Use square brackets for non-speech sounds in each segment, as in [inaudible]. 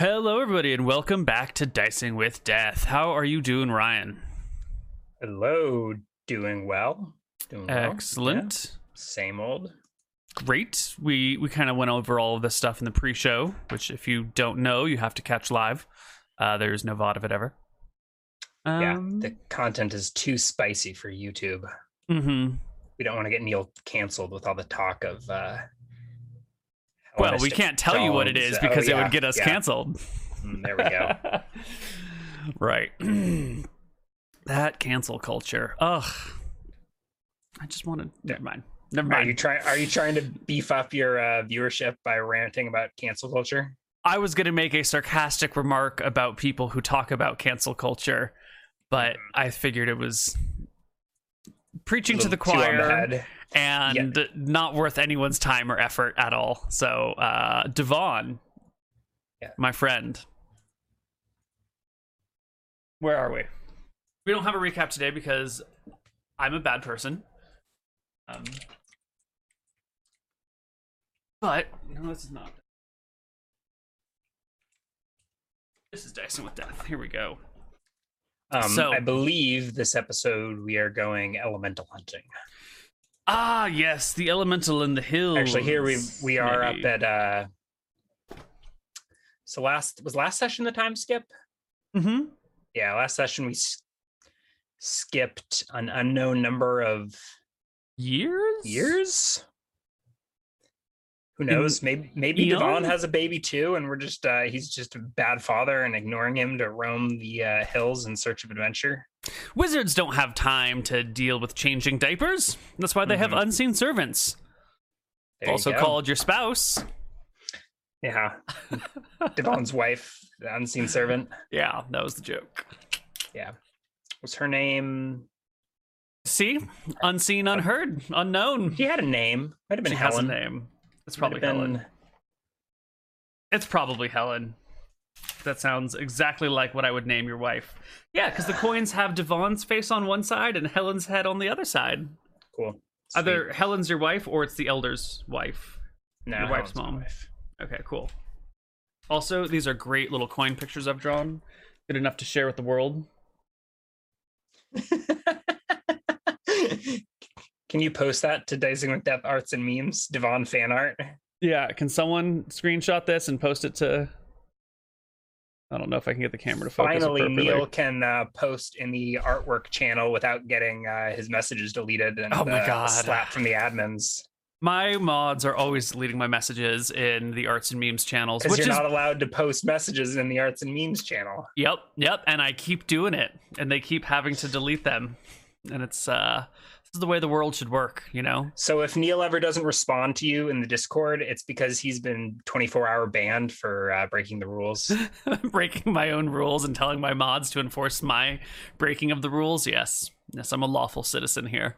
Hello, everybody, and welcome back to Dicing with Death. How are you doing, Ryan? Hello, doing well. Doing well. Excellent. Yeah. Same old. Great. We we kind of went over all of this stuff in the pre-show, which if you don't know, you have to catch live. Uh, there's no VOD of it ever. yeah, Um, the content is too spicy for YouTube. mhm. We don't want to get Neil canceled with all the talk of. uh Well, we can't tell you what it is Oh, because it would get us yeah. canceled. Mm, There we go. [laughs] right. [clears throat] that cancel culture. Ugh. I just want to. Never mind. Never mind. Are you trying? Are you trying to beef up your uh, viewership by ranting about cancel culture? I was going to make a sarcastic remark about people who talk about cancel culture, but I figured it was preaching to the Little too on the choir and not worth anyone's time or effort at all. So, uh, Divan, Yeah. my friend, where are we? We don't have a recap today because I'm a bad person. Um, but no, this is not. This is Dicing with Death. Here we go. Um, So- I believe this episode we are going elemental hunting. Ah, yes, the elemental in the hills. Actually, here we we are maybe. up at. uh So last was last session the time skip. Mhm. yeah last session we s- skipped an unknown number of years. years who knows maybe maybe divan has a baby too and we're just uh he's just a bad father and ignoring him to roam the uh, hills in search of adventure Wizards don't have time to deal with changing diapers. That's why they have Mhm. unseen servants, There you also go. called your spouse. yeah [laughs] divan's wife the unseen servant Yeah, that was the joke. Yeah, was her name See, unseen, unheard, unknown. she had a name might have been She has a helen name. It's Might probably have Helen. It's probably Helen. That sounds exactly like what I would name your wife. Yeah, because the coins have Divan's face on one side and Helen's head on the other side. cool Either Helen's your wife or it's the elder's wife. no, your wife's Helen's my mom. wife. Okay, cool. Also, these are great little coin pictures I've drawn. Good enough to share with the world. [laughs] Can you post that to Dicing with Death Arts and Memes, Divan fan art? Yeah, can someone screenshot this and post it to? I don't know if I can get the camera to focus. Finally. Neil can uh, post in the artwork channel without getting uh, his messages deleted and Oh my God. slapped from the admins. My mods are always deleting my messages in the arts and memes channels, Because you're is not allowed to post messages in the Arts and Memes channel. yep, yep, and I keep doing it, and they keep having to delete them, and it's uh, this is the way the world should work, you know. So if Neil ever doesn't respond to you in the Discord, it's because he's been 24 hour banned for uh, breaking the rules. [laughs] breaking my own rules and telling my mods to enforce my breaking of the rules. Yes, yes, I'm a lawful citizen here.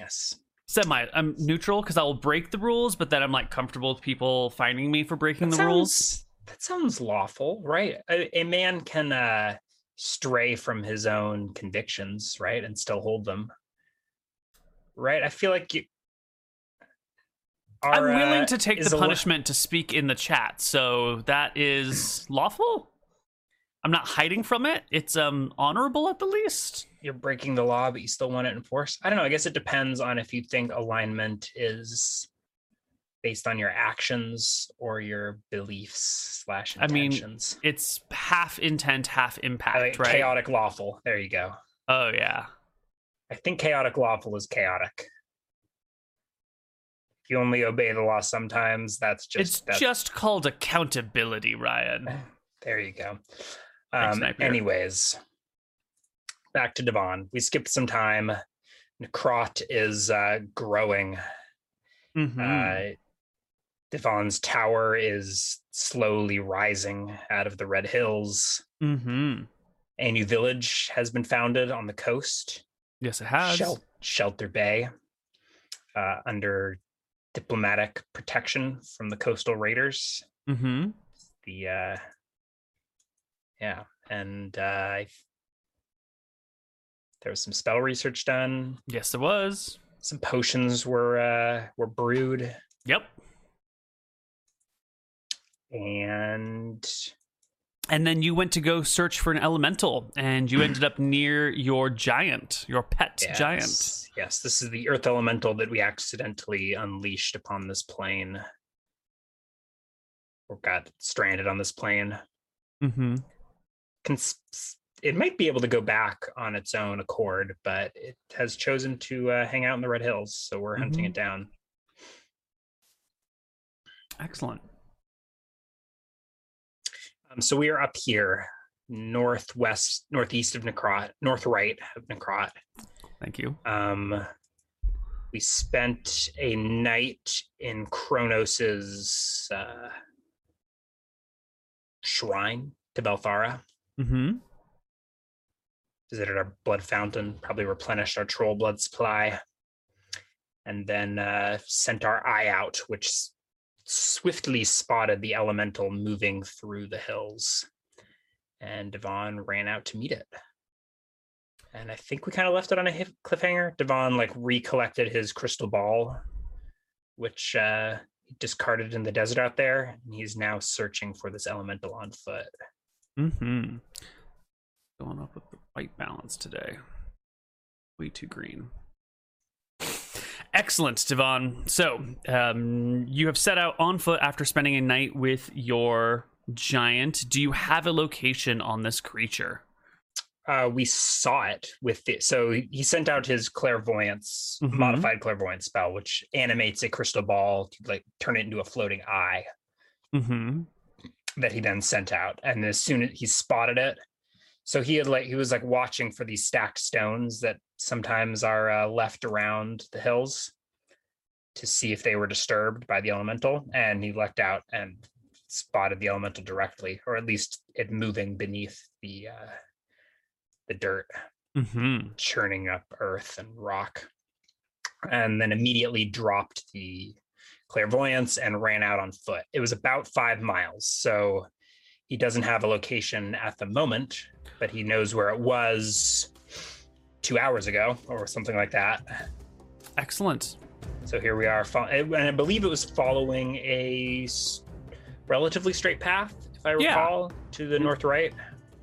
yes. Semi, I'm neutral because I will break the rules, but then I'm like comfortable with people finding me for breaking That the rules. That sounds lawful, right? A, a man can uh, stray from his own convictions, right, and still hold them. Right? I feel like you. I'm willing uh, to take the lo- punishment to speak in the chat, so that is lawful. I'm not hiding from it. It's um honorable at the least. You're breaking the law, but you still want it enforced. I don't know. I guess it depends on if you think alignment is based on your actions or your beliefs slash I mean, intentions. It's half intent, half impact, think right? Chaotic lawful. There you go. Oh yeah. I think chaotic lawful is chaotic. If you only obey the law sometimes, that's just it's that's, just called accountability, Ryan. [laughs] there you go. Um, Napier. anyways, back to Divan. We skipped some time. Necrot is uh, growing. Mm-hmm. Uh, Divan's tower is slowly rising out of the Red Hills. mm-hmm. A new village has been founded on the coast. Yes, it has. Shel- Shelter Bay, uh, under diplomatic protection from the coastal raiders. Mm-hmm. The uh, yeah, and uh, there was some spell research done. Yes, it was. Some potions were uh, were brewed, Yep. and and then you went to go search for an elemental, and you ended up near your giant, your pet giant. Yes. Yes, this is the earth elemental that we accidentally unleashed upon this plane. Or got stranded on this plane. Mm-hmm. Cons- it might be able to go back on its own accord, but it has chosen to uh, hang out in the Red Hills, so we're hunting Mhm. it down. Excellent. Um, so we are up here, northwest, northeast of Necrot, north right of Necrot. Thank you. Um, we spent a night in Kronos's uh, shrine to Belthara. Mm-hmm. Visited our blood fountain, probably replenished our troll blood supply, and then uh, sent our eye out, which swiftly spotted the elemental moving through the hills. And Divan ran out to meet it. And I think we kind of left it on a cliffhanger. Divan like recollected his crystal ball, which uh, he discarded in the desert out there, and he's now searching for this elemental on foot. Mm-hmm. Going up with the white balance today. Way too green. Excellent, Divan. So, um, you have set out on foot after spending a night with your giant. Do you have a location on this creature? uh, we saw it with the so he sent out his clairvoyance Mhm. modified clairvoyance spell which animates a crystal ball to like turn it into a floating eye Mm-hmm. that he then sent out and as soon as he spotted it so he had like he was like watching for these stacked stones that sometimes are uh, left around the hills to see if they were disturbed by the elemental and he lucked out and spotted the elemental directly or at least it moving beneath the uh the dirt. Mm-hmm. churning up earth and rock. And then immediately dropped the clairvoyance and ran out on foot. It was about five miles so he doesn't have a location at the moment but he knows where it was two hours ago or something like that Excellent. so here we are and i believe it was following a relatively straight path if i Yeah. recall to the mm-hmm. north right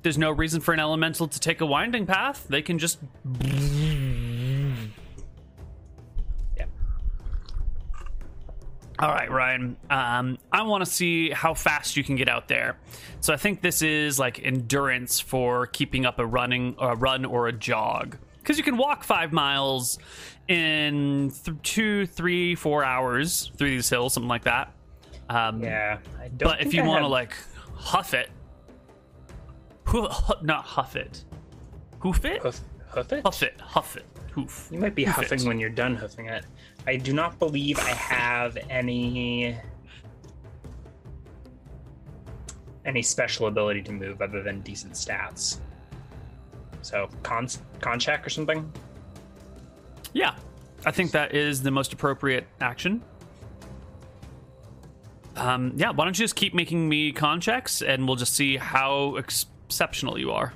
There's no reason for an elemental to take a winding path. They can just. All right, Ryan. Um, I want to see how fast you can get out there. So I think this is like endurance for keeping up a running, a run, or a jog. Because you can walk five miles in th- two, three, four hours through these hills, something like that. Um, yeah I don't but if you want to have- like huff it, hu- hu- not huff it, hoof it, hoof, hoof it huff it, huff it, hoof. You might be Hoof huffing it. when you're done hoofing it. I do not believe I have any any special ability to move other than decent stats. So con con check or something. Yeah, I think that is the most appropriate action. Um, yeah, why don't you just keep making me con checks, and we'll just see how ex- exceptional you are.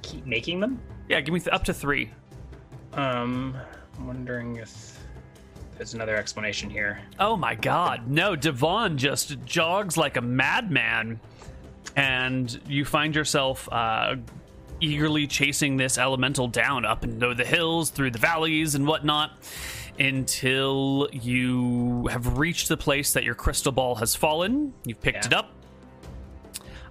Keep making them. Yeah, give me th- up to three. Um, I'm wondering if there's another explanation here. Oh my god, no, Divan just jogs like a madman. And you find yourself uh, eagerly chasing this elemental down up and into the hills, through the valleys, and whatnot, until you have reached the place that your crystal ball has fallen. You've picked Yeah. it up.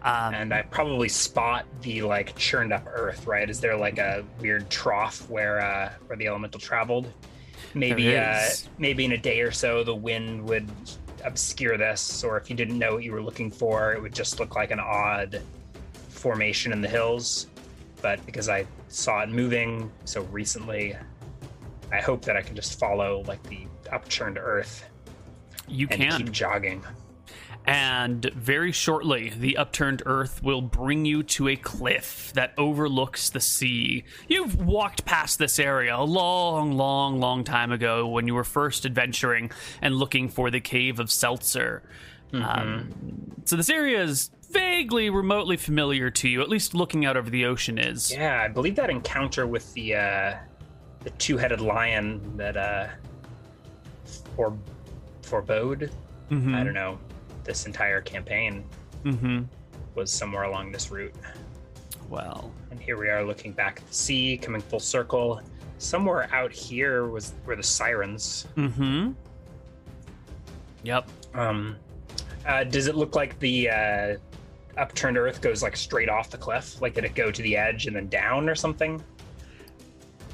Um, And I probably spot the like churned up earth. Right? Is there like a weird trough where uh where the elemental traveled? Maybe uh maybe in a day or so the wind would obscure this, or if you didn't know what you were looking for, it would just look like an odd formation in the hills. But because I saw it moving so recently, I hope that I can just follow like the upturned earth you can. keep jogging. And very shortly the upturned earth will bring you to a cliff that overlooks the sea. You've walked past this area a long long long time ago when you were first adventuring and looking for the cave of seltzer. Um, so this area is vaguely remotely familiar to you at least looking out over the ocean is. Yeah, I believe that encounter with the uh the two-headed lion that uh for forebode, Mhm. I don't know, this entire campaign. mm-hmm. was somewhere along this route. Well, And here we are looking back at the sea, coming full circle. Somewhere out here was were the sirens. mm-hmm. Yep. Um, uh, does it look like the uh, upturned earth goes like straight off the cliff? Like did it go to the edge and then down or something?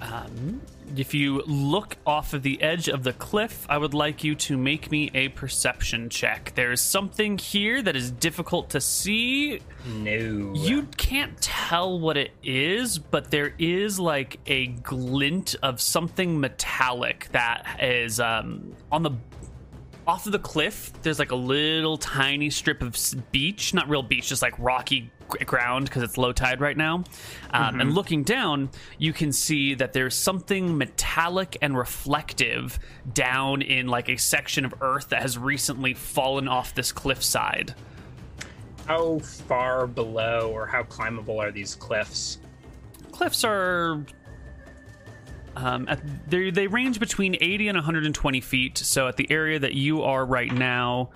Um, if you look off of the edge of the cliff, I would like you to make me a perception check. There's something here that is difficult to see. No. You can't tell what it is, but there is like a glint of something metallic that is um, on the off of the cliff. There's like a little tiny strip of beach, not real beach, just like rocky ground because it's low tide right now. Um, And looking down, you can see that there's something metallic and reflective down in like a section of earth that has recently fallen off this cliffside. How far below or how climbable are these cliffs? cliffs are um, at, they they range between 80 and 120 feet. So at the area that you are right now,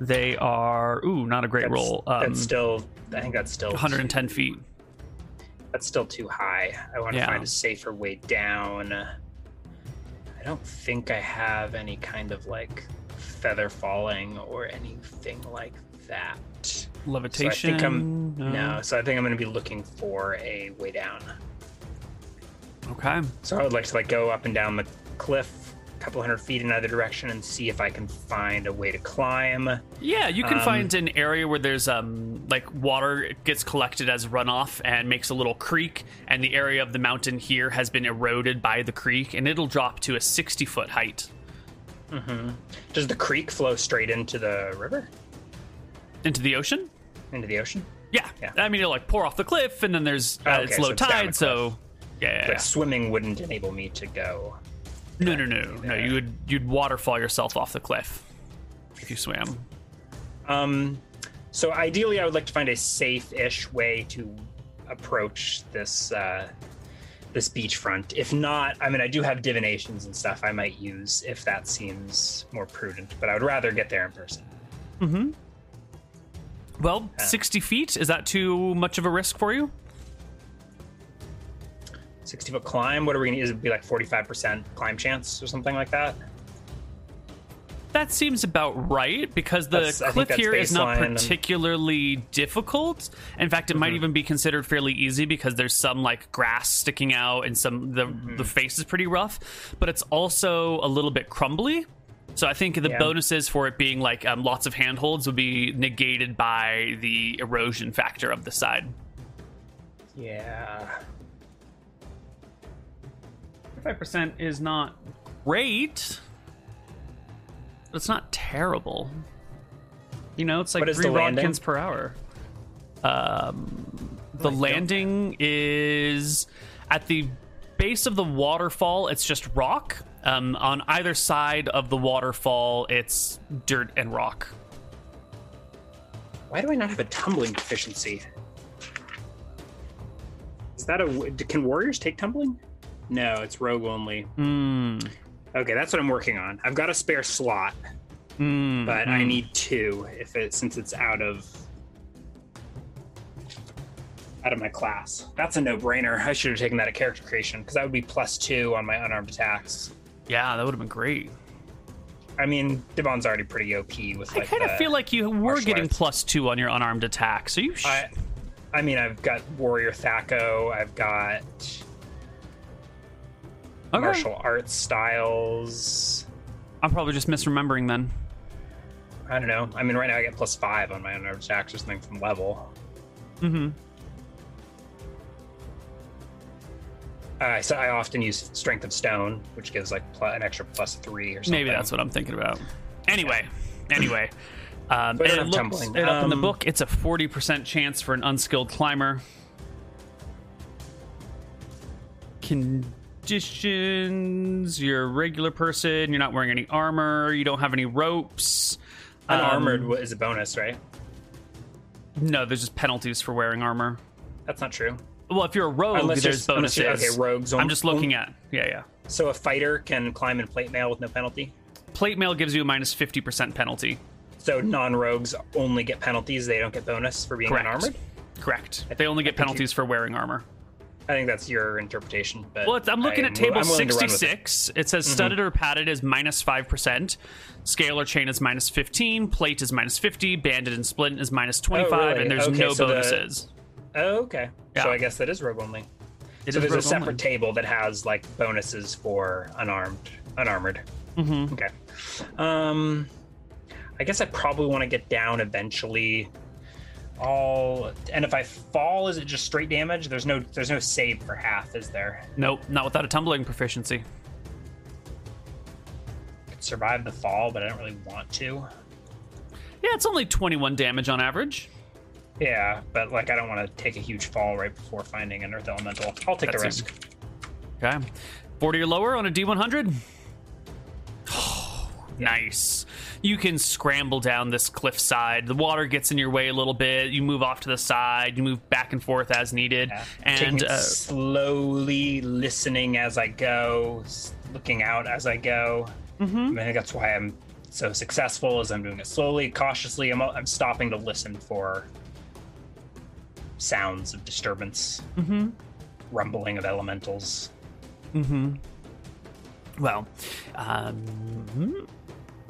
they are ooh not a great That's, roll. Um, that's still. I think that's still 110 feet. That's still too high. I want to Yeah. find a safer way down. I don't think I have any kind of like feather falling or anything like that. Levitation. So I think I'm no. So I think I'm going to be looking for a way down. Okay. So I would like to like go up and down the cliff, a couple hundred feet in either direction, and see if I can find a way to climb. Yeah, you can Um, find an area where there's um like water gets collected as runoff and makes a little creek, and the area of the mountain here has been eroded by the creek, and it'll drop to a 60 foot height Mhm. Does the creek flow straight into the river, into the ocean. into the ocean? Yeah. Yeah. I mean, it'll like pour off the cliff, and then there's uh, Okay, it's so low it's tide, so yeah, swimming wouldn't enable me to go. No, no, no, no. You would you'd waterfall yourself off the cliff if you swam. Um, so ideally, I would like to find a safe-ish way to approach this uh, this beachfront. If not, I mean, I do have divinations and stuff I might use if that seems more prudent. But I would rather get there in person. Hmm. Well, sixty feet is that too much of a risk for you? Sixty foot climb. What are we gonna? Is it be like forty-five percent climb chance or something like that? That seems about right because the That's- cliff here is not baseline and- particularly difficult. In fact, it might Mm-hmm. even be considered fairly easy because there's some like grass sticking out and some the Mm-hmm. the face is pretty rough, but it's also a little bit crumbly. So I think the Yeah. bonuses for it being like um, lots of handholds would be negated by the erosion factor of the side. Yeah. Five percent is not great, but it's not terrible. You know, it's like three rodkins per hour. Um, the landing is at the base of the waterfall. It's just rock. Um, on either side of the waterfall, it's dirt and rock. Why do I not have a tumbling deficiency? Is that a? Can warriors take tumbling? No, it's rogue only. Hmm. Okay, that's what I'm working on. I've got a spare slot, Mm, but I need two if it since it's out of out of my class. That's a no-brainer. I should have taken that at character creation because that would be plus two on my unarmed attacks. yeah, that would have been great. I mean, Divan's already pretty OP with I kind of feel like you were getting arts. plus two on your unarmed attacks. Are you? Sh- I, I mean, I've got warrior THAC0. I've got Okay. martial arts styles. I'm probably just misremembering then. I don't know. I mean, right now I get plus five on my unarmed attacks or something from level. Mm-hmm. Uh, so I often use Strength of Stone, which gives like pl- an extra plus three or something. Maybe that's what I'm thinking about. Anyway, anyway. [laughs] Um, But I and don't it looks, and up in the Um, book, it's a 40% chance for an unskilled climber. Conditions, you're a regular person, you're not wearing any armor, you don't have any ropes. Um, Unarmored wa- is a bonus, right? No, there's just penalties for wearing armor. That's not true. Well, if you're a rogue, Unless there's bonuses. okay, rogues I'm just looking at. Yeah, yeah. So a fighter can climb in plate mail with no penalty. Plate mail gives you a minus 50% penalty. So non-rogues only get penalties; they don't get bonus for being Correct. unarmored. Correct. They only get think you- penalties for wearing armor. I think that's your interpretation. But Well, I'm looking I'm at table I'm willing to run with it. Mm-hmm. 66. It says studded or padded is minus 5%, scale or chain is minus 15, plate is minus 50, banded and splint is minus 25, really? and there's Okay, no so the- bonuses. Oh, okay. Yeah. So I guess that is rogue only. It so is there's a separate only. table that has like bonuses for unarmed, unarmored. Mhm. Okay. Um, I guess I probably want to get down eventually. All and if I fall, is it just straight damage? There's no there's no save for half, is there? Nope, not without a tumbling proficiency. I Could survive the fall, but I don't really want to. Yeah, it's only 21 damage on average. Yeah, but like I don't want to take a huge fall right before finding an earth elemental. I'll take That's the it. risk. Okay. 40 or lower on a D100. Nice. You can scramble down this cliffside. The water gets in your way a little bit. You move off to the side. You move back and forth as needed. Yeah. And uh, slowly, listening as I go, looking out as I go. mhm. I think that's why I'm so successful. Is I'm doing it slowly, cautiously. I'm I'm stopping to listen for sounds of disturbance, Mhm. rumbling of elementals. Mm-hmm. Well, um,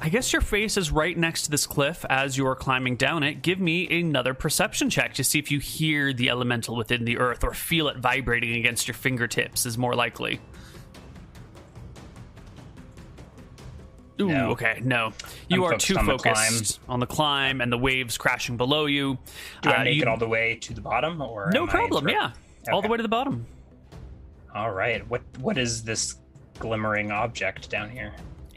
I guess your face is right next to this cliff as you're climbing down it. Give me another perception check to see if you hear the elemental within the earth or feel it vibrating against your fingertips is more likely. Ooh, No. okay, no. You I'm are too focused on the on the climb and the waves crashing below you. Do Uh, I make you- it all the way to the bottom, or No problem, yeah. of- All the way to the bottom. All right. What what is this glimmering object down here?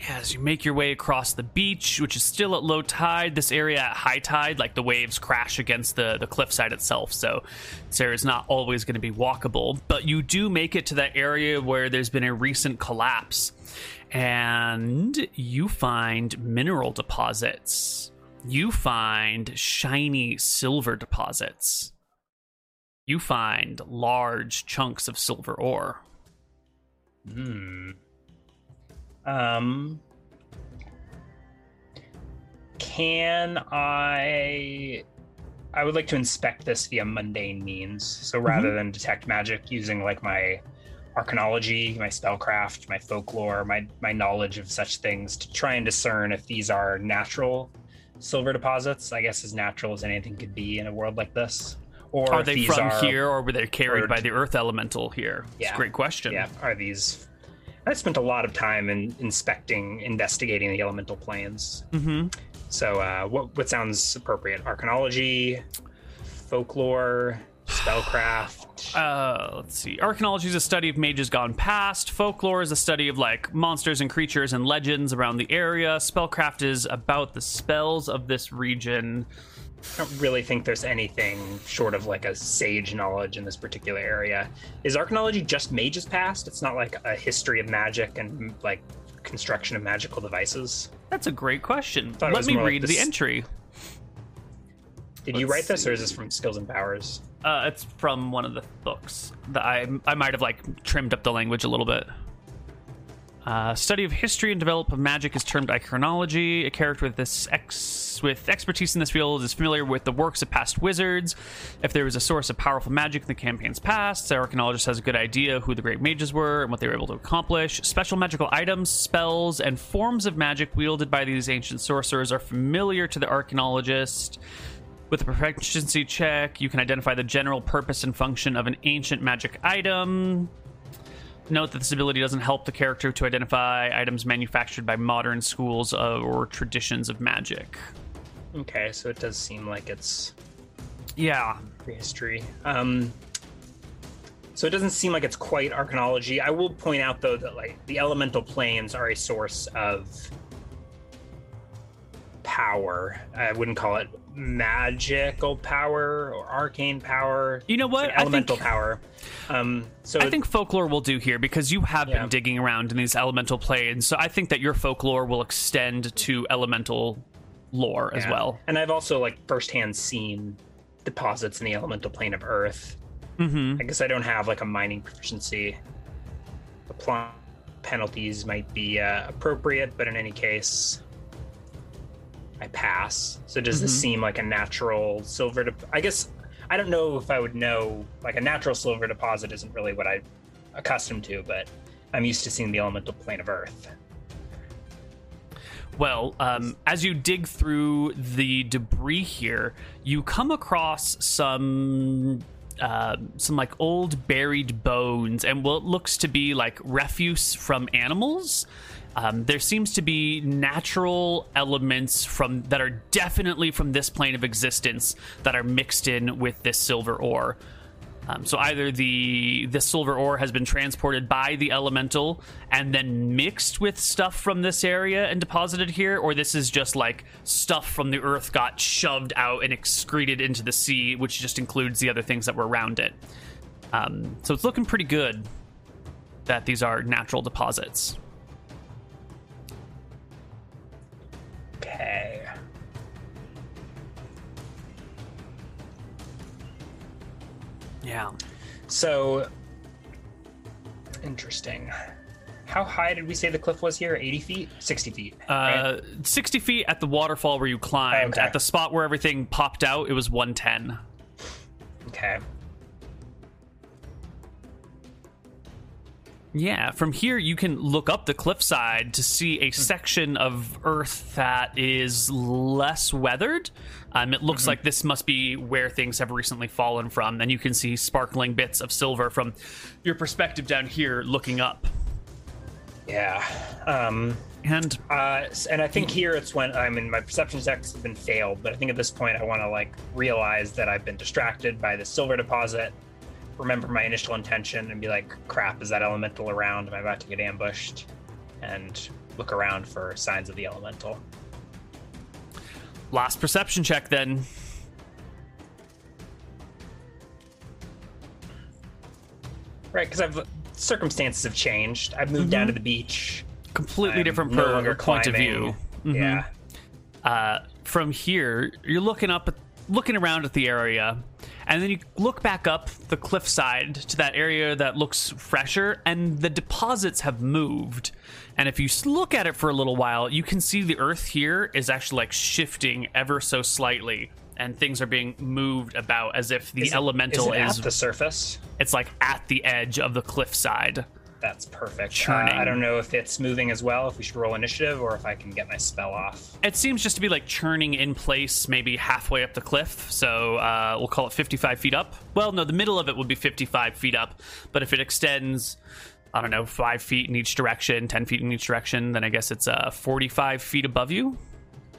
As you make your way across the beach, which is still at low tide, this area at high tide, like the waves crash against the, the cliffside itself. So this not always going to be walkable. But you do make it to that area where there's been a recent collapse. And you find mineral deposits. You find shiny silver deposits. You find large chunks of silver ore. Hmm. Um. Can I? I would like to inspect this via mundane means. So rather than detect magic using like my arcanology, my spellcraft, my folklore, my my knowledge of such things to try and discern if these are natural silver deposits. I guess as natural as anything could be in a world like this. Or Are they these from are, here or were they carried or- by the earth elemental here? It's a great question. Yeah, are these? I spent a lot of time in inspecting, investigating the elemental planes. hmm So, uh, what what sounds appropriate? Arcanology, folklore, spellcraft. Uh, let's see. Arcanology is a study of mages gone past. Folklore is a study of like monsters and creatures and legends around the area. Spellcraft is about the spells of this region. I don't really think there's anything short of like a sage knowledge in this particular area. Is arcanology just mages past? It's not like a history of magic and like construction of magical devices. That's a great question. Let me more like read the entry. Did you Let's write this, or is this from Skills and Powers? Uh, it's from one of the books that I I might have like trimmed up the language a little bit. Uh, study of history and development of magic is termed arcanology. A character with this ex with expertise in this field is familiar with the works of past wizards. If there was a source of powerful magic in the campaign's past, the archaeologist has a good idea who the great mages were and what they were able to accomplish. Special magical items, spells, and forms of magic wielded by these ancient sorcerers are familiar to the archaeologist. With a proficiency check, you can identify the general purpose and function of an ancient magic item. Note that this ability doesn't help the character to identify items manufactured by modern schools of, or traditions of magic. Okay, so it does seem like it's Yeah, prehistory. Um, so it doesn't seem like it's quite arcanology. I will point out though that like the elemental planes are a source of power. I wouldn't call it magical power or arcane power. you know what? elemental I think, power. Um, so I think folklore will do here because you have Yeah. been digging around in these elemental planes. So I think that your folklore will extend to elemental lore as well. And I've also like firsthand seen deposits in the elemental plane of Earth. Mm-hmm. I guess I don't have like a mining proficiency. Applying penalties might be uh, appropriate, but in any case, I pass. So does this Mhm. seem like a natural silver? De- I guess I don't know if I would know. Like a natural silver deposit isn't really what I'm accustomed to, but I'm used to seeing the elemental plane of Earth. Well, um, as you dig through the debris here, you come across some uh, some like old buried bones and what looks to be like refuse from animals. Um, there seems to be natural elements from that are definitely from this plane of existence that are mixed in with this silver ore. Um, so either the the silver ore has been transported by the elemental and then mixed with stuff from this area and deposited here, or this is just like stuff from the earth got shoved out and excreted into the sea, which just includes the other things that were around it. Um, so it's looking pretty good that these are natural deposits. Okay. Yeah. So interesting. How high did we say the cliff was here? 80 feet? 60 feet. right? Uh, 60 feet at the waterfall where you climbed. Okay. At the spot where everything popped out, it was 110. Okay. Yeah, from here you can look up the cliffside to see a section of Earth that is less weathered. Um, it looks like this must be where things have recently fallen from, and you can see sparkling bits of silver from your perspective down here looking up. Yeah. Um, And uh, and I think here it's when I mean my perception checks have been failed, but I think at this point I want to like realize that I've been distracted by the silver deposit. Remember my initial intention and be like, "Crap, is that elemental around? Am I about to get ambushed?" And look around for signs of the elemental. last perception check then. Right, because I've circumstances have changed. I've moved down to the beach. Completely I'm different no per point of view. Mhm. Yeah. uh, from here, you're looking up, looking around at the area, and then you look back up the cliffside to that area that looks fresher, and the deposits have moved. And if you look at it for a little while, you can see the earth here is actually like shifting ever so slightly, and things are being moved about as if the Is it- elemental is, it is. at the surface. it's like at the edge of the cliffside. That's perfect. Uh, I don't know if it's moving as well. If we should roll initiative, or if I can get my spell off. It seems just to be like churning in place, maybe halfway up the cliff. So uh, we'll call it 55 feet up. Well, no, the middle of it would be 55 feet up. But if it extends, I don't know, five feet in each direction, 10 feet in each direction, then I guess it's uh, 45 feet above you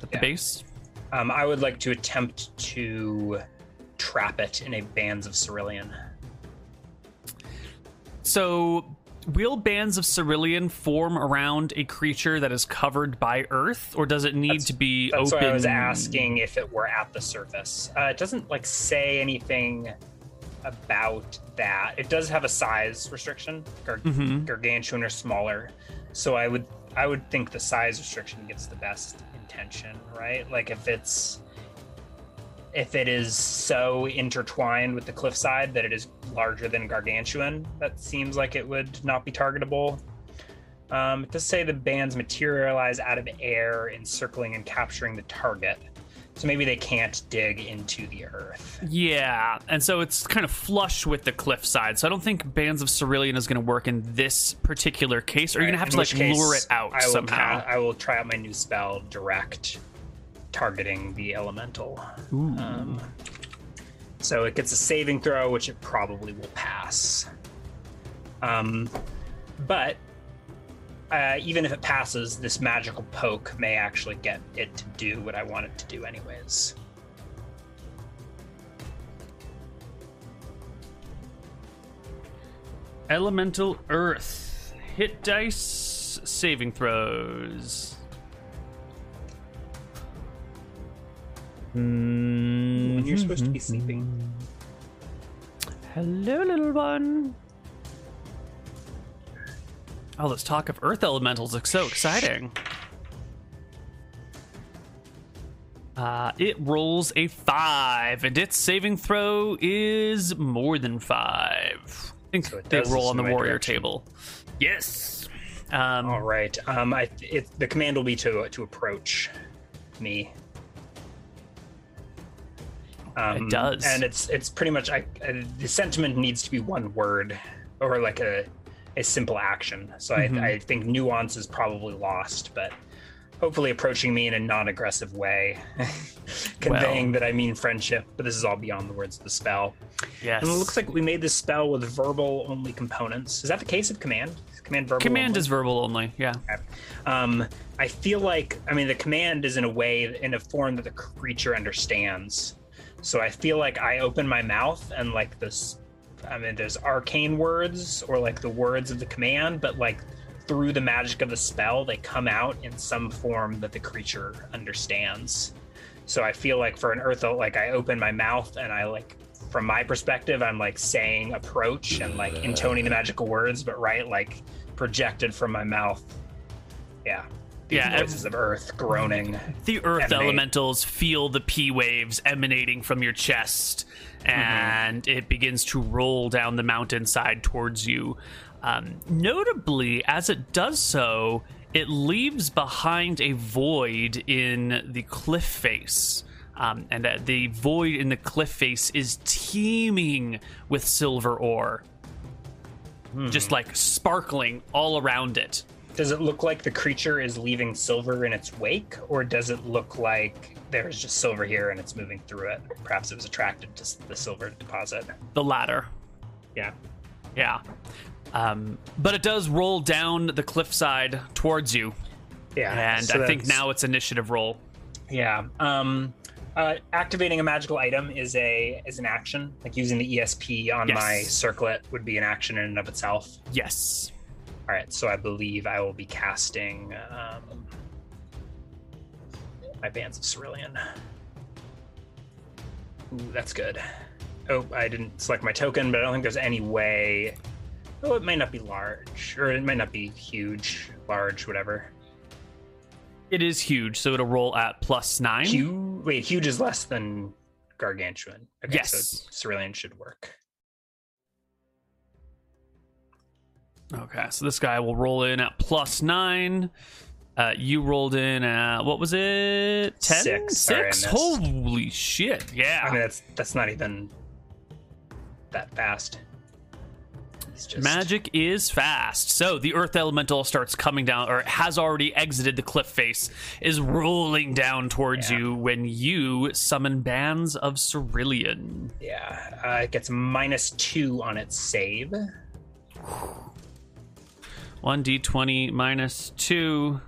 at the Yeah. base. Um, I would like to attempt to trap it in a bands of cerulean. So, will bands of cerulean form around a creature that is covered by earth, or does it need That's- to be That's open? I was asking if it were at the surface. Uh, it doesn't like say anything about that. It does have a size restriction, gar- Mhm. gargantuan or smaller. So I would I would think the size restriction gets the best intention, right? Like if it's if it is so intertwined with the cliffside that it is larger than gargantuan, that seems like it would not be targetable. Um, it does say the bands materialize out of air, encircling and capturing the target. So maybe they can't dig into the earth. Yeah, and so it's kind of flush with the cliffside. So I don't think bands of cerulean is going to work in this particular case. Or you're going to have In to like case, lure it out I somehow. I will try out my new spell, direct, targeting the elemental. Um, so it gets a saving throw, which it probably will pass. Um, but uh, even if it passes, this magical poke may actually get it to do what I want it to do, anyways. Elemental Earth. Hit dice, saving throws. When you're supposed to be Mm-hmm. sleeping. Hello, little one. Oh, this talk of Earth Elementals looks so exciting. Uh, it rolls a five, and its saving throw is more than five. I think So they roll on the warrior direction. table. Yes. Um, All right. Um, I it, the command will be to to approach me. Um, It does. and it's it's pretty much I, uh, the sentiment needs to be one word or like a a simple action. So Mhm. I, I think nuance is probably lost, but hopefully approaching me in a non-aggressive way, [laughs] conveying that I mean friendship. But this is all beyond the words of the spell. Yes. And it looks like we made this spell with verbal only components. Is that the case of command? Is Command verbal. Command only? is verbal only. Yeah. Um, I feel like I mean the command is in a way in a form that the creature understands. So I feel like I open my mouth and like this. I mean, there's arcane words or like the words of the command, but like through the magic of the spell, they come out in some form that the creature understands. So I feel like for an earth, like I open my mouth and I like, from my perspective, I'm like saying approach and like intoning the magical words, but right, like projected from my mouth. Yeah. These Yeah, voices of earth groaning. The earth Emanate. elementals feel the P waves emanating from your chest, and it begins to roll down the mountainside towards you. Um, notably, as it does so, it leaves behind a void in the cliff face. Um, and that the void in the cliff face is teeming with silver ore, just like sparkling all around it. Does it look like the creature is leaving silver in its wake, or does it look like there's just silver here and it's moving through it? Perhaps it was attracted to the silver deposit. The latter. Yeah. Yeah. Um, but it does roll down the cliffside towards you, Yeah. and so I think now it's initiative roll. Yeah. Um, uh, activating a magical item is a is an action. Like using the ESP on Yes. my circlet would be an action in and of itself. Yes. All right. So I believe I will be casting um, my bands of cerulean. Ooh, that's good. Oh, I didn't select my token, but I don't think there's any way. Oh, it might not be large, or it might not be huge, large, whatever. It is huge, so it'll roll at plus nine. Huge. Wait, huge is less than gargantuan. Okay, Yes. so cerulean should work. Okay, so this guy will roll in at plus nine. Uh, you rolled in at what was it? Ten. Six. Sorry, Six. missed. Holy shit! Yeah. I mean, that's that's not even that fast. Just Magic is fast. So the earth elemental starts coming down, or has already exited the cliff face, is rolling down towards Yeah. you when you summon bands of cerulean. Yeah, uh, it gets minus two on its save. [sighs] 1d20 minus 2.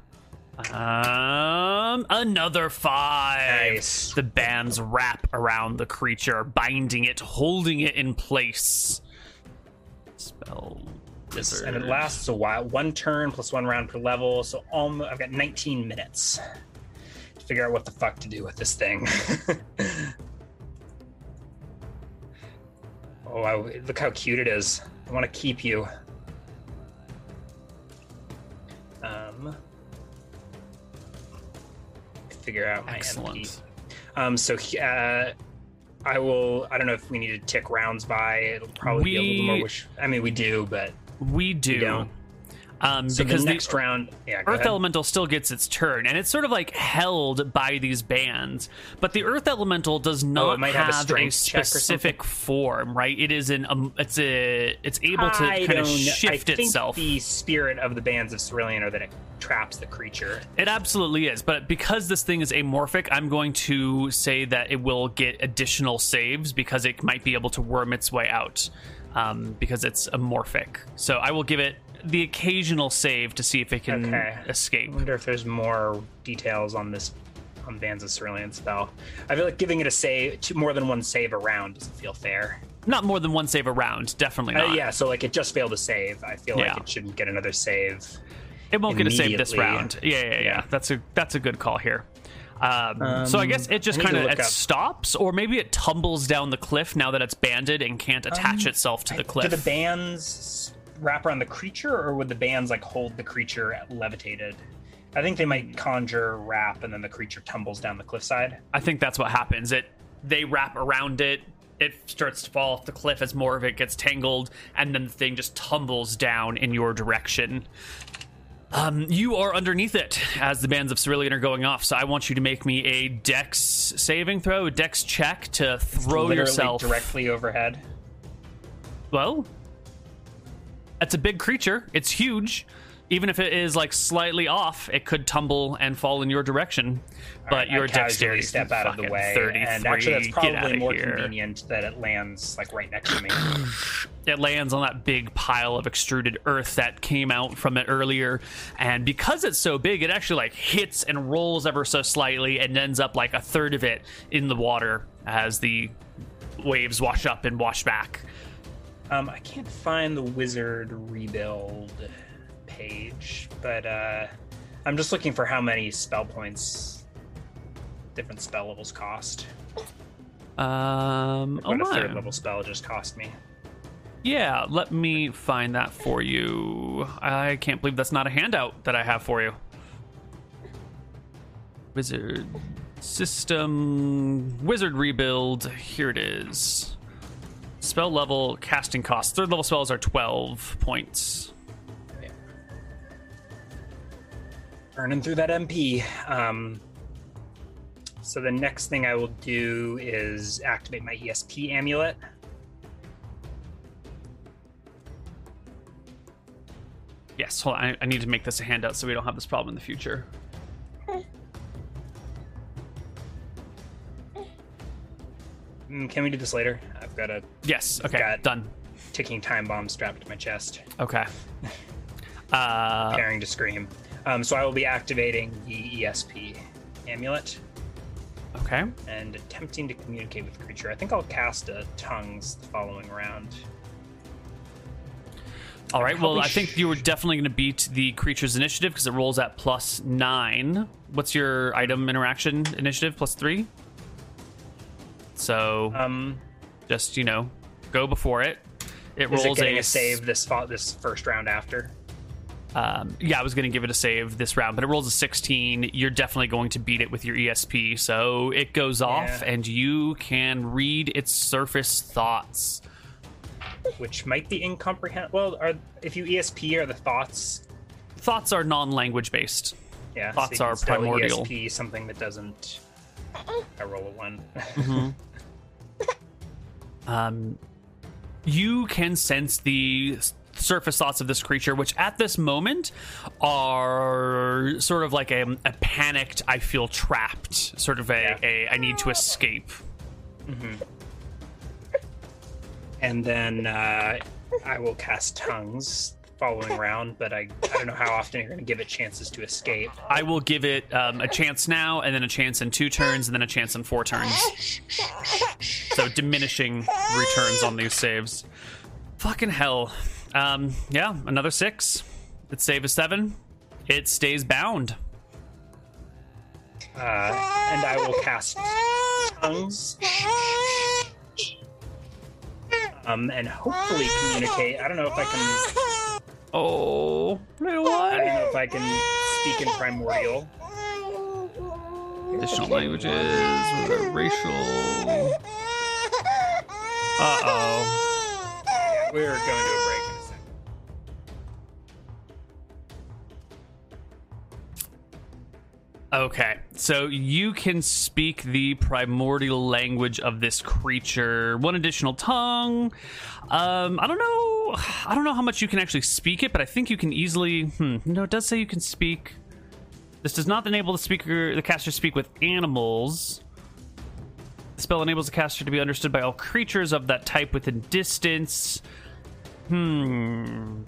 Um, another 5. Nice. The bands wrap around the creature, binding it, holding it in place. Spell wizard. And it lasts a while. One turn plus one round per level. So I've got 19 minutes to figure out what the fuck to do with this thing. [laughs] oh, I, look how cute it is. I want to keep you. Figure out my. Excellent. Um, so uh, I will. I don't know if we need to tick rounds by. It'll probably be a little more. Wish, I mean, we do, but We do. don't. Um, so because the the next round, yeah, Earth ahead. Elemental still gets its turn, and it's sort of like held by these bands. But the Earth Elemental does not Oh, might have a have, a, strength specific form, right? It is an um, it's a it's able to I kind of shift I think itself. The spirit of the bands of Cerulean are that it traps the creature. It absolutely is, but because this thing is amorphic, I'm going to say that it will get additional saves because it might be able to worm its way out um, because it's amorphic. So I will give it the occasional save to see if it can Okay. escape. I wonder if there's more details on this on Bands of Cerulean spell. I feel like giving it a save, two, more than one save around doesn't feel fair. Not more than one save around, definitely Uh, not. yeah, so like it just failed a save. I feel Yeah. like it shouldn't get another save. It won't get a save this round. Yeah, yeah, yeah, Yeah. That's a that's a good call here. Um, so I Um, guess it just to kind of it stops, or maybe it tumbles down the cliff now that it's banded and can't attach Um, itself to the cliff. Do the bands wrap around the creature, or would the bands like hold the creature levitated? I think they might conjure wrap, and then the creature tumbles down the cliffside. I think that's what happens. It they wrap around it. It starts to fall off the cliff as more of it gets tangled, and then the thing just tumbles down in your direction. Um, you are underneath it as the bands of cerulean are going off. So I want you to make me a dex saving throw, a dex check to throw yourself. directly overhead. Well, that's a big creature. It's huge. Even if it is like slightly off, it could tumble and fall in your direction. But Alright, your I dexterity step out of the way, and actually that's probably more here. convenient that it lands like right next to me. [clears throat] it lands on that big pile of extruded earth that came out from it earlier and because it's so big it actually like hits and rolls ever so slightly and ends up like a third of it in the water as the waves wash up and wash back Um, I can't find the wizard rebuild page, but uh, I'm just looking for how many spell points different spell levels cost. um Like oh what a my third level spell just cost me. yeah let me find that for you i can't believe that's not a handout that i have for you wizard system wizard rebuild here it is spell level casting cost third level spells are 12 points Burning through that MP. Um, so the next thing I will do is activate my ESP amulet. yes hold on I, I need to make this a handout so we don't have this problem in the future Mm, Can we do this later? Got a yes okay Got- done ticking time bomb strapped to my chest, okay uh [laughs] preparing to scream. Um, so I will be activating the ESP amulet okay and attempting to communicate with the creature. I think I'll cast a tongues the following round. All right. Well, I think you were definitely going to beat the creature's initiative because it rolls at plus nine. What's your item interaction initiative? Plus three. So Um, just you know, go before it. It is it rolls getting a a save this this first round after? Um, yeah, I was going to give it a save this round, but it rolls a 16. You're definitely going to beat it with your ESP. So it goes off, Yeah. and you can read its surface thoughts. Which might be incomprehensible. Well, are if you ESP are the thoughts? Thoughts are non-language based. Yeah, Thoughts can are primordial. ESP something that doesn't. I roll a one. [laughs] um, you can sense the surface thoughts of this creature, which at this moment are sort of like a, a panicked, I feel trapped, sort of a, Yeah. a I need to escape. and then uh, I will cast tongues following round, but I, I don't know how often you're going to give it chances to escape. I will give it um, a chance now, and then a chance in two turns, and then a chance in four turns. So diminishing returns on these saves. Fucking hell. Um, yeah, another six. Its save is seven. It stays bound. Uh, and I will cast tongues. Um, and hopefully communicate. I don't know if I can. Oh, little I don't know if I can speak in primordial. Additional languages with a racial. Uh oh. We're going to a break Okay, so you can speak the primordial language of this creature. One additional tongue. Um, I don't know. I don't know how much you can actually speak it, but I think you can easily. Hmm, no, it does say you can speak. This does not enable the speaker, the caster, speak with animals. The spell enables the caster to be understood by all creatures of that type within distance. Hmm.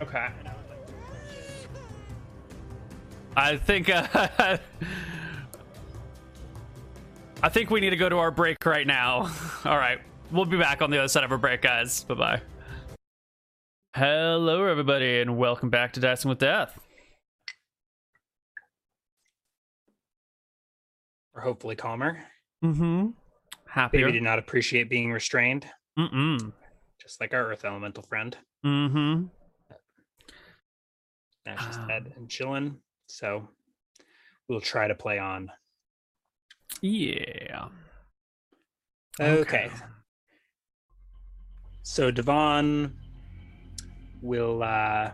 Okay. I think uh, [laughs] I think we need to go to our break right now. [laughs] All right. We'll be back on the other side of our break, guys. Bye-bye. Hello everybody and welcome back to Dicing with Death. Or hopefully calmer. Mhm. Happier. Baby did not appreciate being restrained, Mm-mm. just like our Earth Elemental friend. Mhm. Now she's Um. dead and chilling. So we'll try to play on. Yeah. Okay. So Divan will uh,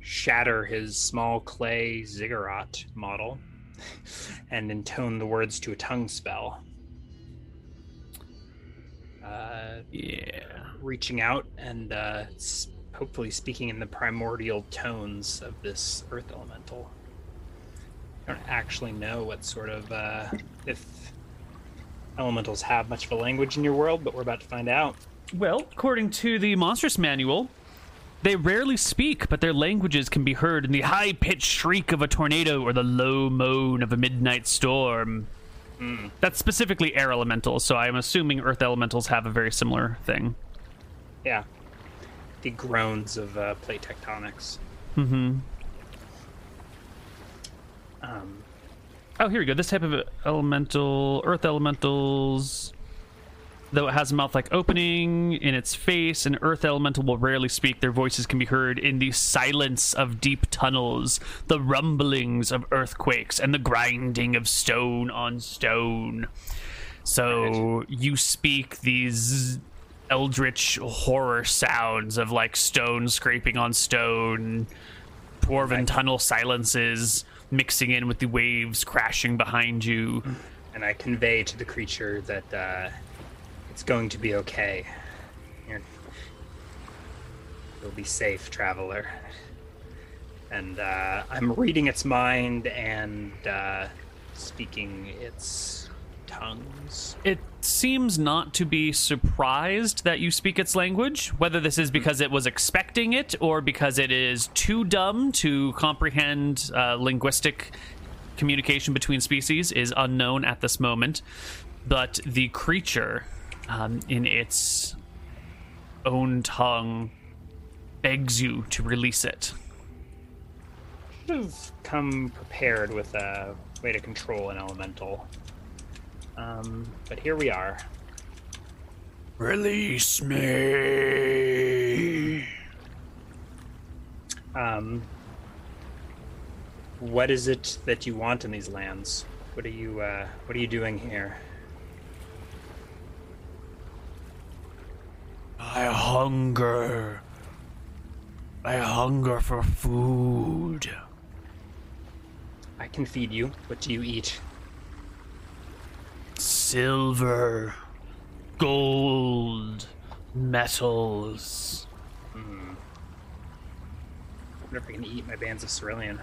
shatter his small clay ziggurat model [laughs] and intone the words to a tongue spell. Uh, Yeah. reaching out and uh, hopefully speaking in the primordial tones of this earth elemental. I don't actually know what sort of uh, if elementals have much of a language in your world, but we're about to find out. Well, according to the Monstrous Manual, they rarely speak, but their languages can be heard in the high pitched shriek of a tornado or the low moan of a midnight storm. That's specifically air elementals, so I'm assuming earth elementals have a very similar thing. Yeah, the groans of uh, plate tectonics. Mm-hmm. Um, Oh, here we go. This type of elemental, earth elementals, though it has a mouth-like opening in its face, an earth elemental will rarely speak. Their voices can be heard in the silence of deep tunnels, the rumblings of earthquakes, and the grinding of stone on stone. So you speak these eldritch horror sounds of like stone scraping on stone, dwarven tunnel silences mixing in with the waves crashing behind you. and I convey to the creature that uh, it's going to be okay. You're, you'll be safe, traveler. And uh, I'm reading its mind and uh, speaking its tongues. It seems not to be surprised that you speak its language, whether this is because it was expecting it or because it is too dumb to comprehend uh, linguistic communication between species is unknown at this moment. But the creature, um, in its own tongue, begs you to release it. Should have come prepared with a way to control an elemental. Um, but here we are. Release me. Um, what is it that you want in these lands? What are you uh, What are you doing here? I hunger. I hunger for food. I can feed you. What do you eat? Silver, gold, metals. I wonder if I can eat my bands of cerulean.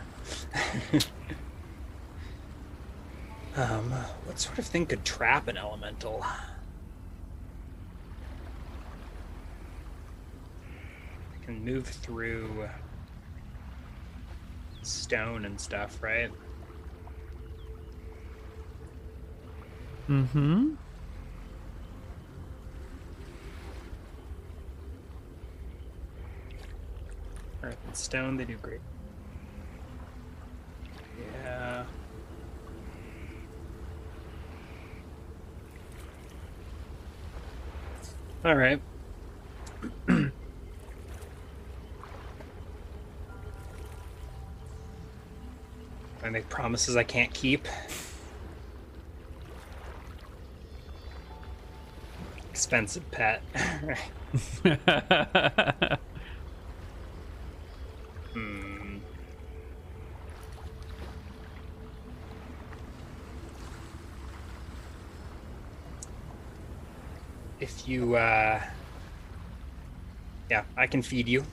[laughs] um, what sort of thing could trap an elemental? I can move through stone and stuff, right? Mm-hmm. Earth and stone, they do great. Yeah. All right. I make promises I can't keep. Expensive pet. [laughs] Hmm. If you, uh, yeah, I can feed you.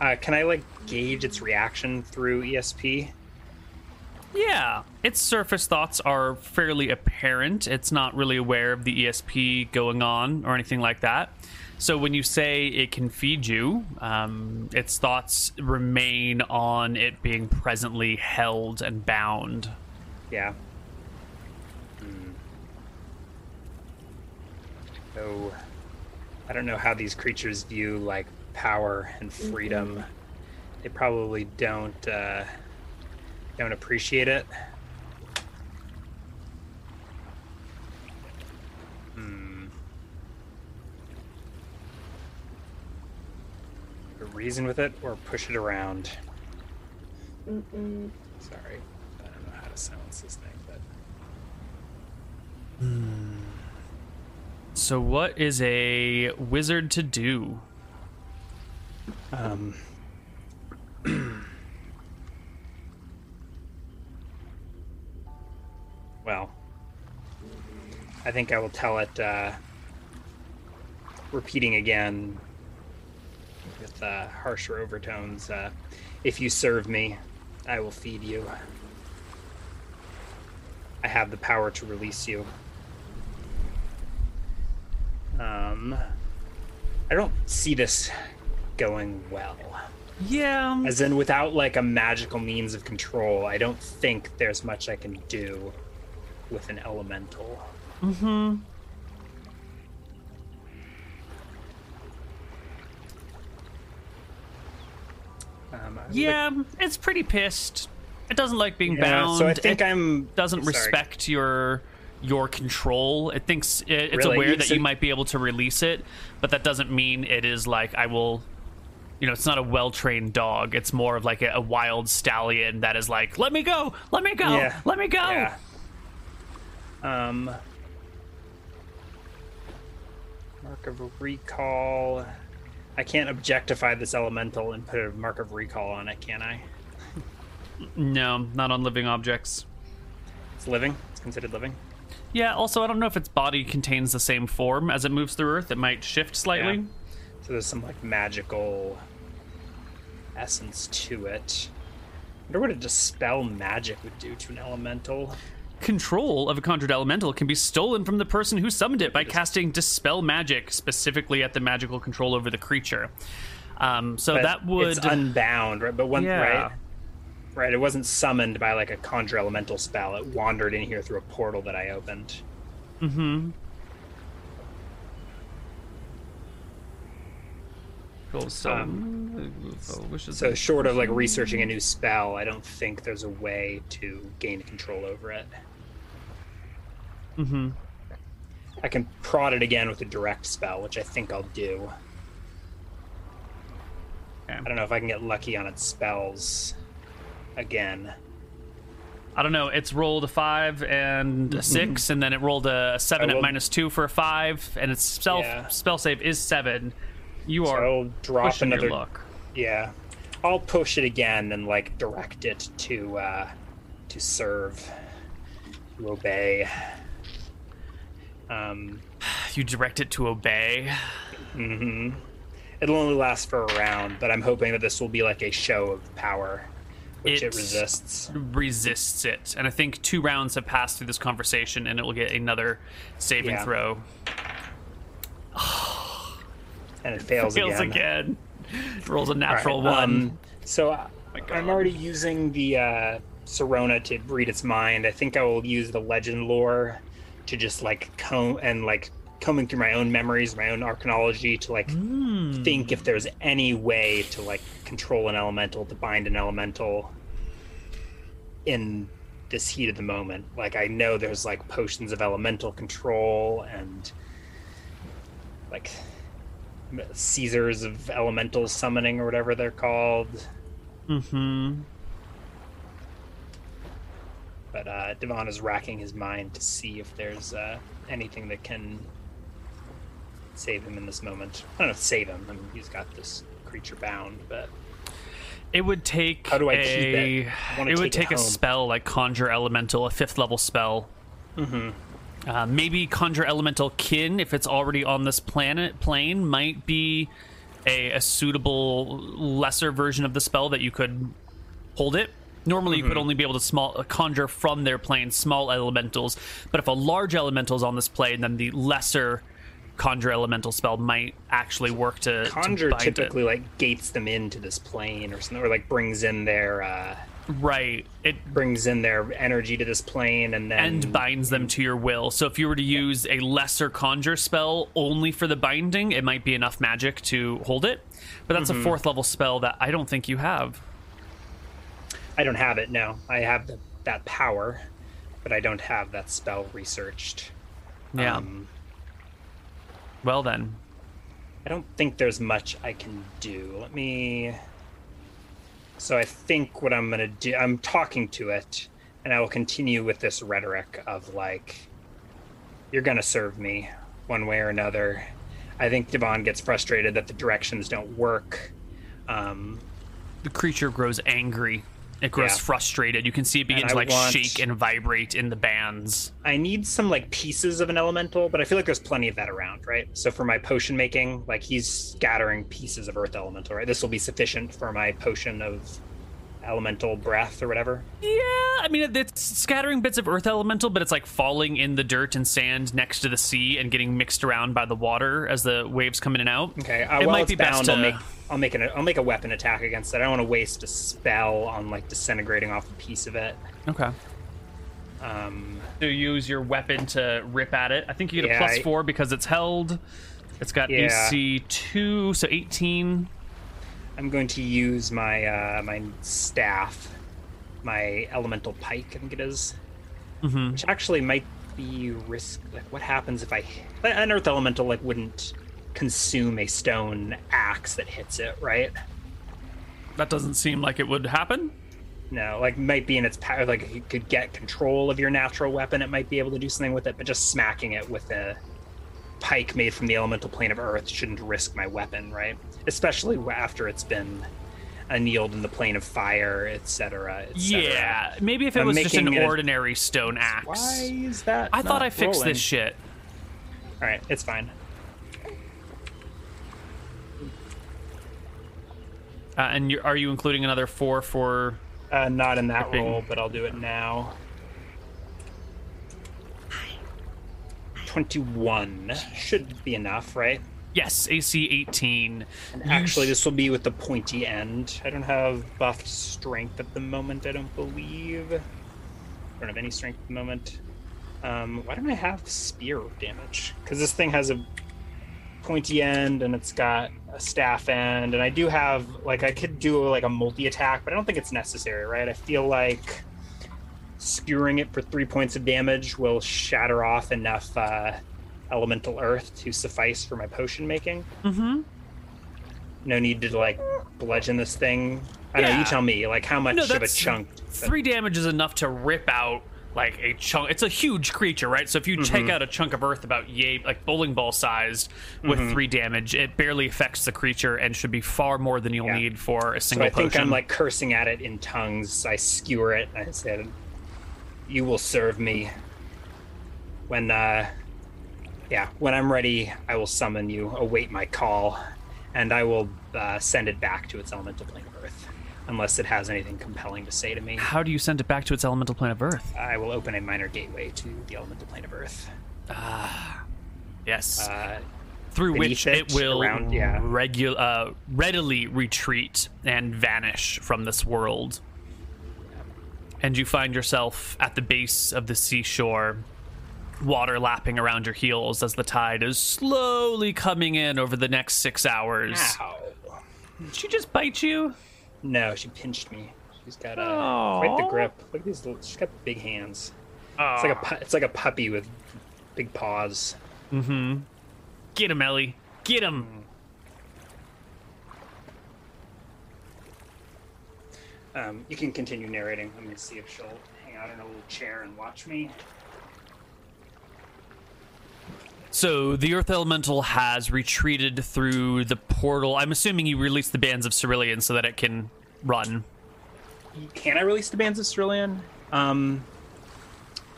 Uh, can I like gauge its reaction through ESP? Yeah, its surface thoughts are fairly apparent. It's not really aware of the ESP going on or anything like that. So when you say it can feed you, um, its thoughts remain on it being presently held and bound. Yeah. Hmm. So, I don't know how these creatures view like power and freedom. They probably don't uh, don't appreciate it. Hmm. Reason with it or push it around. Mm-mm. Sorry, I don't know how to silence this thing, but. So, what is a wizard to do? Um, [clears throat] well, I think I will tell it, uh, repeating again with uh, harsher overtones uh, if you serve me, I will feed you. I have the power to release you. Um, I don't see this going well. Yeah. As in, without like a magical means of control, I don't think there's much I can do with an elemental. Mm-hmm. Um, I would Yeah, it's pretty pissed. It doesn't like being yeah, bound. so I think it I'm doesn't sorry. respect your your control. It thinks it, it's Really? aware You- that so- you might be able to release it, but that doesn't mean it is like I will. You know, it's not a well trained dog. It's more of like a, a wild stallion that is like, "Let me go, let me go, Yeah. let me go." Yeah. Um. Mark of recall. I can't objectify this elemental and put a mark of recall on it, can I? No, not on living objects. It's living. It's considered living. Yeah. Also, I don't know if its body contains the same form as it moves through Earth. It might shift slightly. Yeah. So there's some like magical essence to it. I wonder what a dispel magic would do to an elemental. Control of a conjured elemental can be stolen from the person who summoned it by casting Dispel Magic, specifically at the magical control over the creature. Um, so But that would. it's unbound, right? But one Yeah. right, right. It wasn't summoned by like a conjure elemental spell. It wandered in here through a portal that I opened. Mm-hmm. Cool, so, so, So short of like researching a new spell, I don't think there's a way to gain control over it. Mhm. I can prod it again with a direct spell, which I think I'll do. Okay. I don't know if I can get lucky on its spells again. I don't know. It's rolled a five and a six, and then it rolled a seven at minus two for a five, and its spell Yeah. spell save is seven. You So are I'll drop another luck. Yeah, I'll push it again and like direct it to uh, to serve, to obey. Um, You direct it to obey. hmm It'll only last for a round, but I'm hoping that this will be like a show of power, which it It's- resists. resists it. And I think two rounds have passed through this conversation, and it will get another saving Yeah. throw. [sighs] and it fails, Fails again. again. Rolls a natural right, one. um, so I- My God. I'm already using the uh, Serona to read its mind. I think I will use the legend lore to just like comb and like combing through my own memories, my own arcanology to like Hmm. think if there's any way to like control an elemental, to bind an elemental in this heat of the moment. Like I know there's like potions of elemental control and like Caesars of elemental summoning or whatever they're called. Mm-hmm. But uh, Divan is racking his mind to see if there's uh, anything that can save him in this moment. I don't know if save him. I mean, he's got this creature bound, but It would take How do I a, keep it? I it would take it a spell like Conjure Elemental, a fifth level spell. Mm-hmm. Uh, maybe Conjure Elemental Kin, if it's already on this planet plane, might be a, a suitable lesser version of the spell that you could hold it. Normally, you could Mm-hmm. only be able to small uh, conjure from their plane small elementals, but if a large elemental is on this plane, then the lesser conjure elemental spell might actually work to to conjure it. typically like gates them into this plane or something, or like brings in their uh, right. It brings in their energy to this plane, and then and binds them to your will. So if you were to use a lesser conjure spell only for the binding, it might be enough magic to hold it. But that's Mm-hmm. a fourth level spell that I don't think you have. I don't have it. No, I have the, that power, but I don't have that spell researched. Yeah. Um, well then. I don't think there's much I can do. Let me. So I think what I'm gonna do, I'm talking to it, and I will continue with this rhetoric of like, "You're gonna serve me. one way or another. I think Divan gets frustrated that the directions don't work. Um, The creature grows angry. It grows Yeah. frustrated. You can see it begin And to I like want- shake and vibrate in the bands. I need some like pieces of an elemental, but I feel like there's plenty of that around, right? So for my potion making, like he's scattering pieces of earth elemental, right? This will be sufficient for my potion of elemental breath or whatever. Yeah, I mean it's scattering bits of earth elemental, but it's like falling in the dirt and sand next to the sea and getting mixed around by the water as the waves come in and out. Okay, uh, it might be best bound, to I'll make I'll make an I'll make a weapon attack against it. I don't want to waste a spell on like disintegrating off a piece of it. okay. Um, To use your weapon to rip at it. I think you get a plus I- four because it's held. It's got Yeah. AC two, so eighteen. I'm going to use my uh, my staff, my elemental pike. I think it is, Mm-hmm. which actually might be risk. Like, what happens if I an earth elemental like wouldn't consume a stone axe that hits it, right? That doesn't seem like it would happen. No, like might be in its power. Like you could get control of your natural weapon, it might be able to do something with it. But just smacking it with a pike made from the elemental plane of earth shouldn't risk my weapon, right? Especially after it's been annealed in the plane of fire, etc. Et Yeah, maybe if it I'm was just an making it a- ordinary stone axe. Why is that? I thought I fixed rolling? this shit. All right, it's fine. Uh, and you are you including another four for? Uh, not in that Ripping. roll, but I'll do it now. Twenty-one should be enough, right? Yes, AC eighteen. And You actually, this will be with the pointy end. I don't have buffed strength at the moment. I don't believe. I don't have any strength at the moment. Um, why don't I have spear damage? Because this thing has a pointy end and it's got a staff end, and I do have like I could do like a multi attack, but I don't think it's necessary, right? I feel like skewering it for three points of damage will shatter off enough uh, elemental earth to suffice for my potion making Mm-hmm. no need to like bludgeon this thing. I know you tell me like how much No, of a chunk. Three damage is enough to rip out like a chunk. It's a huge creature, right? So if you take Mm-hmm. out a chunk of earth about yay, like bowling ball sized, with Mm-hmm. three damage, it barely affects the creature and should be far more than you'll Yeah. need for a So single I think. I'm like cursing at it in tongues. I skewer it. I said, "You will serve me." When, uh, yeah, when I'm ready, I will summon you. Await my call, and I will uh, send it back to its elemental plane of earth, unless it has anything compelling to say to me. How do you send it back to its elemental plane of earth? I will open a minor gateway to the elemental plane of earth. Ah, yes. Uh, through which it it, will around- yeah. regu- uh, readily retreat and vanish from this world. And you find yourself at the base of the seashore, water lapping around your heels as the tide is slowly coming in over the next six hours. ow. Did she just bite you? No, she pinched me. She's got a Aw. quite the grip. Look at these. Little, she's got big hands. It's like a it's like a puppy with big paws. Mm-hmm. Get him, Ellie. Get him. Um, you can continue narrating. Let me see if she'll hang out in a little chair and watch me. So the Earth Elemental has retreated through the portal. I'm assuming you released the bands of Cerulean so that it can run. Can I release the bands of Cerulean? Um,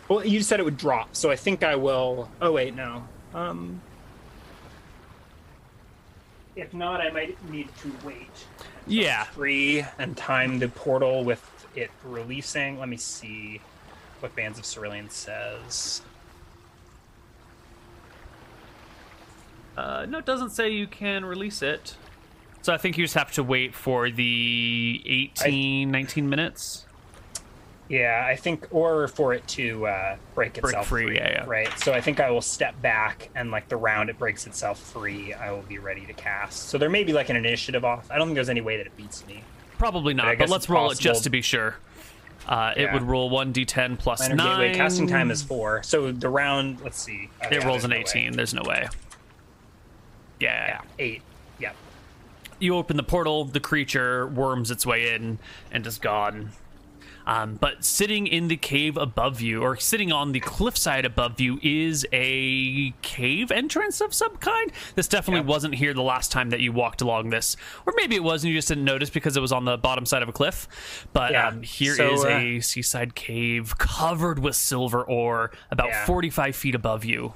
well, you said it would drop, so I think I will. Oh wait, no. Um, if not, I might need to wait. Yeah. free and time the portal with it releasing. Let me see what Bands of Cerulean says. Uh, no, it doesn't say you can release it. So I think you just have to wait for the 18, 19 minutes. Yeah, I think, or for it to uh, break Break itself free, free, yeah, yeah. right? So I think I will step back, and like the round it breaks itself free, I will be ready to cast. So there may be like an initiative off. I don't think there's any way that it beats me. Probably not, but guess let's it's roll it just to be sure. Uh, It would roll 1d10 plus Minor 9. gateway casting time is four. So the round, let's see. Oh, It rolls there's an no way. 18. There's no way. Yeah. Yeah, eight. Yeah. You open the portal, the creature worms its way in and is gone. Um, but sitting in the cave above you, or sitting on the cliffside above you, is a cave entrance of some kind. This definitely Yeah. wasn't here the last time that you walked along this, or maybe it was and you just didn't notice because it was on the bottom side of a cliff. But Yeah. um, here is So, uh, a seaside cave covered with silver ore, about Yeah. 45 feet above you.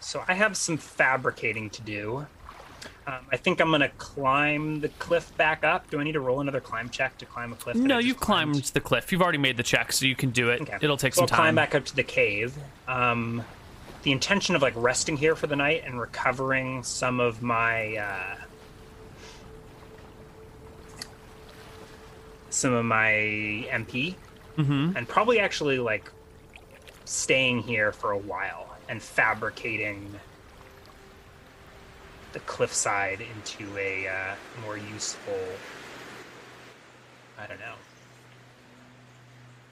So I have some fabricating to do. Um, I think I'm gonna climb the cliff back up. Do I need to roll another climb check to climb a cliff? No, you've climbed the cliff. You've already made the check, so you can do it. Okay. It'll take so some I'll climb back up to the cave. Um, the intention of like resting here for the night and recovering some of my uh, some of my MP, Mhm. and probably actually like staying here for a while and fabricating the cliffside into a uh, more useful. I don't know.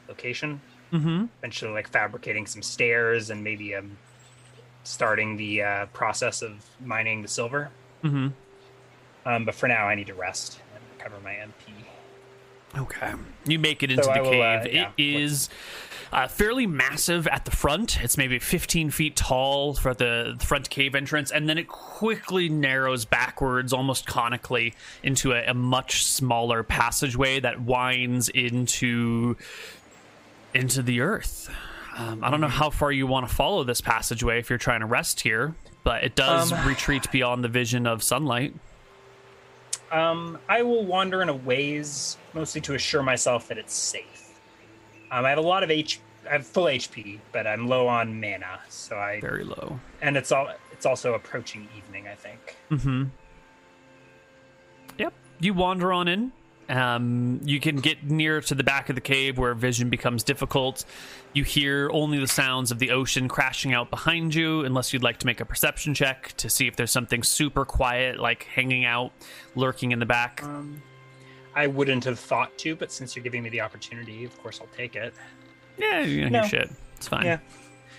Location Mm-hmm. eventually like fabricating some stairs and maybe um starting the uh, process of mining the silver. Mm-hmm. Um, but for now, I need to rest and recover my MP. Okay. You make it into So the will, uh, cave. yeah. It is uh, fairly massive at the front. It's maybe 15 feet tall for the front cave entrance, and then it quickly narrows backwards, almost conically, into a, a much smaller passageway that winds into into the earth. Um, I don't know how far you want to follow this passageway if you're trying to rest here, but it does Um, retreat beyond the vision of sunlight. Um, I will wander in a ways, mostly to assure myself that it's safe. Um, I have a lot of H. I have full HP, but I'm low on mana, so I Very low. and it's all. It's also approaching evening, I think. Mm-hmm. Yep. You wander on in. Um, you can get near to the back of the cave where vision becomes difficult. You hear only the sounds of the ocean crashing out behind you, unless you'd like to make a perception check to see if there's something super quiet, like hanging out, lurking in the back. Um, I wouldn't have thought to, but since you're giving me the opportunity, of course I'll take it. Yeah, you know no. shit. It's fine. Yeah.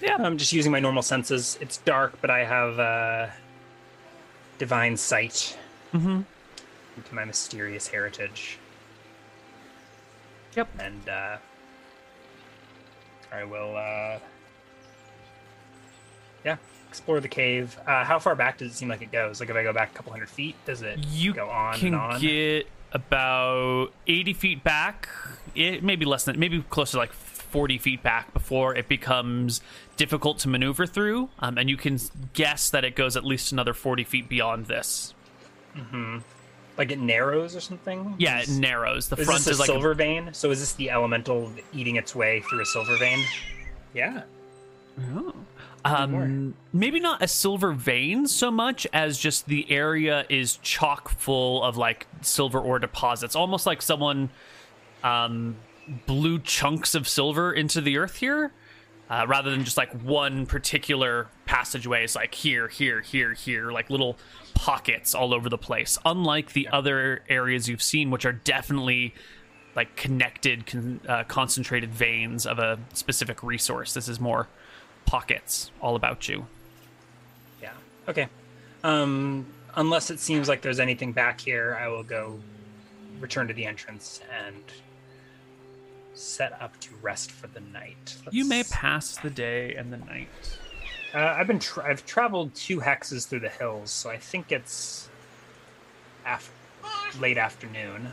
Yeah. I'm just using my normal senses. It's dark, but I have uh, divine sight Mm-hmm. into my mysterious heritage. Yep. And uh, I will, uh, yeah, explore the cave. Uh, how far back does it seem like it goes? Like if I go back a couple hundred feet, does it You go on can and on? get about 80 feet back it maybe less than maybe closer to like 40 feet back before it becomes difficult to maneuver through um, and you can guess that it goes at least another 40 feet beyond this like it narrows or something? yeah it narrows the is front a is like a- silver vein? So is this the elemental eating its way through a silver vein? Yeah. Oh. Um, maybe not a silver vein so much as just the area is chock full of like silver ore deposits, almost like someone um, blew chunks of silver into the earth here, uh, rather than just like one particular passageway. It's like here, here, here, here, like little pockets all over the place. Unlike the other areas you've seen, which are definitely like connected, con- uh, concentrated veins of a specific resource. This is more pockets all about you. Yeah. Okay. Um, unless it seems like there's anything back here, I will go return to the entrance and set up to rest for the night. You may pass the day and the night. Uh, I've been tra- I've traveled two hexes through the hills, so I think it's af- late afternoon.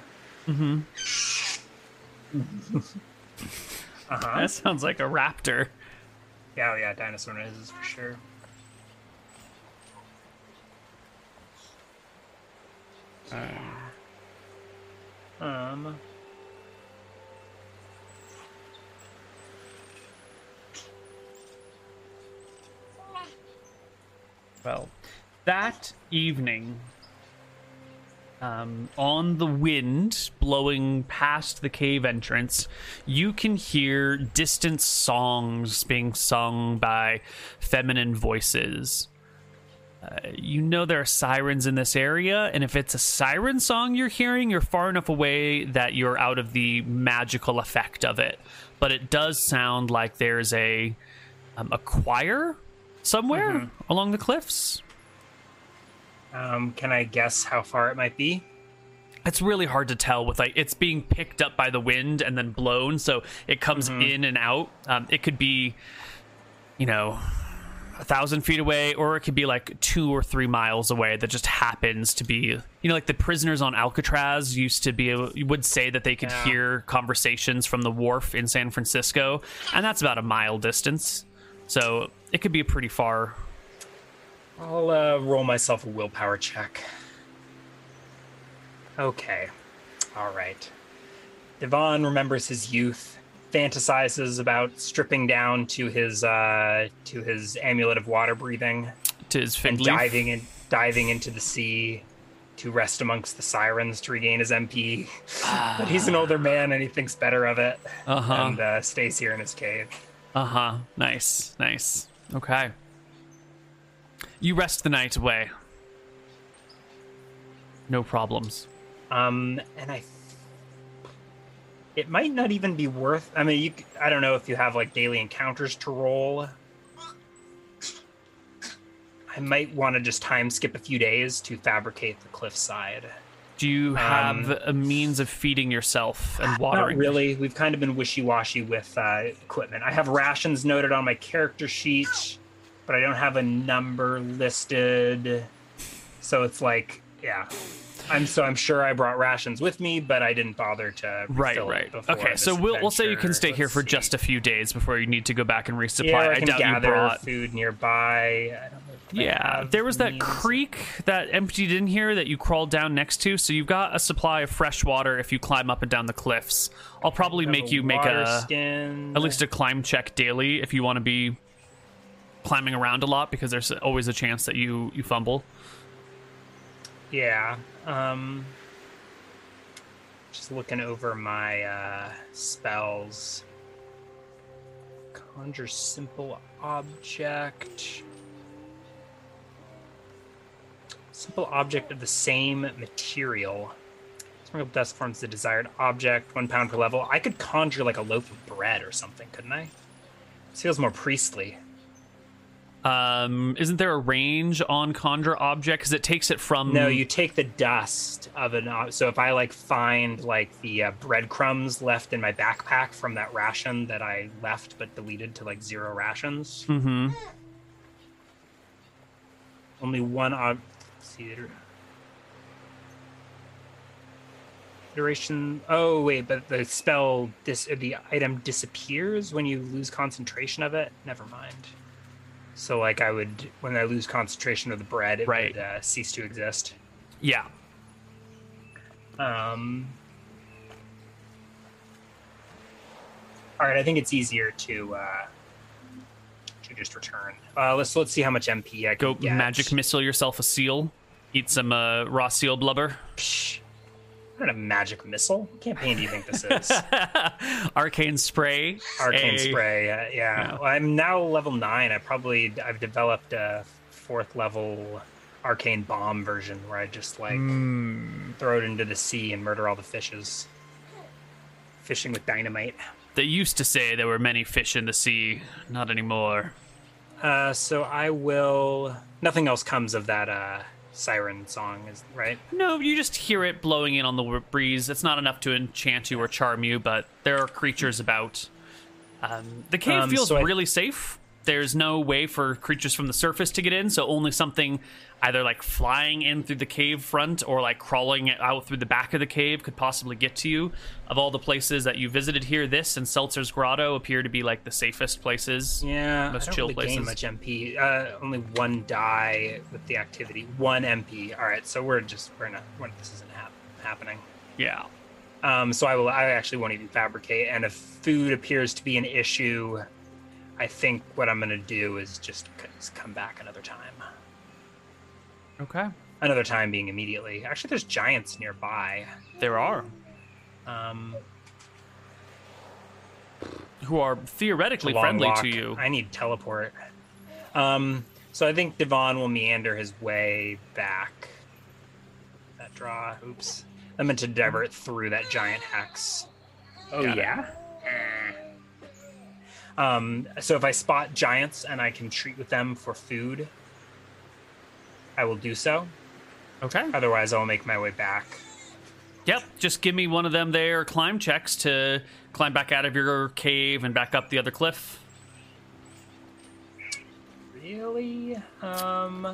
Mm-hmm. [laughs] Uh huh. That sounds like a raptor. Yeah, oh yeah, dinosaur noises for sure. Um. Well, that evening, um, on the wind blowing past the cave entrance, you can hear distant songs being sung by feminine voices. Uh, you know there are sirens in this area, and if it's a siren song you're hearing, you're far enough away that you're out of the magical effect of it. But it does sound like there's a um, a choir somewhere along the cliffs. Um, can I guess how far it might be? it's really hard to tell with like it's being picked up by the wind and then blown, so it comes in and out. Um, it could be, you know, a thousand feet away, or it could be like two or three miles away. That just happens to be, you know, like the prisoners on Alcatraz used to be. You would say that they could Yeah. hear conversations from the wharf in San Francisco, and that's about a mile distance. So it could be a pretty far. I'll uh, roll myself a willpower check. Okay. All right. Divan remembers his youth, fantasizes about stripping down to his uh, to his amulet of water breathing To his and leaf. diving in, diving into the sea to rest amongst the sirens to regain his MP. [laughs] but he's an older man and he thinks better of it Uh-huh. and uh, stays here in his cave. Uh huh. Nice. Nice. Okay. You rest the night away. No problems. Um, and I, it might not even be worth. I mean, you. I don't know if you have like daily encounters to roll. I might want to just time skip a few days to fabricate the cliffside. Do you have Um, a means of feeding yourself and [sighs] watering? Not really. We've kind of been wishy-washy with uh, equipment. I have rations noted on my character sheet, but I don't have a number listed. So it's like, yeah. I'm so I'm sure I brought rations with me, but I didn't bother to Right, right. before Okay, so we'll we'll say you can stay here Let's for see. just a few days before you need to go back and resupply. Yeah, I, I can doubt you brought. food nearby. I don't know if I Yeah, there was that means. creek that emptied in here that you crawled down next to, so you've got a supply of fresh water if you climb up and down the cliffs. I'll probably make you make a skin. at least a climb check daily if you want to be climbing around a lot because there's always a chance that you you fumble. Yeah. Um just looking over my uh spells. Conjure simple object. Simple object of the same material. Sprinkle dust forms the desired object, one pound per level. I could conjure like a loaf of bread or something, couldn't I? This feels more priestly. Um, isn't there a range on conjure object? Because it takes it from No, you take the dust of an. ob- So if I like find like the uh, breadcrumbs left in my backpack from that ration that I left but deleted to like zero rations, Mm-hmm. only one. Ob- see. iter- Iteration. Oh wait, but the spell this the item disappears when you lose concentration of it. Never mind. So like I would when I lose concentration of the bread, it Right. would uh, cease to exist. Yeah. Um, all right, I think it's easier to uh, to just return. Uh, let's let's see how much MP I can Go get. magic missile yourself a seal. Eat some uh, raw seal blubber. Psh, Don't have magic missile. What campaign do you think this is? [laughs] Arcane spray. Arcane a- spray. Uh, yeah. Yeah. Well, I'm now level nine. I probably I've developed a fourth level arcane bomb version where I just like Hmm. throw it into the sea and murder all the fishes. Fishing with dynamite. They used to say there were many fish in the sea. Not anymore. Uh, so I will. Nothing else comes of that uh, siren song, is right? No, you just hear it blowing in on the breeze. It's not enough to enchant you or charm you, but there are creatures about. Um, the cave Um, feels so I- really safe. There's no way for creatures from the surface to get in, so only something either like flying in through the cave front or like crawling out through the back of the cave could possibly get to you. Of all the places that you visited here, this and Seltzer's Grotto appear to be like the safest places. Yeah, Most chill really gain places. much MP. Uh, only one die with the activity. One MP. All right, so we're just we're not. We're, this isn't hap- happening. Yeah. Um, so I will. I actually won't even fabricate. And if food appears to be an issue, I think what I'm going to do is just come back another time. Okay. Another time being immediately. Actually, there's giants nearby. There are Um, who are theoretically friendly walk. to you. I need teleport. Um, so I think Divan will meander his way back. That draw. Oops. I meant to divert through that giant hex. Oh Got it. yeah. Um, so if I spot giants and I can treat with them for food, I will do so. Okay. Otherwise, I'll make my way back. Yep, just give me one of them there climb checks to climb back out of your cave and back up the other cliff. Really? Um.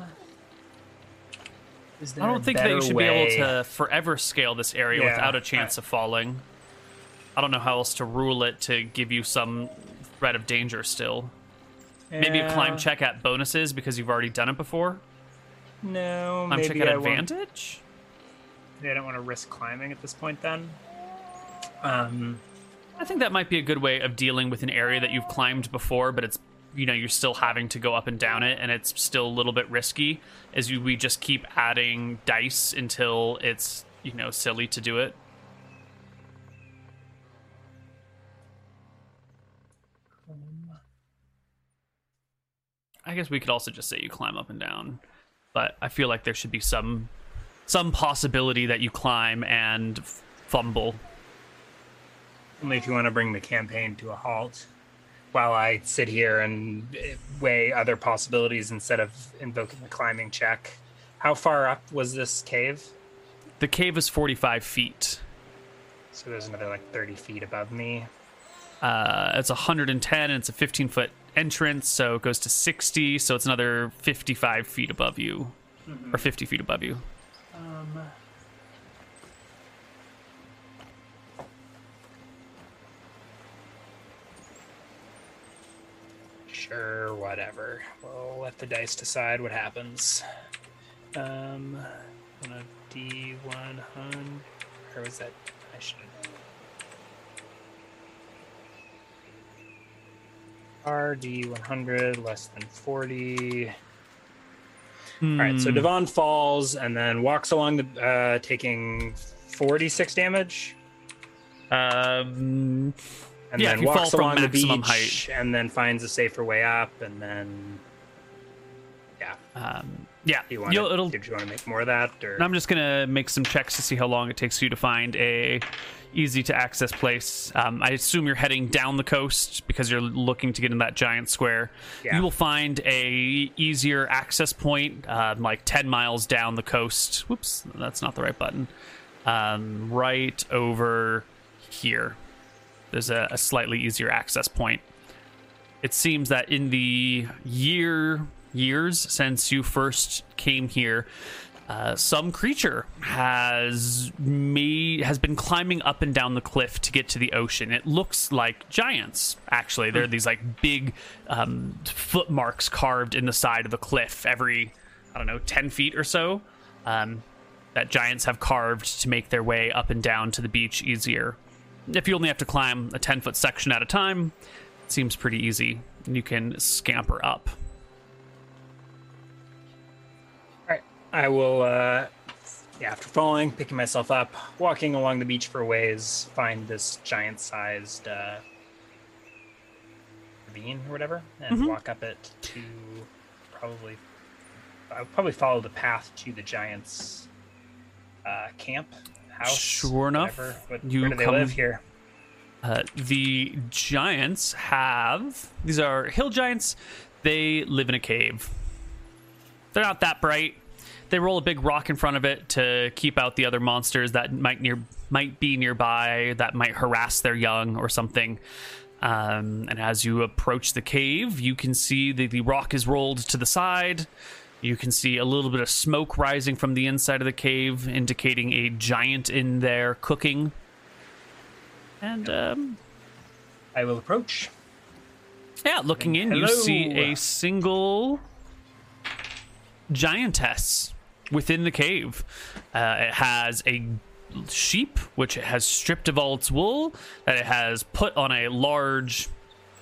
I don't think that you should be able to forever scale this area Yeah, without a chance I- of falling. I don't know how else to rule it to give you some threat of danger still. Maybe a climb check at bonuses because you've already done it before. No, Climb check maybe at I won't. advantage. I don't want to risk climbing at this point. Then. Um. I think that might be a good way of dealing with an area that you've climbed before, but it's you know you're still having to go up and down it, and it's still a little bit risky. As you, we just keep adding dice until it's you know silly to do it. I guess we could also just say you climb up and down, but I feel like there should be some some possibility that you climb and f- fumble Only if you want to bring the campaign to a halt, while I sit here and eh, weigh other possibilities instead of invoking the climbing check. How far up was this cave? The cave is 45 feet. So there's another like 30 feet above me. Uh, it's 110 and it's a 15 foot entrance, so it goes to 60, so it's another 55 feet above you, or 50 feet above you. Um, sure, whatever. We'll let the dice decide what happens. Um, on a D one hundred, or was that? I should. RD one hundred less than forty. All right, so Hmm. Divan falls and then walks along the, uh, taking 46 damage, Um, and Yeah, then if you fall walks along the beach, and then finds a safer way up, and then yeah. um, yeah, Do you want you'll, to? it'll. Did you want to make more of that, or I'm just gonna make some checks to see how long it takes you to find a easy to access place. Um, I assume you're heading down the coast because you're looking to get in that giant square. Yeah. You will find a easier access point, um, like 10 miles down the coast. Whoops, that's not the right button. Um, right over here. There's a, a slightly easier access point. It seems that in the year years since you first came here, uh, some creature has made has been climbing up and down the cliff to get to the ocean. It looks like giants. Actually, there are these like big um, footmarks carved in the side of the cliff every I don't know ten feet or so. Um, that giants have carved to make their way up and down to the beach easier. If you only have to climb a ten foot section at a time, it seems pretty easy. You can scamper up. I will. Uh, yeah, after falling, picking myself up, walking along the beach for a ways, find this giant-sized uh, ravine or whatever, and Mhm. walk up it to probably. I'll probably follow the path to the giant's uh, camp house. Sure enough. What, you where do they come- live here? Uh, the giants have these are hill giants. They live in a cave. They're not that bright. They roll a big rock in front of it to keep out the other monsters that might near might be nearby that might harass their young or something. Um, and as you approach the cave, you can see that the rock is rolled to the side. You can see a little bit of smoke rising from the inside of the cave, indicating a giant in there cooking. And um, I will approach. yeah, looking in, you see a single giantess within the cave. Uh, it has a sheep, which it has stripped of all its wool, that it has put on a large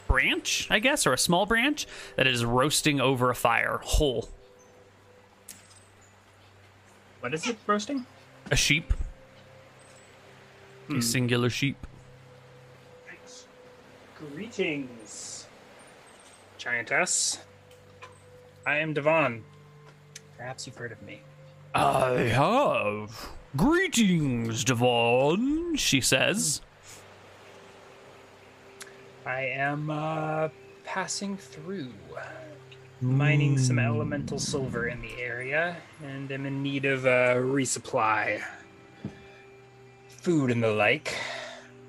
branch, I guess, or a small branch, that is roasting over a fire whole. What is it roasting? A sheep. Hmm. A singular sheep. Greetings, giantess. I am Divan. Perhaps you've heard of me. I have. Greetings, Divan, she says. I am uh, passing through, mining some elemental silver in the area, and am in need of a resupply. food and the like.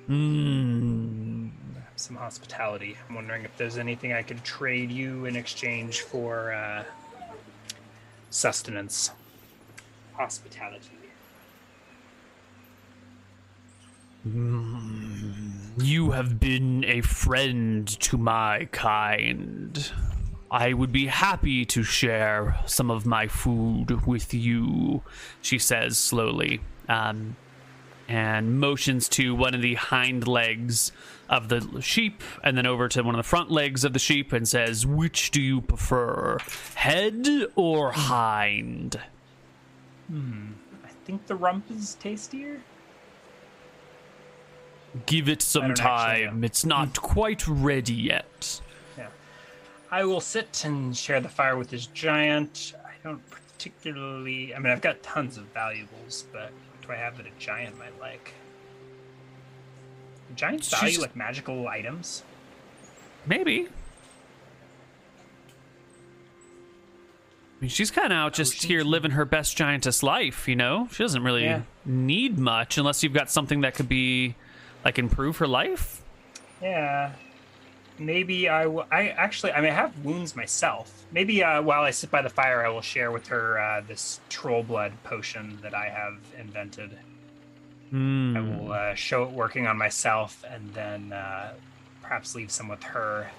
Mm. Some hospitality. I'm wondering if there's anything I could trade you in exchange for uh, sustenance. Hospitality. You have been a friend to my kind. I would be happy to share some of my food with you, she says slowly, um, and motions to one of the hind legs of the sheep and then over to one of the front legs of the sheep and says, Which do you prefer, head or hind? Hmm. I think the rump is tastier. Give it some time. It's not hmm. quite ready yet. Yeah. I will sit and share the fire with this giant. I don't particularly. I mean, I've got tons of valuables, but what do I have that a giant might like? Giants value like magical items. Maybe. Mean, she's kind of out just here living her best giantess life, you know? She doesn't really Yeah. need much unless you've got something that could be, like, improve her life. Yeah. Maybe I will. I actually, I mean, I have wounds myself. Maybe uh, while I sit by the fire, I will share with her uh, this troll blood potion that I have invented. Hmm. I will uh, show it working on myself, and then uh, perhaps leave some with her.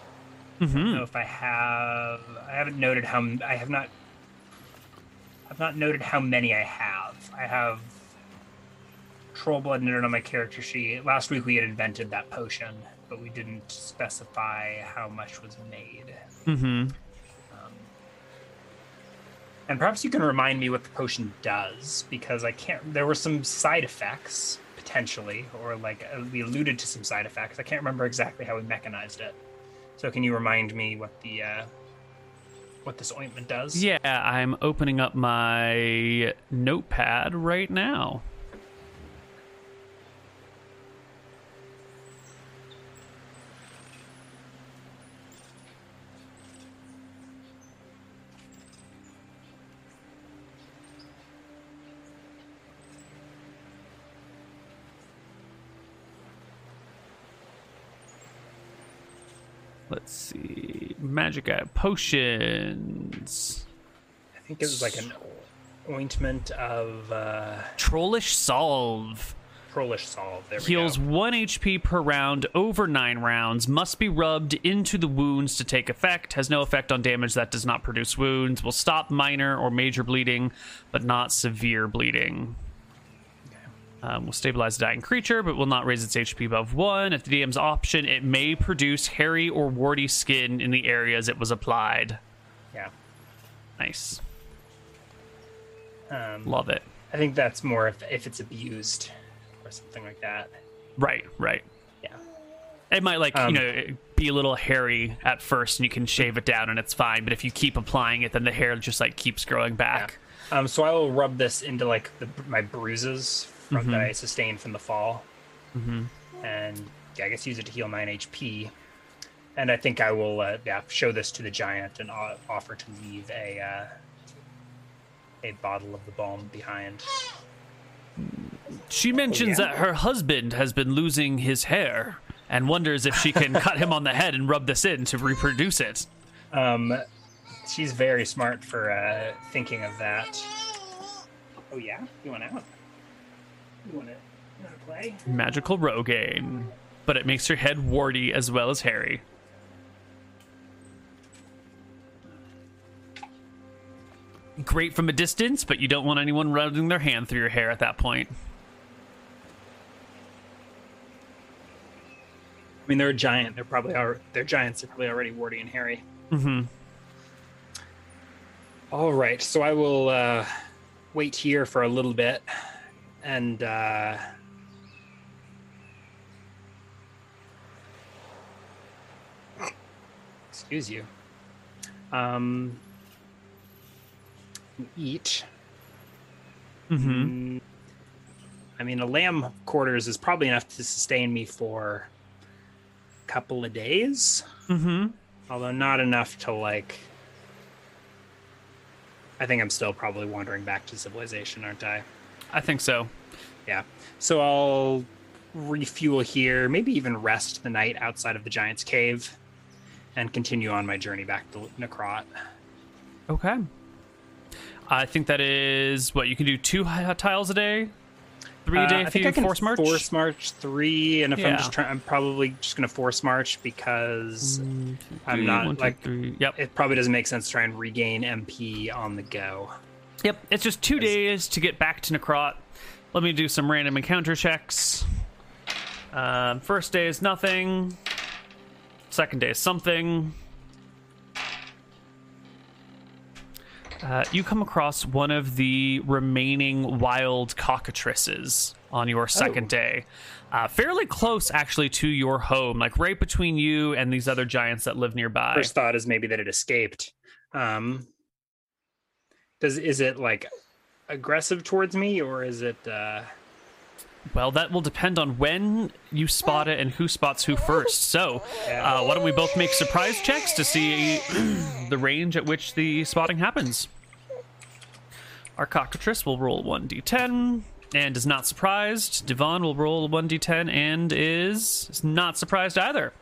I Mhm. don't know if I have. I haven't noted how. I have not. I've not noted how many I have. I have troll blood noted on my character sheet. Last week we had invented that potion, but we didn't specify how much was made. Mm-hmm. Um, and perhaps you can remind me what the potion does, because I can't. There were some side effects potentially, or like uh, we alluded to some side effects. I can't remember exactly how we mechanized it. So can you remind me what the uh, what this ointment does? Yeah, I'm opening up my notepad right now. Let's see. Magic eye potions. I think it was like an ointment of uh, Trollish Salve. trollish salve. There Heals go. 1 HP per round over 9 rounds. Must be rubbed into the wounds to take effect. Has no effect on damage that does not produce wounds. Will stop minor or major bleeding, but not severe bleeding. Um, will stabilize the dying creature, but will not raise its HP above 1. At the DM's option, it may produce hairy or warty skin in the areas it was applied. Yeah. Nice. Um, Love it. I think that's more if if it's abused or something like that. Right, right. Yeah. It might like Um, you know be a little hairy at first, and you can shave it down, and it's fine. But if you keep applying it, then the hair just like keeps growing back. Um, so I will rub this into like the, my bruises from, that I sustained from the fall, Mhm. and yeah, I guess use it to heal nine HP. And I think I will uh, yeah show this to the giant and offer to leave a uh, a bottle of the balm behind. She mentions yeah? that her husband has been losing his hair, and wonders if she can [laughs] cut him on the head and rub this in to reproduce it. Um, she's very smart for uh, thinking of that. Oh yeah, you want out? You want to? You want to play? Magical Rogaine, but it makes your head warty as well as hairy. Great from a distance, but you don't want anyone running their hand through your hair at that point. I mean, they're a giant. They're probably are. They're giants. They're probably already warty and hairy. Mm-hmm. All right, so I will uh, wait here for a little bit, and uh, excuse you. Um, eat. Mm-hmm. Mm, I mean, a lamb quarters is probably enough to sustain me for a couple of days Mm-hmm. although not enough to like i think i'm still probably wandering back to civilization aren't i I think so. Yeah. So I'll refuel here, maybe even rest the night outside of the giant's cave, and continue on my journey back to Necrot. Okay. I think that is what you can do two tiles a day, three a Uh, day I if think you I can force march. Force march three, and if I'm just trying, I'm probably just gonna force march because two, I'm not, one, two, like- three. Yep. it probably doesn't make sense to try and regain MP on the go. Yep, it's just two days to get back to Necrot. Let me do some random encounter checks. Um, first day is nothing. Second day is something. Uh, you come across one of the remaining wild cockatrices on your second Oh. day. Uh, fairly close, actually, to your home, like right between you and these other giants that live nearby. First thought is maybe that it escaped. Um, does is it like aggressive towards me, or is it? Uh, Well, that will depend on when you spot it and who spots who first. So, uh, why don't we both make surprise checks to see [clears throat] the range at which the spotting happens? Our cockatrice will roll 1d10 and is not surprised. Divan will roll 1d10 and is, is not surprised either.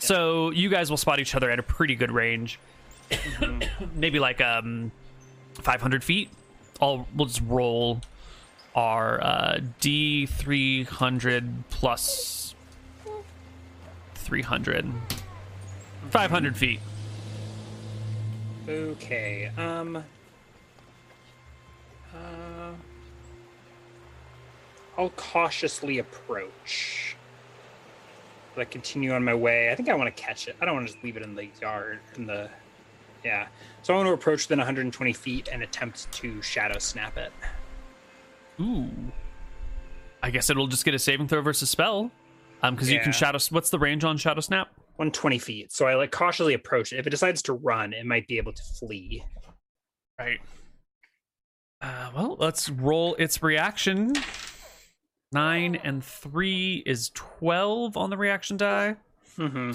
So, you guys will spot each other at a pretty good range. [coughs] Maybe like um, 500 feet. I'll, we'll just roll our uh, D300 plus 300. 500 feet. okay. Um. Uh, I'll cautiously approach. I continue on my way. I think I want to catch it. I don't want to just leave it in the yard. In the, yeah. So I want to approach within 120 feet and attempt to shadow snap it. Ooh. I guess it'll just get a saving throw versus spell. Um, because you can shadow. What's the range on shadow snap? 120 feet. So I like cautiously approach it. If it decides to run, it might be able to flee. Right. Uh, well, let's roll its reaction. Nine and three is twelve on the reaction die. Mm-hmm.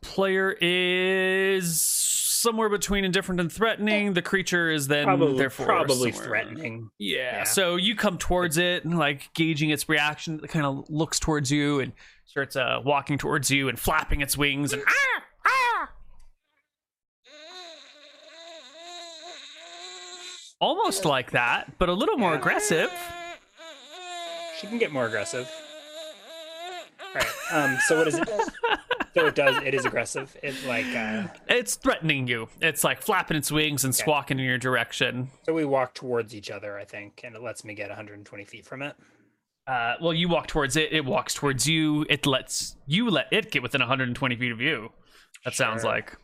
Player is somewhere between indifferent and threatening. The creature is then Probably, therefore probably somewhere- threatening. Yeah. Yeah. So you come towards it and like gauging its reaction. It kind of looks towards you and starts uh, walking towards you and flapping its wings and ah ah. Almost like that, but a little more Yeah. aggressive. She can get more aggressive. All right. Um. So what is it? [laughs] so it does. It is aggressive. It's like. Uh, It's threatening you. It's like flapping its wings and Okay. squawking in your direction. so we walk towards each other, I think, and it lets me get 120 feet from it. Uh, well, you walk towards it. It walks towards you. It lets you let it get within 120 feet of you. That sounds like.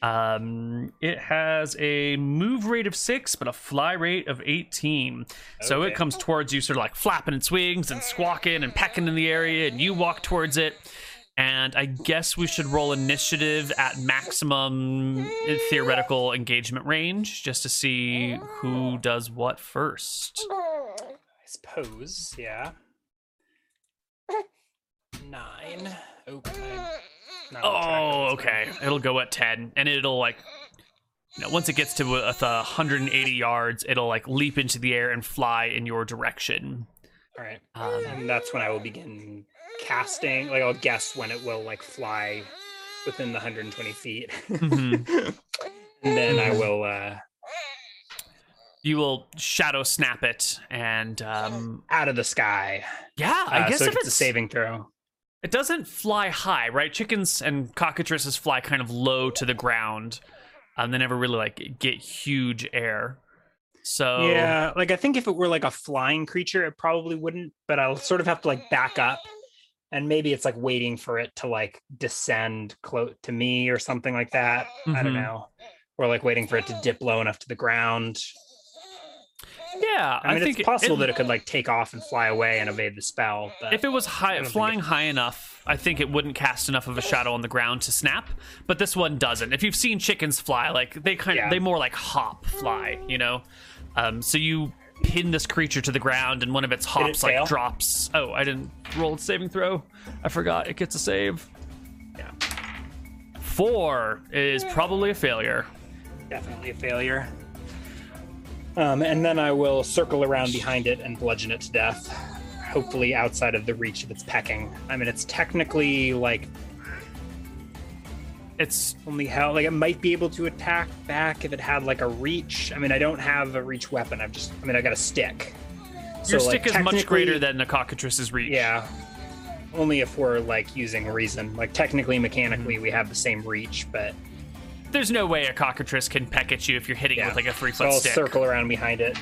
Um, it has a move rate of six, but a fly rate of 18. So it comes towards you, sort of like flapping its wings and squawking and pecking in the area, and you walk towards it. And I guess we should roll initiative at maximum theoretical engagement range just to see who does what first. I suppose. Yeah. Nine. Okay. Not Oh, okay. It'll go at 10, and it'll like, you know, once it gets to uh, the 180 yards, it'll like leap into the air and fly in your direction. All right. Um, And that's when I will begin casting. Like I'll guess when it will like fly within the 120 feet, [laughs] Mhm. and then I will. uh you will shadow snap it, and um, out of the sky. yeah, I Uh, guess so if it's a saving throw. it doesn't fly high, right? Chickens and cockatrices fly kind of low to the ground, and they never really like get huge air. So Yeah, like I think if it were like a flying creature, it probably wouldn't. But I'll sort of have to like back up, and maybe it's like waiting for it to like descend close to me or something like that. I don't Mhm. know, or like waiting for it to dip low enough to the ground. yeah, I mean, think it's possible it, that it could like take off and fly away and evade the spell. But if it was high, flying high enough, I think it wouldn't cast enough of a shadow on the ground to snap. But this one doesn't. If you've seen chickens fly, like they kind of Yeah. they more like hop fly, you know. Um, so you pin this creature to the ground, and one of its it hops like fail? drops. Oh, I didn't roll its saving throw. I forgot it gets a save. yeah, Four is probably a failure. definitely a failure. Um, and then I will circle around behind it and bludgeon it to death. hopefully outside of the reach of its pecking. I mean, it's technically like It's only how like it might be able to attack back if it had like a reach. I mean, I don't have a reach weapon. I've just I mean, I got a stick. your So, like, stick is much greater than the cockatrice's reach. Yeah. Only if we're like using reason. Like technically, mechanically, Mm-hmm. we have the same reach, but There's no way a cockatrice can peck at you if you're hitting yeah. with like a three so foot I'll stick. circle around behind it,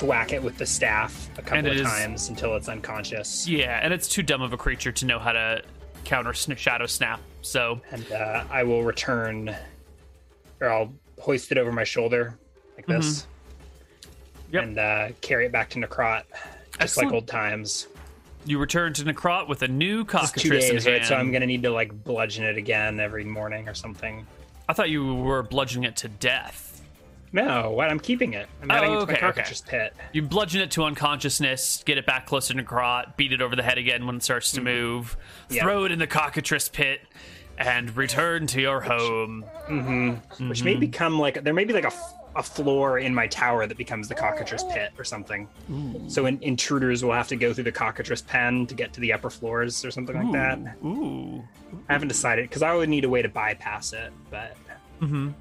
whack it with the staff a couple of is- times until it's unconscious, Yeah, and it's too dumb of a creature to know how to counter sn- shadow snap. So and uh, I will return, or I'll hoist it over my shoulder like this, Mm-hmm. Yep. and uh, carry it back to Necrot, just Excellent. like old times. you return to Necrot with a new cockatrice days, in right? So I'm gonna need to like bludgeon it again every morning or something. I thought you were bludgeoning it to death. No, what? I'm keeping it. I'm adding Oh, it to okay, my okay. cockatrice pit. You bludgeon it to unconsciousness, get it back closer to Necrot, beat it over the head again when it starts to move, Mm-hmm. Yeah. throw it in the cockatrice pit, and return to your home. which may become like there may be like a, a floor in my tower that becomes the cockatrice pit or something. So in, intruders will have to go through the cockatrice pen to get to the upper floors or something like that. Ooh. I haven't decided because I would need a way to bypass it, but All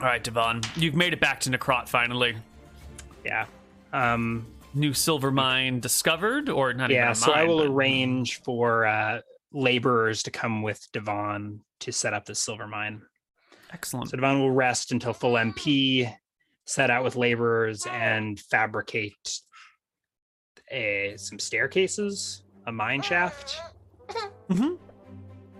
right, Divan, you've made it back to Necrot finally. yeah. Um, New silver mine discovered, or not even yeah, so I will but- arrange for uh, laborers to come with Divan to set up the silver mine. Excellent. So Divan will rest until full MP, set out with laborers, and fabricate a, some staircases, a mine shaft.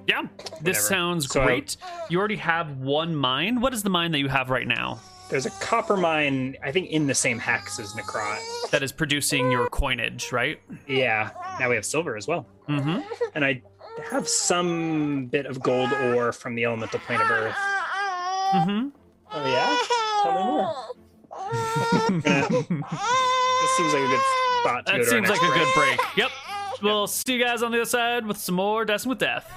Yeah, this sounds So I- great. You already have one mine. What is the mine that you have right now There's a copper mine, I think, in the same hex as Necrot. that is producing your coinage, right? Yeah. Now we have silver as well. Mm-hmm. And I have some bit of gold ore from the elemental plane of Earth. Mm-hmm. Oh, yeah? Tell me more. [laughs] this seems like a good spot to That go to our seems like next a good break. break. Yep. We'll see you guys on the other side with some more Dicing with Death.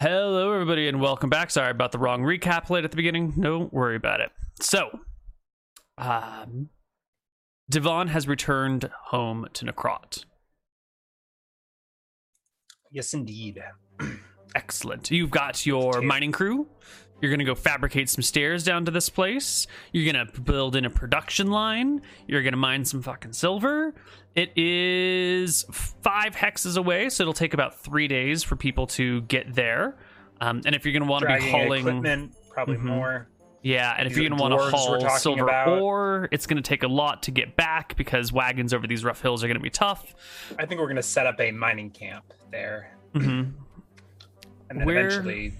Hello, everybody, and welcome back. Sorry about the wrong recap plate at the beginning. Don't worry about it. So, um, Divan has returned home to Necrot. Yes, indeed. Excellent. You've got your mining crew. You're going to go fabricate some stairs down to this place. You're going to build in a production line. You're going to mine some fucking silver. It is five hexes away, so it'll take about three days for people to get there. Um, and if you're going to want to be hauling, equipment, probably Mhm. more. Yeah, and if you're going to want to haul silver about. ore, it's going to take a lot to get back because wagons over these rough hills are going to be tough. I think we're going to set up a mining camp there. hmm And then Where- eventually,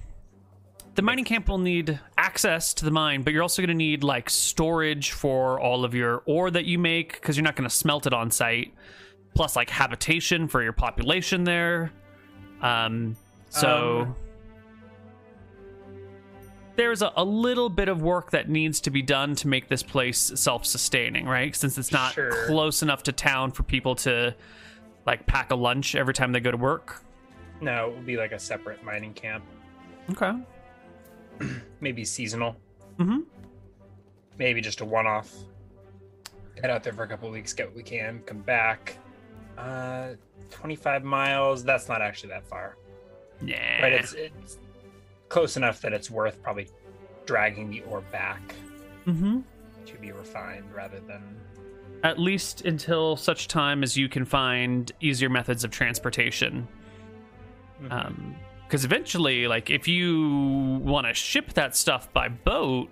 the mining camp will need access to the mine, but you're also going to need like storage for all of your ore that you make because you're not going to smelt it on site. Plus, like habitation for your population there. Um, so Um, there's a, a little bit of work that needs to be done to make this place self-sustaining, right? Since it's not Sure. close enough to town for people to like pack a lunch every time they go to work. no, it would be like a separate mining camp. Okay. [clears throat] Maybe seasonal. Mm-hmm. maybe just a one-off. Head out there for a couple of weeks, get what we can, come back. Uh, 25 miles. That's not actually that far, Yeah. right? It's it's close enough that it's worth probably dragging the ore back mm-hmm. to be refined rather than. at least until such time as you can find easier methods of transportation. Mhm. Because eventually, like if you want to ship that stuff by boat,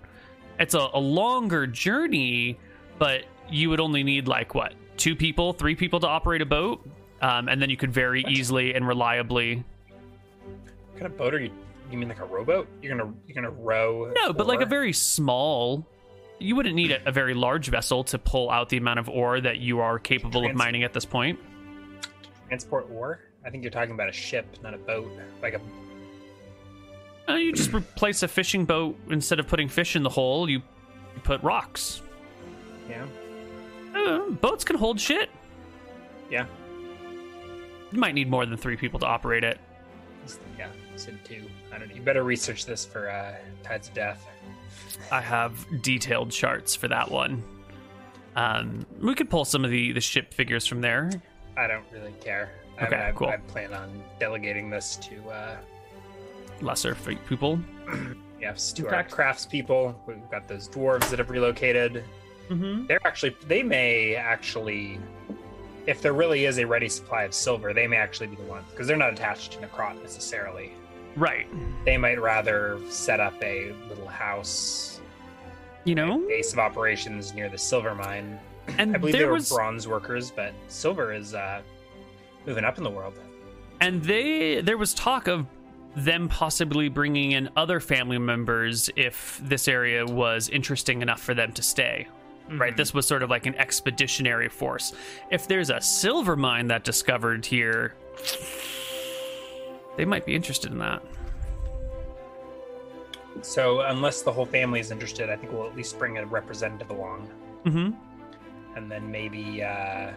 it's a, a longer journey, but you would only need like what two people, three people to operate a boat, um, and then you could very easily and reliably. what kind of boat are you? You mean like a rowboat? You're gonna you're gonna row? No, but like a very small. You wouldn't need a, a very large vessel to pull out the amount of ore that you are capable of mining at this point. transport ore. I think you're talking about a ship, not a boat. Like a Uh, you just replace a fishing boat instead of putting fish in the hole. You, you put rocks. yeah, Uh, boats can hold shit. yeah, You might need more than three people to operate it. Yeah. Said two. I don't know. You better research this for uh, Tides of Death. I have detailed charts for that one. Um, We could pull some of the the ship figures from there. I don't really care. I Okay, mean, I, cool. I plan on delegating this to uh, Lesser f- people. [clears throat] yeah, to Okay. our craftspeople. We've got those dwarves that have relocated. Mm-hmm. They're actually they may actually, if there really is a ready supply of silver, they may actually be the ones because they're not attached to Necrot necessarily. Right. They might rather set up a little house, You know, base of operations near the silver mine. and I believe there they were was bronze workers, but silver is uh, moving up in the world. and they there was talk of them possibly bringing in other family members if this area was interesting enough for them to stay. Right, Mhm. this was sort of like an expeditionary force. If there's a silver mine that discovered here, they might be interested in that. So unless the whole family is interested, I think we'll at least bring a representative along, Mm-hmm. and then maybe uh,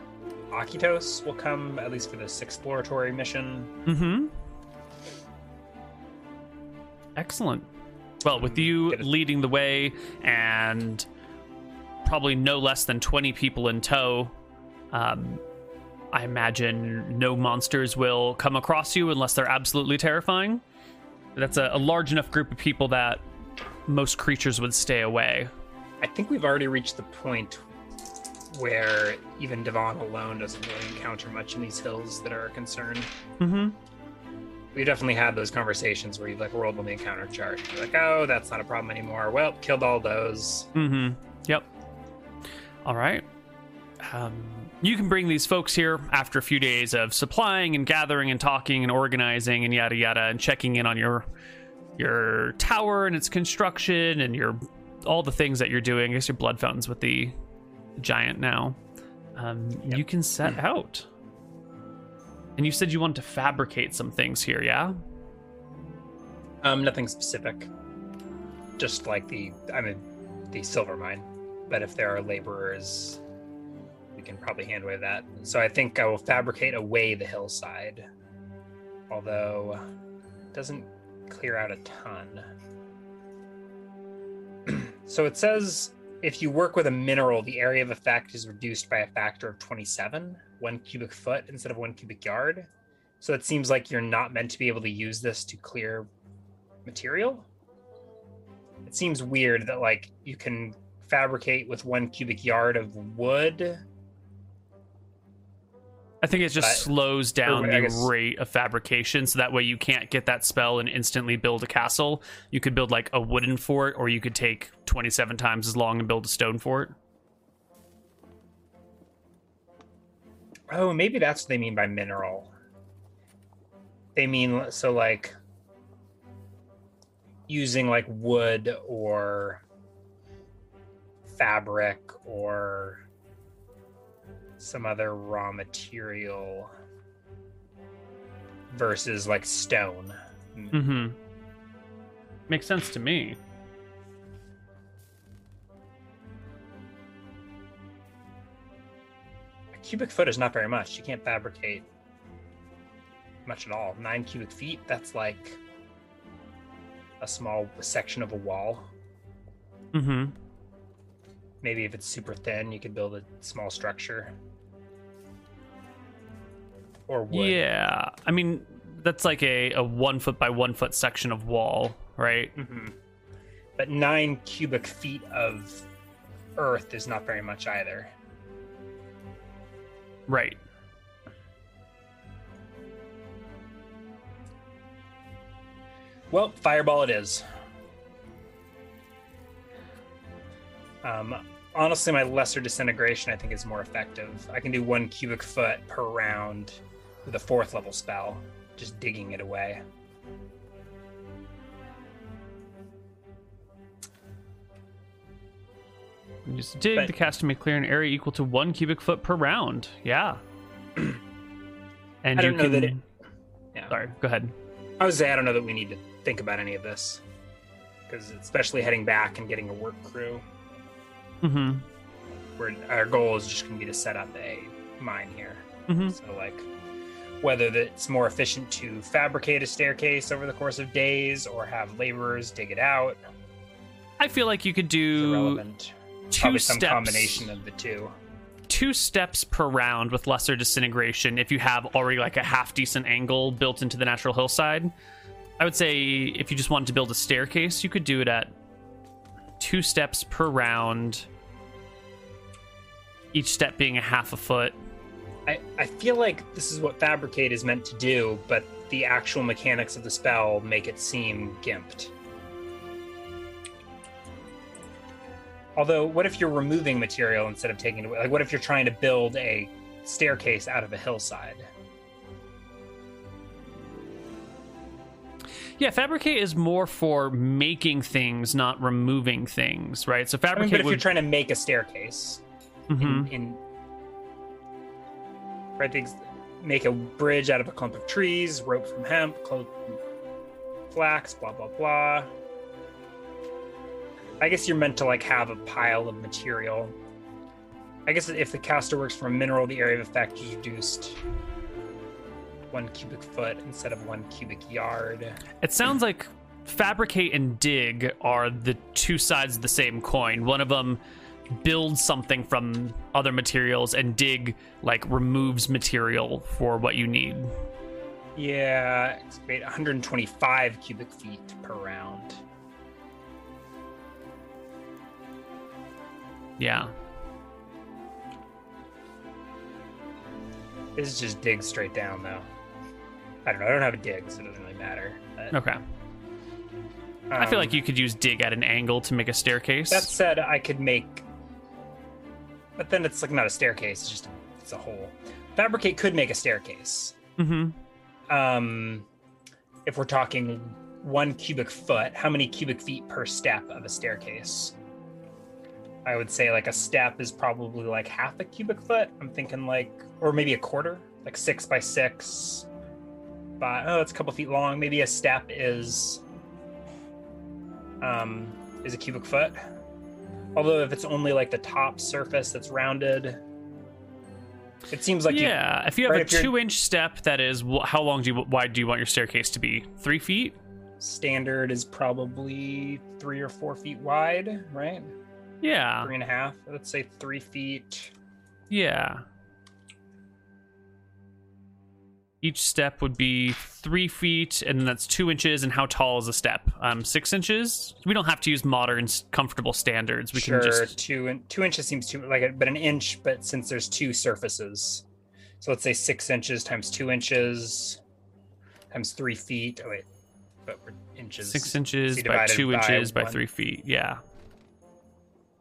Akitos will come at least for this exploratory mission. Mm-hmm. Excellent. Well, with you leading the way and probably no less than 20 people in tow, um, I imagine no monsters will come across you unless they're absolutely terrifying. That's a, a large enough group of people that most creatures would stay away. I think we've already reached the point where even Divan alone doesn't really encounter much in these hills that are a concern. Mm-hmm. We definitely had those conversations where you've like rolled on the encounter chart. You're like, oh, that's not a problem anymore. Well, killed all those. Mm-hmm. Yep. All right. Um, you can bring these folks here after a few days of supplying and gathering and talking and organizing and yada yada and checking in on your your tower and its construction and your all the things that you're doing. I guess your blood fountains with the giant now. Um, You can set out. And you said you want to fabricate some things here, yeah? Um, nothing specific. Just like the, I mean, the silver mine. But if there are laborers, we can probably handle that. So I think I will fabricate away the hillside. Although, it doesn't clear out a ton. [clears throat] so it says if you work with a mineral, the area of effect is reduced by a factor of 27, one cubic foot instead of one cubic yard. So it seems like you're not meant to be able to use this to clear material. It seems weird that like you can fabricate with one cubic yard of wood. I think it just But- slows down the guess- rate of fabrication, so that way you can't get that spell and instantly build a castle. You could build like a wooden fort, or you could take twenty-seven times as long and build a stone fort. Oh, maybe that's what they mean by mineral. They mean so like using like wood or fabric or some other raw material versus like stone. Mm-hmm. Makes sense to me. A cubic foot is not very much. You can't fabricate much at all. Nine cubic feet, that's like a small section of a wall. Mm-hmm. Maybe if it's super thin, you could build a small structure. Or wood. Yeah, I mean that's like a, a one foot by one foot section of wall, right? hmm But nine cubic feet of earth is not very much either. Right. Well, fireball it is. Um, honestly, my lesser disintegration I think is more effective. I can do one cubic foot per round with a fourth level spell, just digging it away. Just dig But- to cast may clear an area equal to one cubic foot per round. Yeah. [clears throat] and I you don't know can. that it- Yeah. Sorry, go ahead. I would say I don't know that we need to think about any of this, because especially heading back and getting a work crew, Mm-hmm. where our goal is just going to be to set up a mine here. Mm-hmm. So like whether it's more efficient to fabricate a staircase over the course of days or have laborers dig it out I feel like you could do irrelevant. two Probably some steps. combination of the two. two steps per round with lesser disintegration if you have already like a half decent angle built into the natural hillside. I would say if you just wanted to build a staircase, you could do it at two steps per round, each step being a half a foot. I, I feel like this is what fabricate is meant to do, but the actual mechanics of the spell make it seem gimped. Although, what if you're removing material instead of taking it away? Like, what if you're trying to build a staircase out of a hillside? Yeah, fabricate is more for making things, not removing things, right? So I mean, fabricate but if you're trying to make a staircase, Mhm. in, in right, things, make a bridge out of a clump of trees, rope from hemp, cloth from flax, blah blah blah. I guess you're meant to like have a pile of material. I guess if the caster works from a mineral, the area of effect is reduced one cubic foot instead of one cubic yard. It sounds like fabricate and dig are the two sides of the same coin. One of them builds something from other materials, and dig like removes material for what you need. Yeah, excavate 125 cubic feet per round. Yeah. This is just dig straight down, though. I don't know. I don't have a dig, so it doesn't really matter. But, Okay. I feel um, like you could use dig at an angle to make a staircase. That said, I could make, but then it's like not a staircase. It's just it's a hole. Fabricate could make a staircase. hmm Um, if we're talking one cubic foot, how many cubic feet per step of a staircase? I would say like a step is probably like half a cubic foot. I'm thinking like, or maybe a quarter, like six by six. By oh, it's a couple feet long. Maybe a step is um is a cubic foot. Although if it's only like the top surface that's rounded, it seems like you, yeah, if you have right, a two-inch step, that is how long do you wide do you want your staircase to be? Three feet? standard is probably three or four feet wide, right? Yeah, Three and a half. Let's say three feet. yeah. Each step would be three feet, and that's two inches. And how tall is a step? Um, six inches. We don't have to use modern, comfortable standards. We sure, can just two in, two inches seems too like it, but an inch. But since there's two surfaces, so let's say six inches times two inches times three feet. Oh wait, but we're inches. six inches by two by inches by one. three feet. Yeah.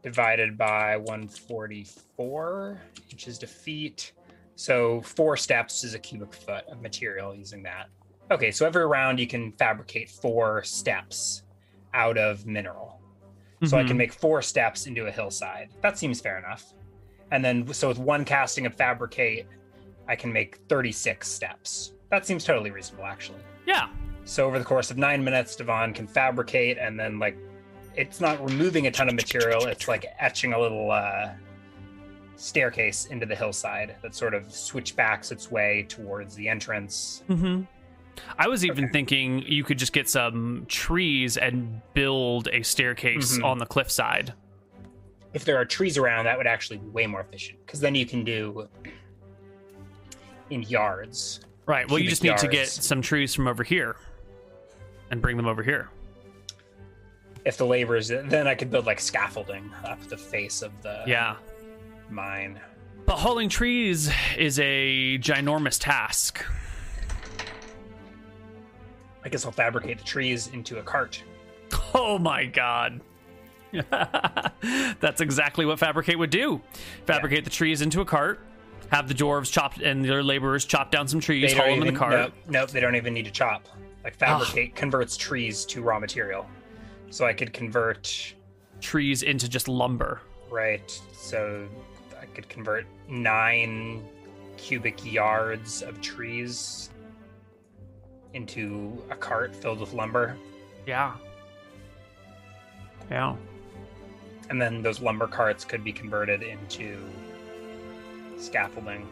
divided by 144 inches to feet. So four steps is a cubic foot of material using that. Okay, so every round you can fabricate four steps out of mineral. So I Mhm. can make four steps into a hillside. That seems fair enough. And then, so with one casting of fabricate, I can make 36 steps. That seems totally reasonable, actually. Yeah. So over the course of nine minutes, Divan can fabricate and then like it's not removing a ton of material, it's like etching a little uh staircase into the hillside that sort of switchbacks its way towards the entrance. hmm I was even Okay. thinking you could just get some trees and build a staircase Mhm. on the cliffside. If there are trees around, that would actually be way more efficient because then you can do in yards. Right. Well, you just need to get some trees from over here and bring them over here. If the labor is, then I could build like scaffolding up the face of the Yeah. Mine. But hauling trees is a ginormous task. I guess I'll fabricate the trees into a cart. Oh my god. [laughs] That's exactly what Fabricate would do. Fabricate the trees into a cart, have the dwarves chop and their laborers chop down some trees, haul them in the cart. Nope, they don't even need to chop. Like Ah. fabricate converts trees to raw material. So I could convert Trees into just lumber. right. So Could convert nine cubic yards of trees into a cart filled with lumber, Yeah. Yeah. and then those lumber carts could be converted into scaffolding.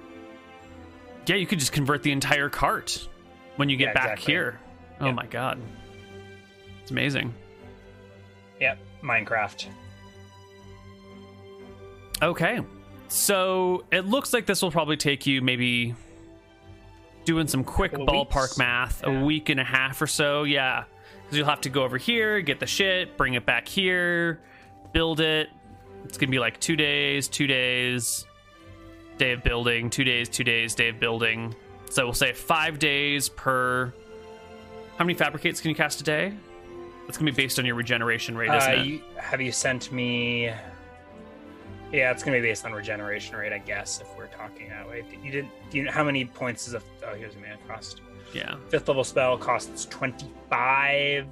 Yeah, you could just convert the entire cart when you get Yeah, back exactly. here. Oh Yeah. my god. It's amazing. Yep, Minecraft. Okay. So it looks like this will probably take you maybe doing some quick ballpark weeks. math, Yeah. a week and a half or so. Yeah. Because you'll have to go over here, get the shit, bring it back here, build it. It's going to be like two days, two days, day of building, two days, two days, day of building. So we'll say five days per. How many fabricates can you cast a day? That's going to be based on your regeneration rate, isn't Uh, it? you, have you sent me? Yeah, it's gonna be based on regeneration rate, I guess. If we're talking that way, you didn't. Do you know how many points is a? Oh, here's a mana cost. yeah. Fifth level spell costs twenty five.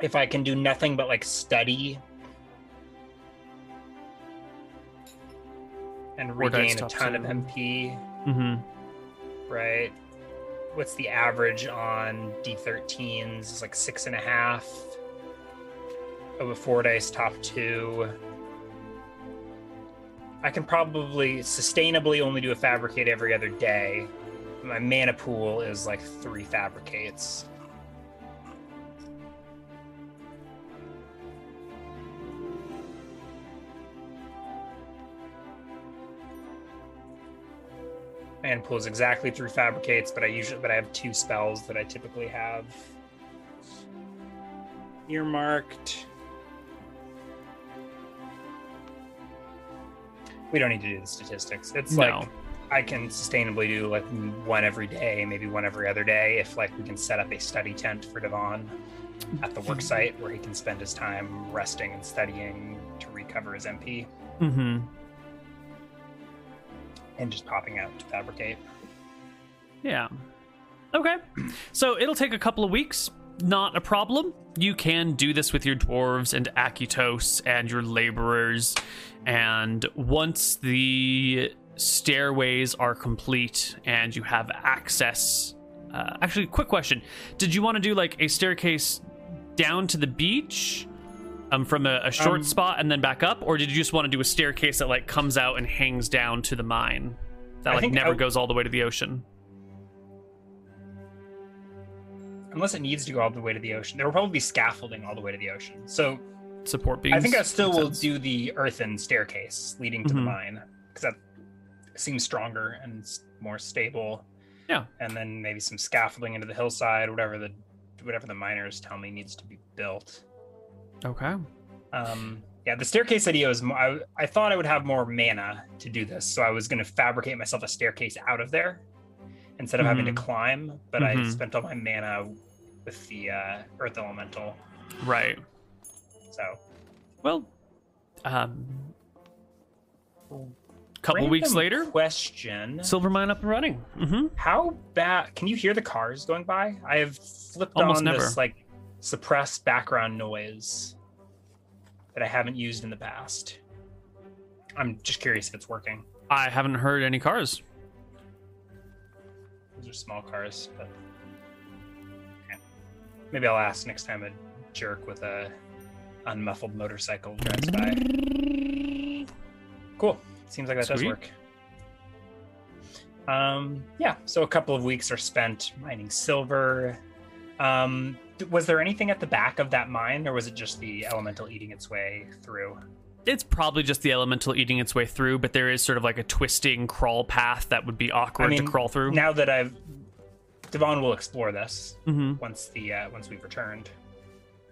If I can do nothing but like study and regain a top ton of. MP, Mm-hmm. right? What's the average on D13s? It's like six and a half. Over four dice, top two. I can probably sustainably only do a fabricate every other day. My mana pool is like three fabricates. Mana pool is exactly three fabricates, but I usually but I have two spells that I typically have earmarked. We don't need to do the statistics. It's No. like I can sustainably do like one every day, maybe one every other day, if like we can set up a study tent for Divan at the work site where he can spend his time resting and studying to recover his MP Mm-hmm. and just popping out to fabricate. Yeah. Okay. So it'll take a couple of weeks. Not a problem. You can do this with your dwarves and Akutos and your laborers. And once the stairways are complete and you have access. Uh, actually, quick question. Did you want to do like a staircase down to the beach? Um, from a, a short Um, spot and then back up, or did you just want to do a staircase that like comes out and hangs down to the mine that I like never I- goes all the way to the ocean? Unless it needs to go all the way to the ocean, there will probably be scaffolding all the way to the ocean. So support beams. I think I still will sense. do the earthen staircase leading to Mhm. the mine because that seems stronger and more stable. Yeah. and then maybe some scaffolding into the hillside, whatever the whatever the miners tell me needs to be built. Okay. Um, yeah, the staircase idea was. mo- I, I thought I would have more mana to do this, so I was going to fabricate myself a staircase out of there instead of having to Mhm. climb. But I Mhm. spent all my mana with the uh, earth elemental, Right. so Well, um, couple weeks later, Question: silver mine up and running. hmm How bad? Can you hear the cars going by? I have flipped Almost on never. this like suppressed background noise that I haven't used in the past. I'm just curious if it's working. I haven't heard any cars. Those are small cars, but okay. Maybe I'll ask next time a jerk with a unmuffled motorcycle drives by. Cool. Seems like that does work. Um, yeah. So a couple of weeks are spent mining silver. Um, was there anything at the back of that mine, or was it just the elemental eating its way through? It's probably just the elemental eating its way through, but there is sort of like a twisting crawl path that would be awkward I mean, to crawl through. Now that I've, Divan will explore this hmm once the uh, once we've returned.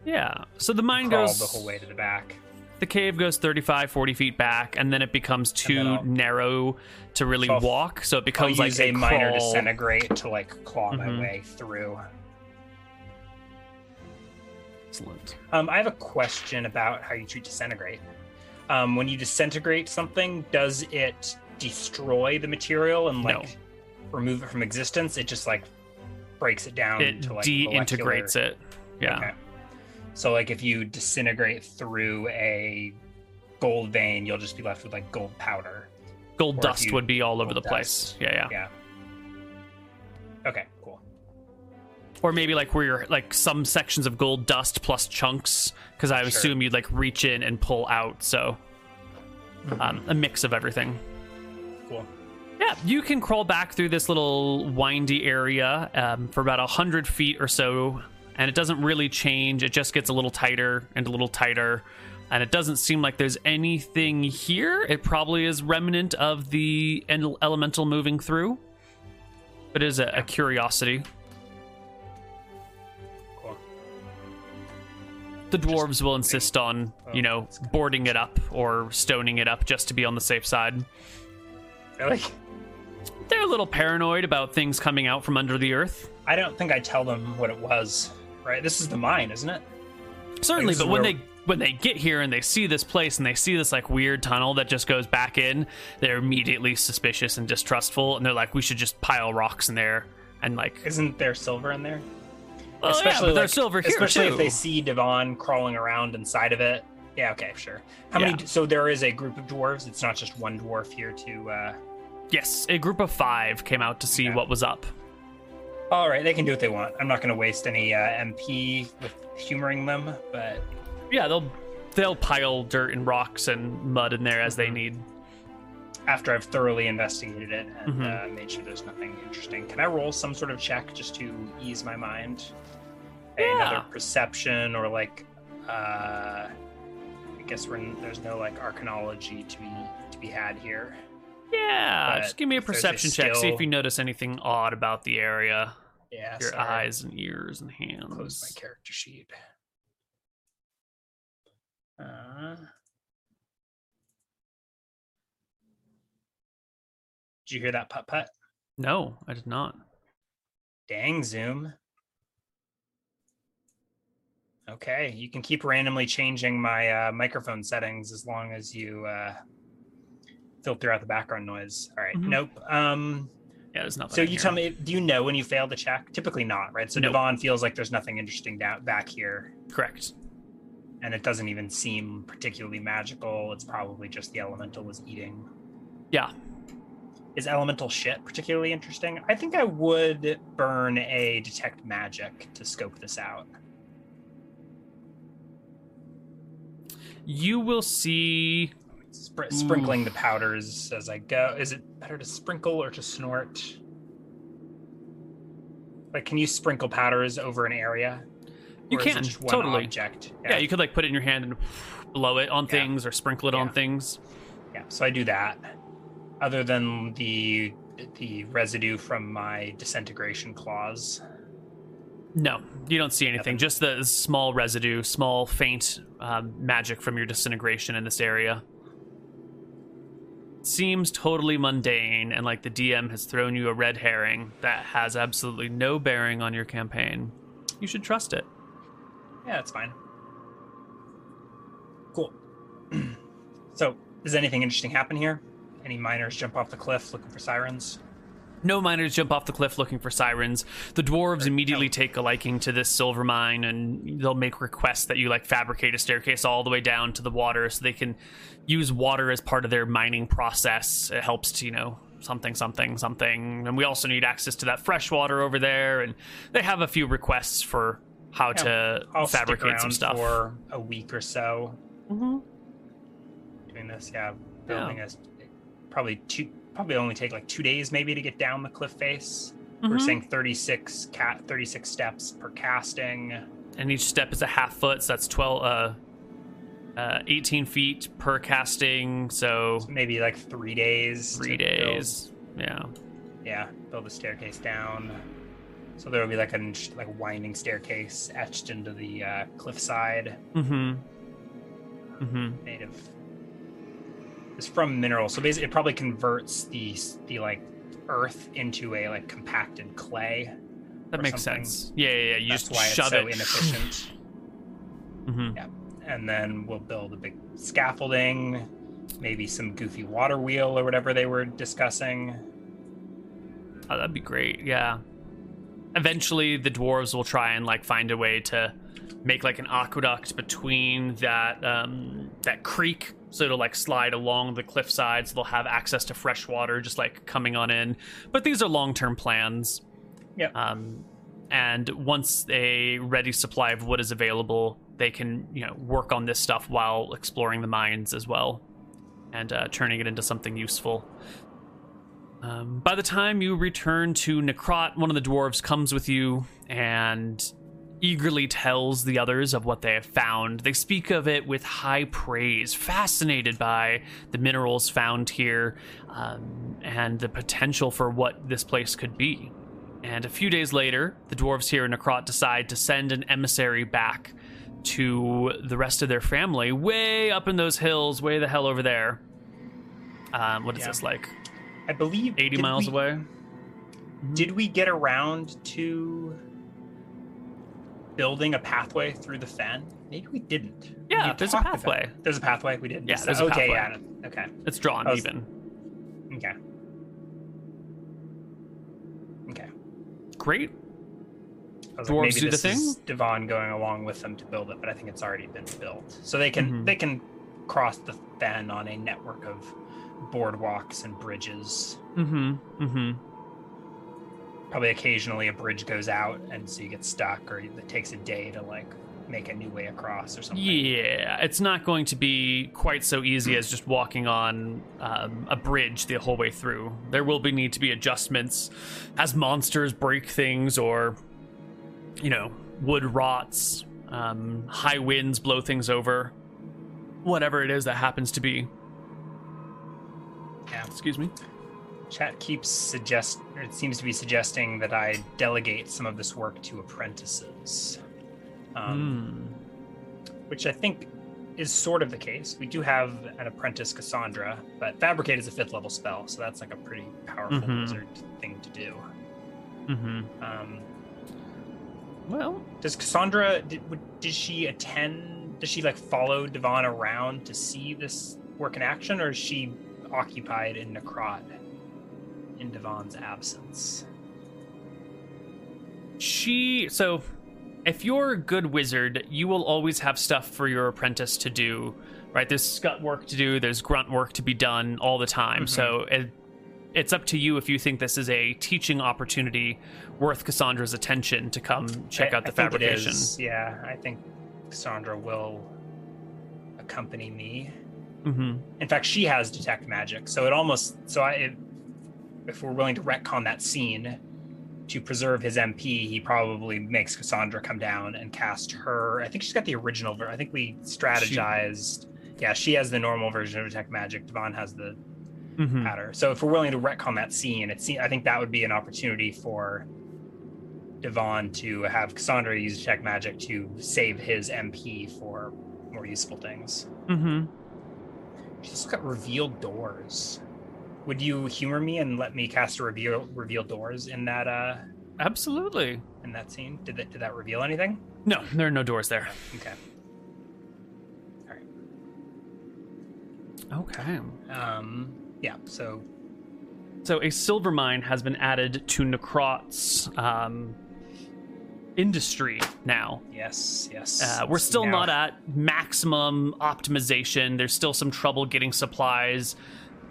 Yeah. So the mine goes the whole way to the back. the cave goes 35 40 feet back and then it becomes too narrow to really So walk so it I'll becomes like use a minor crawl. disintegrate to like claw Mhm. my way through. Excellent. Um, I have a question about how you treat disintegrate. Um, when you disintegrate something, does it destroy the material and like No. remove it from existence? It just like breaks it down it to like deintegrates molecular- it yeah Okay. So like if you disintegrate through a gold vein, you'll just be left with like gold powder. gold Or dust you- would be all over the place yeah yeah Yeah. Okay, cool. or maybe like where you're like some sections of gold dust plus chunks because i Sure. assume you'd like reach in and pull out so um, a mix of everything. Yeah you can crawl back through this little windy area um, for about a hundred feet or so and it doesn't really change it just gets a little tighter and a little tighter and it doesn't seem like there's anything here. It probably is remnant of the en- elemental moving through, but it is a, a curiosity. The dwarves will insist on, you know, boarding it up or stoning it up just to be on the safe side. Really? They're a little paranoid about things coming out from under the earth. I don't think I tell them what it was. Right? This is the mine, isn't it? Certainly, is but when they when they get here and they see this place and they see this like weird tunnel that just goes back in, they're immediately suspicious and distrustful, and they're like, "We should just pile rocks in there." And like, Isn't there silver in there? well, yeah, but there's silver here especially too. if they see Divan crawling around inside of it. Yeah, okay, sure. How Yeah. many? So there is a group of dwarves. It's not just one dwarf here to. uh yes, a group of five came out to see what was up. All right, they can do what they want. I'm not going to waste any uh, MP with humoring them, but Yeah, they'll they'll pile dirt and rocks and mud in there as they need. after I've thoroughly investigated it and Mhm. uh, made sure there's nothing interesting, can I roll some sort of check just to ease my mind? Another Yeah. perception or like, uh, I guess we're in, there's no like arcanology to be to be had here. Yeah, But just give me a if there's a perception check. See if you notice anything odd about the area. Yeah, Your sorry. eyes and ears and Close my character sheet. Uh, did you hear that putt putt? No, I did not. Dang, Zoom. Okay, you can keep randomly changing my uh, microphone settings as long as you uh, filter out the background noise. All right, Mhm. nope. Um, Yeah, there's nothing. so you here. tell me, do you know when you fail the check? Typically not, right? So Nope. Divan feels like there's nothing interesting down back here, Correct. and it doesn't even seem particularly magical. It's probably just the elemental was eating. Yeah. Is elemental shit particularly interesting? I think I would burn a detect magic to scope this out. You will see. Spr- sprinkling the powders as I go. Is it better to sprinkle or to snort? Like, can you sprinkle powders over an area? You Or is it can, totally. Object. Yeah. you could like put it in your hand and blow it on Yeah. things or sprinkle it on things. Yeah, so I do that. Other than the the residue from my disintegration claws. No, you don't see anything. Nothing. Just the small residue, small faint um, magic from your disintegration in this area. Seems totally mundane, and like the DM has thrown you a red herring that has absolutely no bearing on your campaign. You should trust it. Yeah, that's fine. Cool. [clears throat] so, does anything interesting happen here? Any miners jump off the cliff looking for sirens? No miners jump off the cliff looking for sirens. The dwarves immediately take a liking to this silver mine, and they'll make requests that you like fabricate a staircase all the way down to the water, so they can use water as part of their mining process. It helps to you know something, something, something, and we also need access to that fresh water over there. And they have a few requests for how to I'll fabricate some stuff. for a week or so Mhm. doing this. Yeah, building a probably two, probably only take like two days maybe to get down the cliff face. We're Mhm. saying 36 cat 36 steps per casting. and each step is a half foot, so that's twelve. Uh, uh, 18 feet per casting, so Maybe like three days. three to build- days. Yeah. yeah, build a staircase down. So there will be like a like a winding staircase etched into the uh, cliffside, Mm-hmm. Mm-hmm. made of. It's from mineral, so basically it probably converts the the like earth into a like compacted clay. That makes something. sense. Yeah, yeah, yeah. You That's just why shove it's so it. inefficient. [laughs] hmm and then we'll build a big scaffolding, maybe some goofy water wheel or whatever they were discussing. Oh, that'd be great. Yeah. Eventually, the dwarves will try and like find a way to make like an aqueduct between that um, that creek, so it'll like slide along the cliffside, so they'll have access to fresh water just like coming on in. But these are long term plans. Yep. Um, and once a ready supply of wood is available, they can you know work on this stuff while exploring the mines as well, and uh, turning it into something useful. Um, by the time you return to Necrot, one of the dwarves comes with you, and eagerly tells the others of what they have found. They speak of it with high praise, fascinated by the minerals found here um, and the potential for what this place could be. And a few days later, the dwarves here in Necrot decide to send an emissary back to the rest of their family, way up in those hills, way the hell over there. Um, what is Yeah. this like? I believe 80 miles we- away? Did we get around to building a pathway through the fen? Maybe we didn't. Yeah, You there's a pathway. There's a pathway. We didn't. Yeah, there's a okay. pathway. Yeah. Okay. It's drawn was- even. Okay. Okay. Great. Dwarves maybe do the this thing? is Divan going along with them to build it, but I think it's already been built. So they can Mhm. they can cross the fen on a network of boardwalks and bridges. Mm-hmm. Mm-hmm. Probably occasionally a bridge goes out, and so you get stuck, or it takes a day to like make a new way across or something. Yeah, it's not going to be quite so easy as just walking on um, a bridge the whole way through. There will be need to be adjustments as monsters break things, or you know, wood rots, um, high winds blow things over, whatever it is that happens to be. Yeah. Excuse me. Chat keeps suggest or it seems to be suggesting that I delegate some of this work to apprentices. Um, Hmm. which I think is sort of the case. We do have an apprentice Cassandra, but Fabricate is a fifth level spell, so that's like a pretty powerful Mhm. wizard thing to do. Mm-hmm. Um, Well, does Cassandra did, would- did she attend? Does she like follow Divan around to see this work in action, or is she occupied in Necrot in Divan's absence? she so if you're a good wizard you will always have stuff for your apprentice to do right there's scut work to do there's grunt work to be done all the time Mhm. so it, it's up to you if you think this is a teaching opportunity worth cassandra's attention to come check I- out the I think it fabrication. Yeah, I think Cassandra will accompany me. hmm In fact, she has detect magic, so it almost so I it, if we're willing to retcon that scene to preserve his MP, he probably makes Cassandra come down and cast her. I think she's got the original ver I think we strategized. yeah, she has the normal version of detect magic. Divan has the hmm pattern. So if we're willing to retcon that scene, it se- I think that would be an opportunity for Divan to have Cassandra use detect magic to save his MP for more useful things. hmm She's got revealed doors. Would you humor me and let me cast a reveal reveal doors in that uh absolutely in that scene? Did that did that reveal anything? no there are no doors there Okay. All right. okay Um yeah, so So a silver mine has been added to Necrot's um, industry now. yes, yes. Uh, we're still Now- not at maximum optimization. There's still some trouble getting supplies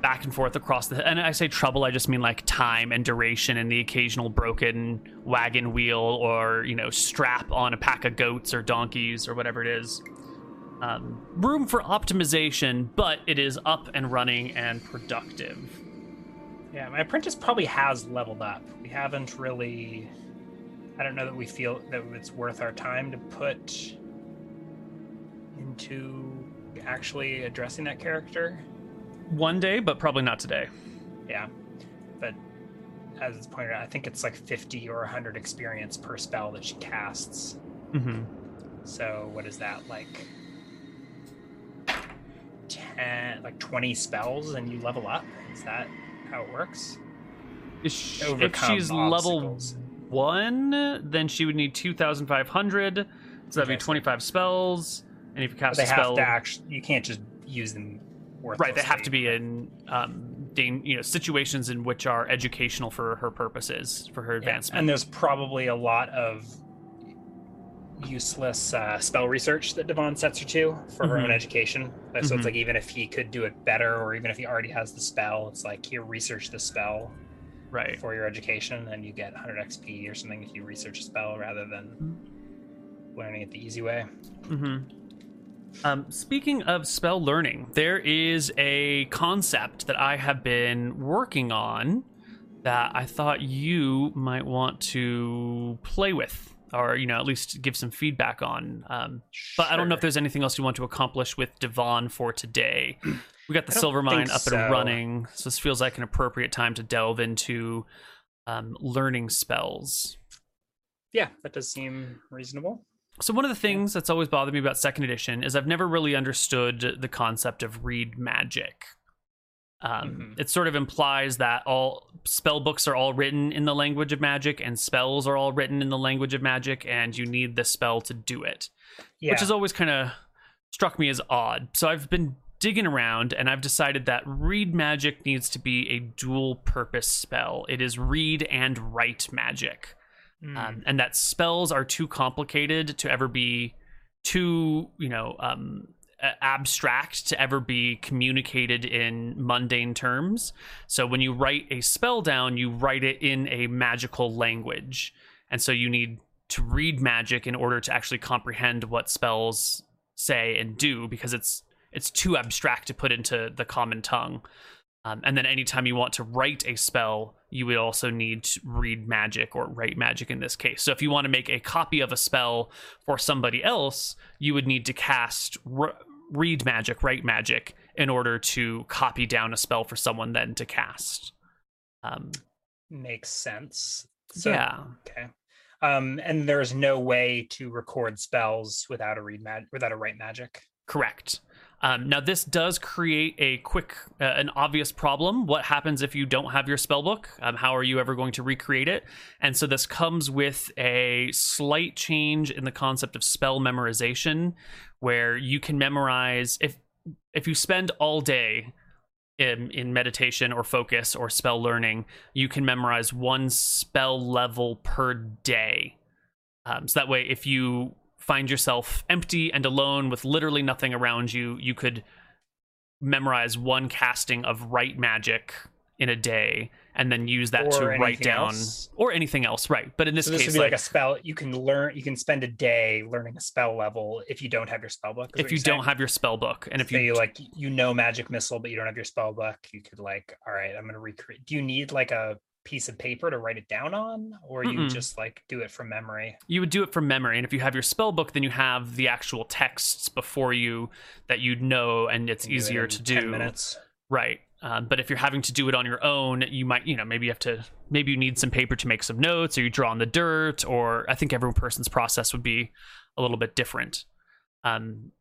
back and forth across the. And I say trouble, I just mean like time and duration, and the occasional broken wagon wheel or you know strap on a pack of goats or donkeys or whatever it is. Um, room for optimization, but it is up and running and productive. Yeah, my apprentice probably has leveled up. We haven't really. I don't know that we feel that it's worth our time to put into actually addressing that character. One day, but probably not today. Yeah, but as it's pointed out, I think it's like 50 or 100 experience per spell that she casts. Mm-hmm. So what is that like? 10, like 20 spells, and you level up. Is that how it works? If Overcome she's level one, then she would need 2,500. So that'd be Okay, 25 spells. And if you But cast they a have spell. to actually. You can't just use them. Right, they have to be in um, you know situations in which are educational for her purposes, for her Yeah, advancement. And there's probably a lot of useless uh, spell research that Divan sets her to for her own Mhm. education. So Mhm. it's like even if he could do it better, or even if he already has the spell, it's like here research the spell right. for your education, and you get 100 XP or something if you research a spell rather than learning it the easy way. hmm Um, speaking of spell learning, there is a concept that I have been working on that I thought you might want to play with or you know at least give some feedback on. Um, but I don't know if there's anything else you want to accomplish with Divan for today. We got the silver mine up so. and running, so this feels like an appropriate time to delve into um, learning spells. Yeah, that does seem reasonable. So one of the things that's always bothered me about second edition is I've never really understood the concept of read magic. Um, Mhm. It sort of implies that all spell books are all written in the language of magic, and spells are all written in the language of magic, and you need the spell to do it, Yeah. which has always kind of struck me as odd. So I've been digging around, and I've decided that read magic needs to be a dual purpose spell. It is read and write magic Mm, um, and that spells are too complicated to ever be too you know um, abstract to ever be communicated in mundane terms. So when you write a spell down you write it in a magical language. And so you need to read magic in order to actually comprehend what spells say and do because it's it's too abstract to put into the common tongue um, and then anytime you want to write a spell, you would also need to read magic or write magic in this case. So if you want to make a copy of a spell for somebody else, you would need to cast re- read magic, write magic in order to copy down a spell for someone then to cast. Um, makes sense. So, yeah. Okay. Um, and there's no way to record spells without a read mag- without a write magic. Correct. Um, now, this does create a quick, uh, an obvious problem. What happens if you don't have your spellbook? Um, how are you ever going to recreate it? And so, this comes with a slight change in the concept of spell memorization, where you can memorize if if you spend all day in, in meditation or focus or spell learning, you can memorize one spell level per day. Um, so that way, if you find yourself empty and alone with literally nothing around you, you could memorize one casting of write magic in a day and then use that to write down else. or anything else right but in this so this case would be like, like, a spell. You can learn. You can spend a day learning a spell level if you don't have your spell book. if you don't have your spell book and if Say you like you know magic missile, but you don't have your spell book, you could like, all right, I'm gonna recreate. Do you need like a piece of paper to write it down on, or you Mm-mm. just like do it from memory? you would do it from memory and if you have your spell book then you have the actual texts before you that you'd know and it's You do it easier to 10 do minutes. Right. Um, but if you're having to do it on your own, you might, you know, maybe you have to, maybe you need some paper to make some notes or you draw on the dirt, or I think every person's process would be a little bit different. Um,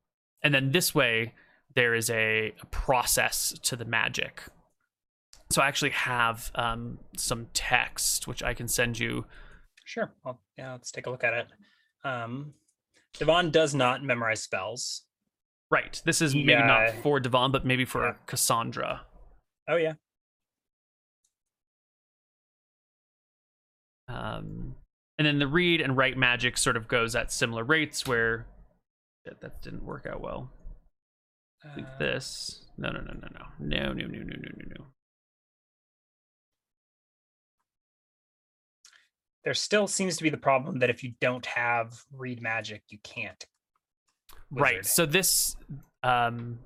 and then this way, there is a, a process to the magic. So I actually have um, some text, which I can send you. Sure. Well, yeah, let's take a look at it. Um, Divan does not memorize spells. Right. This is maybe Yeah. not for Divan, but maybe for Yeah. Cassandra. Oh yeah. Um, and then the read and write magic sort of goes at similar rates where that, that didn't work out well. Uh, this. No, no, no, no, no. No, no, no, no, no, no, no. There still seems to be the problem that if you don't have read magic, you can't. Right. So this um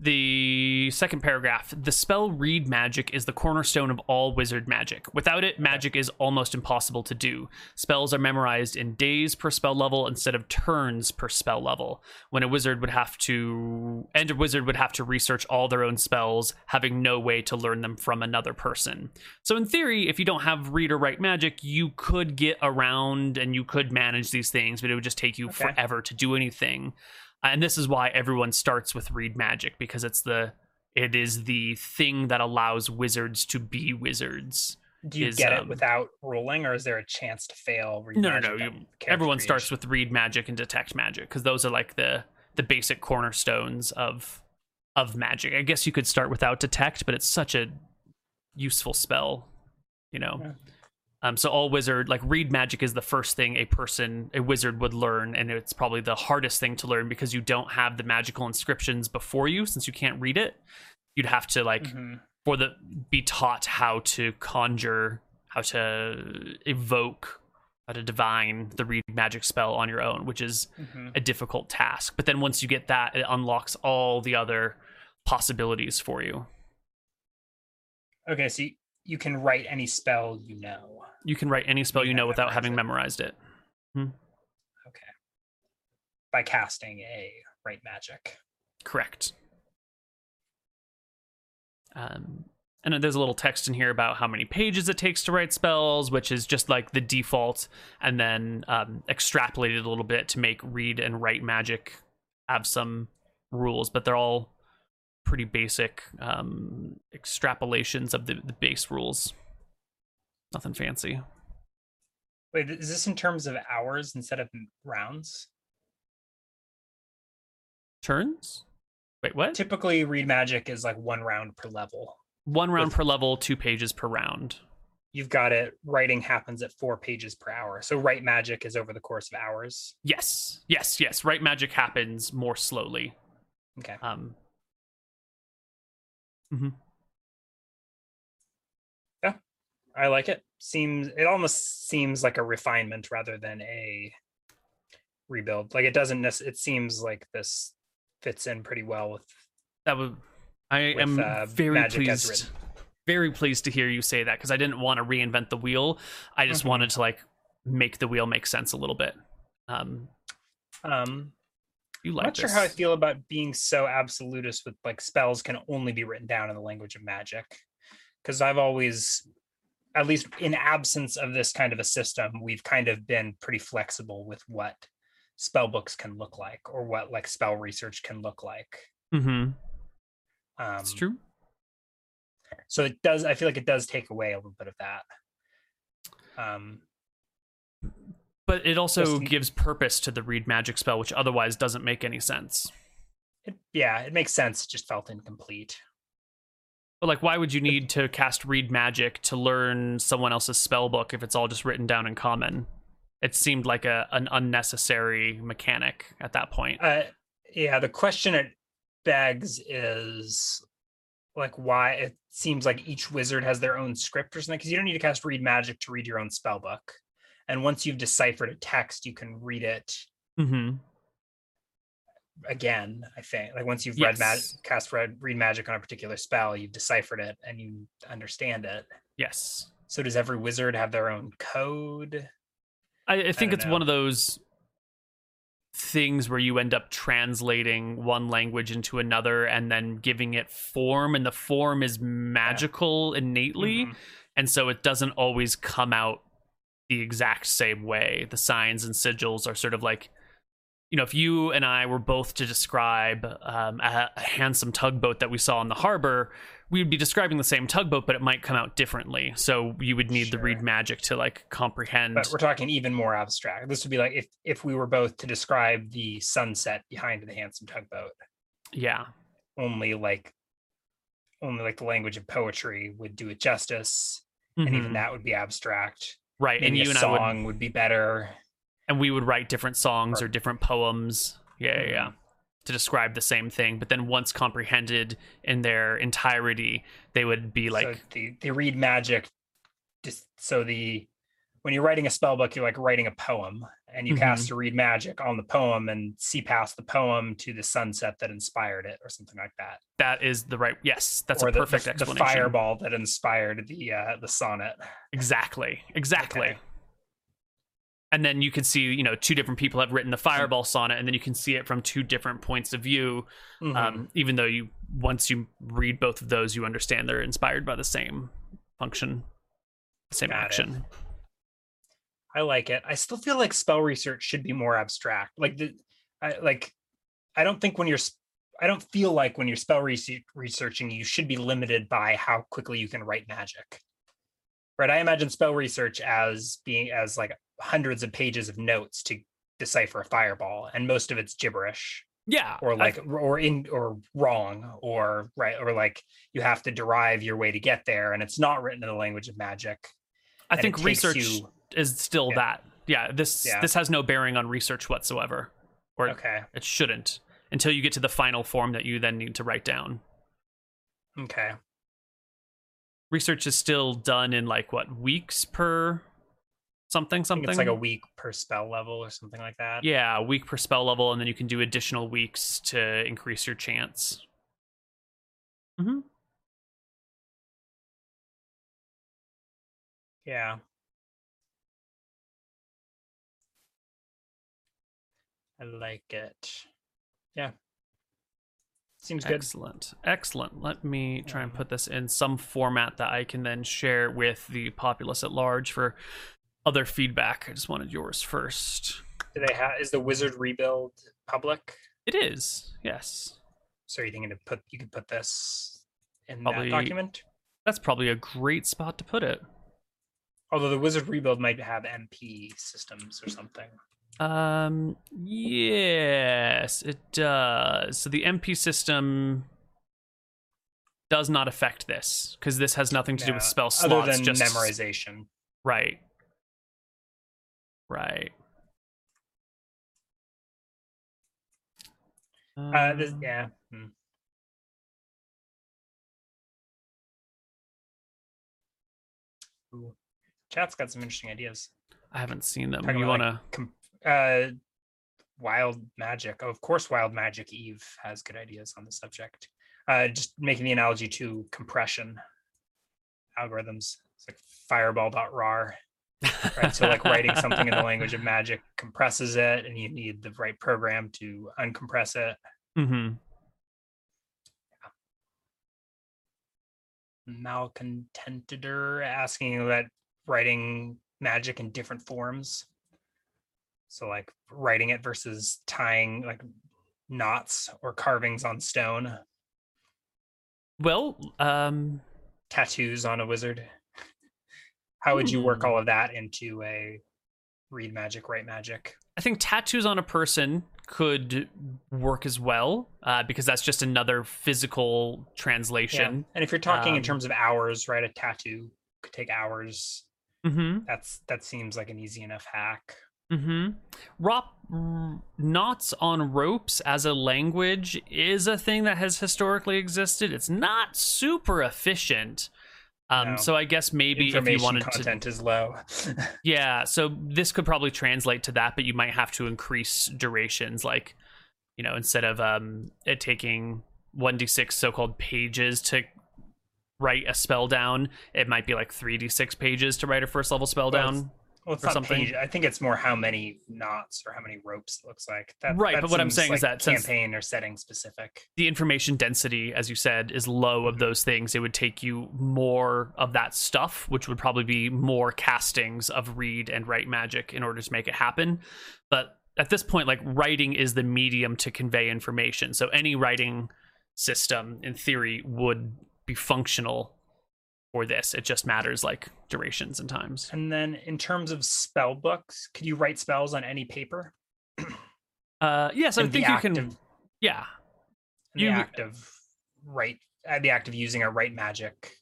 the second paragraph the spell read magic is the cornerstone of all wizard magic. Without it magic is almost impossible to do. Spells are memorized in days per spell level instead of turns per spell level. When a wizard would have to and a wizard would have to research all their own spells having no way to learn them from another person. So in theory if you don't have read or write magic you could get around and you could manage these things but it would just take you Okay. forever to do anything and this is why everyone starts with read magic because it's the it is the thing that allows wizards to be wizards Do you is, get um, it without rolling, or is there a chance to fail? Read no no no on you, character everyone starts with read magic and detect magic because those are like the the basic cornerstones of of magic i guess you could start without detect but it's such a useful spell you know Yeah. Um so all wizard like read magic is the first thing a person a wizard would learn and it's probably the hardest thing to learn because you don't have the magical inscriptions before you since you can't read it you'd have to like Mhm. for the be taught how to conjure, how to evoke, how to divine the read magic spell on your own, which is Mhm. a difficult task. But then once you get that, it unlocks all the other possibilities for you. Okay, so you, you can write any spell you know. You can write any spell you Yeah, know without having it. memorized it. Okay. By casting a write magic. Correct. Um, and there's a little text in here about how many pages it takes to write spells, which is just like the default, and then um, extrapolated a little bit to make read and write magic have some rules, but they're all pretty basic um, extrapolations of the, the base rules. Nothing fancy. Wait, is this in terms of hours instead of rounds? Turns? Wait, what? Typically, read magic is like one round per level. One round with- per level, two pages per round. You've got it. Writing happens at four pages per hour. So, write magic is over the course of hours. Yes, yes, yes. Write magic happens more slowly. Okay. Um, I like it. Seems it almost seems like a refinement rather than a rebuild. Like it doesn't. nec- It seems like this fits in pretty well with. that would. I With, am uh, very magic pleased. Very pleased to hear you say that because I didn't want to reinvent the wheel. I just Mhm. wanted to like make the wheel make sense a little bit. Um, Um, you I'm like not sure how I feel about being so absolutist with like spells can only be written down in the language of magic, because I've always, at least in absence of this kind of a system, we've kind of been pretty flexible with what spell books can look like or what like spell research can look like. Mm-hmm. Um, It's true. so it does i feel like it does take away a little bit of that um But it also just- gives purpose to the read magic spell, which otherwise doesn't make any sense. it, yeah it makes sense it just felt incomplete But like, why would you need to cast read magic to learn someone else's spell book if it's all just written down in common? It seemed like a an unnecessary mechanic at that point. uh yeah the question it begs is like why it seems like each wizard has their own script or something because you don't need to cast read magic to read your own spell book and once you've deciphered a text you can read it Mm-hmm. again i think like once you've read mag- cast read read magic on a particular spell you've deciphered it and you understand it Yes. So does every wizard have their own code? I, I think don't it's know. one of those things where you end up translating one language into another and then giving it form, and the form is magical innately, Mhm. and so it doesn't always come out the exact same way. The signs and sigils are sort of like, you know, if you and I were both to describe um, a, a handsome tugboat that we saw in the harbor, we would be describing the same tugboat, but it might come out differently. So you would need the read magic to like comprehend. But we're talking even more abstract. This would be like if if we were both to describe the sunset behind the handsome tugboat, yeah. only like only like the language of poetry would do it justice, and even Mhm. that would be abstract. Right. And you a and I would song would be better. and we would write different songs Or- or different poems yeah yeah, yeah to describe the same thing but then once comprehended in their entirety they would be like so the the read magic, just so the when you're writing a spell book, you're like writing a poem, and you Mhm. cast a read magic on the poem and see past the poem to the sunset that inspired it, or something like that. that is the right yes that's or a the- perfect the, the explanation fireball that inspired the uh, the sonnet. exactly exactly Okay. and then you can see you know two different people have written the fireball sonnet and then you can see it from two different points of view Mhm. um, even though you once you read both of those you understand they're inspired by the same function same Got it. I like it. I still feel like spell research should be more abstract. Like the, I like, I don't think when you're, I don't feel like when you're spell rese- researching, you should be limited by how quickly you can write magic. Right. I imagine spell research as being as like hundreds of pages of notes to decipher a fireball, and most of it's gibberish yeah or I- like or in or wrong or right or like you have to derive your way to get there, and it's not written in the language of magic. I think research you- is still Yeah. that. Yeah, this Yeah. this has no bearing on research whatsoever, or Okay. it shouldn't until you get to the final form that you then need to write down. Okay. Research is still done in like what weeks per something something. it's like a week per spell level or something like that. yeah, a week per spell level, and then you can do additional weeks to increase your chance. Mm hmm Yeah. I like it. Yeah. Seems good. Excellent. Excellent. Let me try and put this in some format that I can then share with the populace at large for other feedback. I just wanted yours first. Do they have is the wizard rebuild public? It is. Yes. So are you thinking to put you could put this in Probably- that document? That's probably a great spot to put it. Although the wizard rebuild might have MP systems or something. Um yes, it does. So the MP system does not affect this because this has nothing to do with spell slots Other than just memorization. Right. Right. Uh, this, Um, yeah. hmm. Ooh. Chat's got some interesting ideas. I haven't seen them. Talking You want like, to? com- uh, wild magic. Of course, wild magic. Eve has good ideas on the subject. Uh, just making the analogy to compression algorithms. It's like fireball.rar. Right. So, like writing something in the language of [laughs] magic compresses it, and you need the right program to uncompress it. mm-hmm. malcontentitor asking about writing magic in different forms. So like writing it versus tying like knots or carvings on stone, Well, um, tattoos on a wizard. How would you work Hmm. all of that into a read magic, write magic? I think tattoos on a person could work as well uh, because that's just another physical Yeah. translation. And if you're talking in Um, terms of hours, right? A tattoo could take hours. Mm-hmm. That's that seems like an easy enough hack. Mm-hmm. Rop r- knots on ropes as a language is a thing that has historically existed. It's not super efficient. Um, No. So I guess maybe if you wanted to, content is low. [laughs] yeah. So this could probably translate to that, but you might have to increase durations. Like, you know, instead of um it taking one d six so-called pages to write a spell down, it might be like three d six pages to write a first level spell Well, down. Well, it's or something. page. I think it's more how many knots or how many ropes it looks like. That, Right, that but what I'm saying is that campaign or setting specific. the information density, as you said, is low of mm-hmm. those things. It would take you more of that stuff, which would probably be more castings of read and write magic in order to make it happen. But at this point, like writing is the medium to convey information. So any writing system, in theory, would be functional for this. It just matters like durations and times. And then in terms of spell books, could you write spells on any paper? Uh, yes, I think you can. of- Yeah, You- the act of write, uh, the act of using a write magic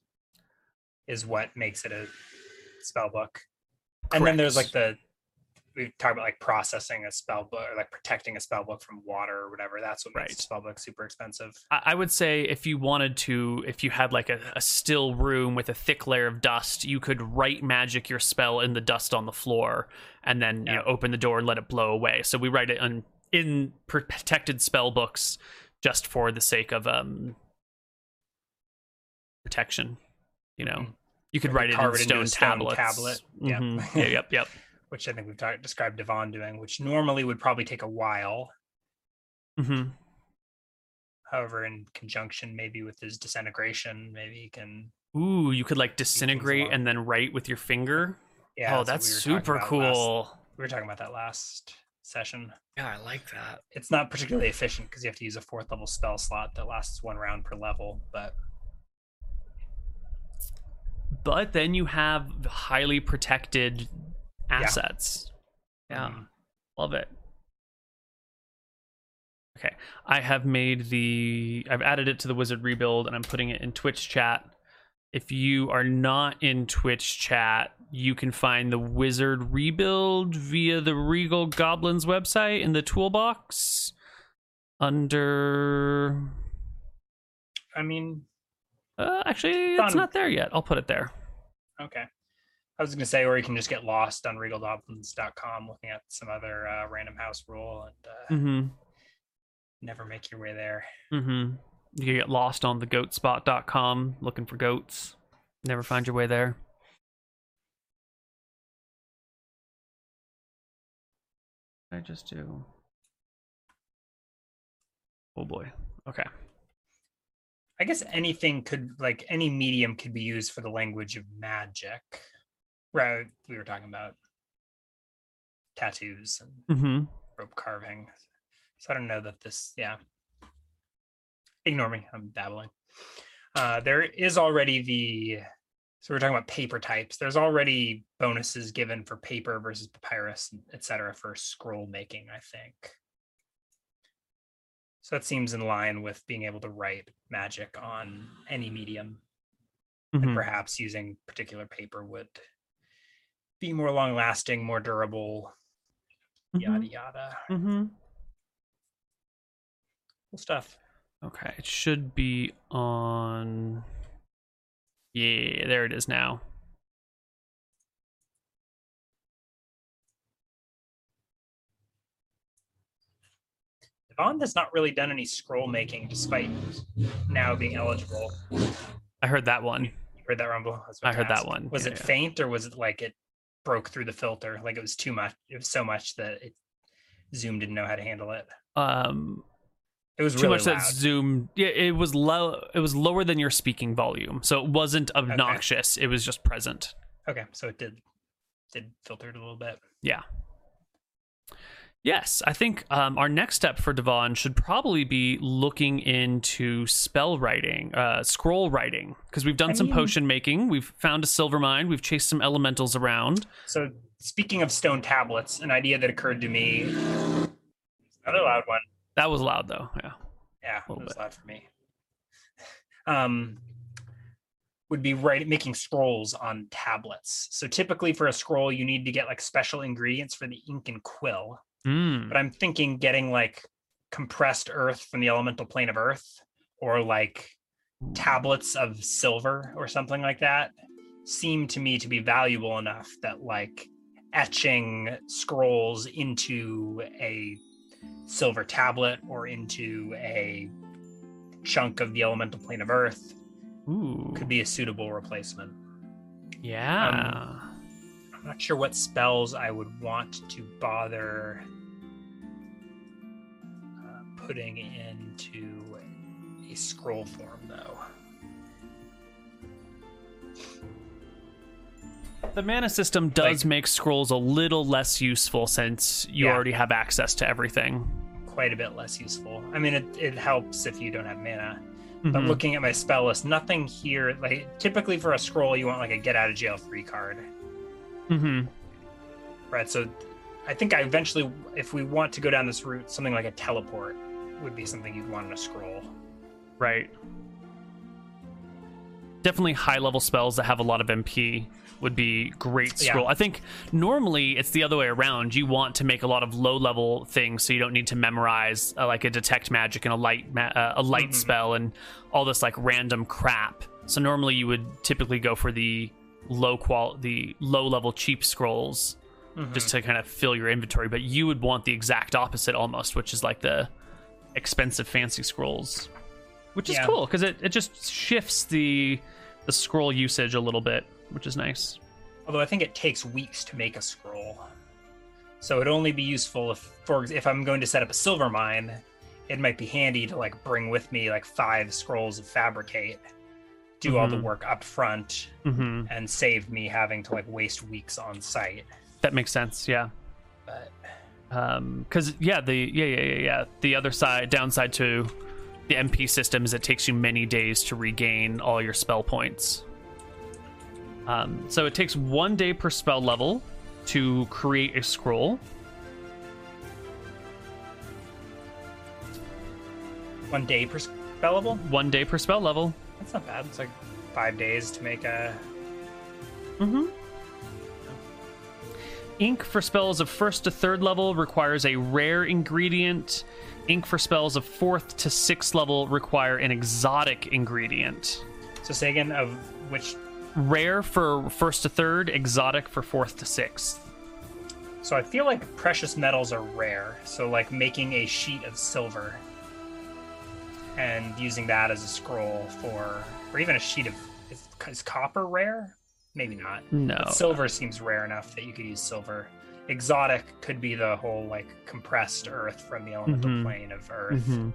is what makes it a spell book. And then there's like the we talk about like processing a spell book or like protecting a spell book from water or whatever. That's what makes Right. spell book super expensive. I I would say if you wanted to, if you had like a, a still room with a thick layer of dust, you could write magic your spell in the dust on the floor and then you know open the door and let it blow away. So we write it on in protected spell books just for the sake of um protection. You know, Mhm. you could Like write it in stone, stone tablets. tablet. Yep. Mhm. [laughs] Yeah, yep, yep. Which I think we've talked described Divan doing, which normally would probably take a while. hmm However, in conjunction maybe with his disintegration, maybe he can. Ooh, you could like disintegrate and then write with your finger. Yeah, oh, what that's we super cool. last- we were talking about that last session. Yeah, I like that. It's not particularly efficient because you have to use a fourth level spell slot that lasts one round per level. But but then you have highly protected assets. Yeah, mhm. love it. Okay, I have made the I've added it to the wizard rebuild and I'm putting it in Twitch chat. If you are not in Twitch chat, you can find the wizard rebuild via the Regal Goblins website in the toolbox under I mean, uh, actually it's Done. not there yet. I'll put it there. okay. I was going to say, or you can just get lost on regalgoblins.com looking at some other uh, random house rule and uh, mm-hmm. never make your way there. Mm-hmm. You can get lost on the goatspot.com looking for goats. Never find your way there. I just do. Oh boy. Okay. I guess anything could like any medium could be used for the language of magic. Right. We were talking about tattoos and Mm-hmm. rope carving. So I don't know that this, yeah. Ignore me. I'm dabbling. Uh, there is already the, so we're talking about paper types. There's already bonuses given for paper versus papyrus, et cetera, for scroll making, I think. So that seems in line with being able to write magic on any medium, and Mhm. perhaps using particular paper would be more long lasting, more durable, yada Mhm. yada. Mhm. Cool stuff. Okay, it should be on. Yeah, there it is now. Divan has not really done any scroll making despite now being eligible. I heard that one. heard that rumble? I, heard that one. Was Yeah, it yeah. faint or was it like it broke through the filter? Like it was too much. It was so much that it, Zoom didn't know how to handle it. Um, It was too really much loud. that Zoom. Yeah, it was low. It was lower than your speaking volume, so it wasn't obnoxious. It was just present. Okay, so it did did filter it a little bit. Yeah. Yes, I think um, our next step for Divan should probably be looking into spell writing, uh, scroll writing, because we've done I some mean- potion making. We've found a silver mine. We've chased some elementals around. So speaking of stone tablets, an idea that occurred to me. Another loud one. That was loud, though. Yeah. Yeah, it was bit. loud for me. Um, would be writing making scrolls on tablets. So typically for a scroll, you need to get like special ingredients for the ink and quill. Mm. But I'm thinking getting like compressed earth from the elemental plane of earth, or like tablets of silver or something like that, seem to me to be valuable enough that like etching scrolls into a silver tablet or into a chunk of the elemental plane of earth Ooh. could be a suitable replacement. yeah. I'm not sure what spells I would want to bother putting into a scroll form, though. the mana system does like- make scrolls a little less useful since you Yeah. already have access to everything. Quite a bit less useful. I mean, it, it helps if you don't have mana. But Mhm. looking at my spell list, nothing here. Like typically for a scroll, you want like a get out of jail free card, Mhm. right? So I think I eventually, if we want to go down this route, something like a teleport would be something you'd want in a scroll. Right. Definitely high level spells that have a lot of MP would be great Yeah. scroll. I think normally it's the other way around. You want to make a lot of low level things so you don't need to memorize uh, like a detect magic and a light ma- uh, a light Mhm. spell and all this like random crap. So normally you would typically go for the low qual the low level cheap scrolls Mhm. just to kind of fill your inventory, but you would want the exact opposite almost, which is like the expensive fancy scrolls. Which is Yeah. cool because it, it just shifts the the scroll usage a little bit, which is nice. Although I think it takes weeks to make a scroll, so it'd only be useful if, for if I'm going to set up a silver mine, it might be handy to like bring with me like five scrolls of fabricate, do all the Mhm. work up front, hmm and save me having to like waste weeks on site. That makes sense. Yeah. But because yeah the yeah yeah yeah yeah the other side downside to the mp system is it takes you many days to regain all your spell points um, so it takes one day per spell level to create a scroll one day per spellable, one day per spell level that's not bad. It's like five days to make a. mm-hmm. Ink for spells of first to third level requires a rare ingredient ink for spells of fourth to sixth level require an exotic ingredient So say again of which. rare for first to third, exotic for fourth to sixth. So I feel like precious metals are rare. So like making a sheet of silver and using that as a scroll for, or even a sheet of is, is copper rare? Maybe not. No. But silver seems rare enough that you could use silver. exotic could be the whole like compressed earth from the elemental Mhm. plane of earth, Mhm.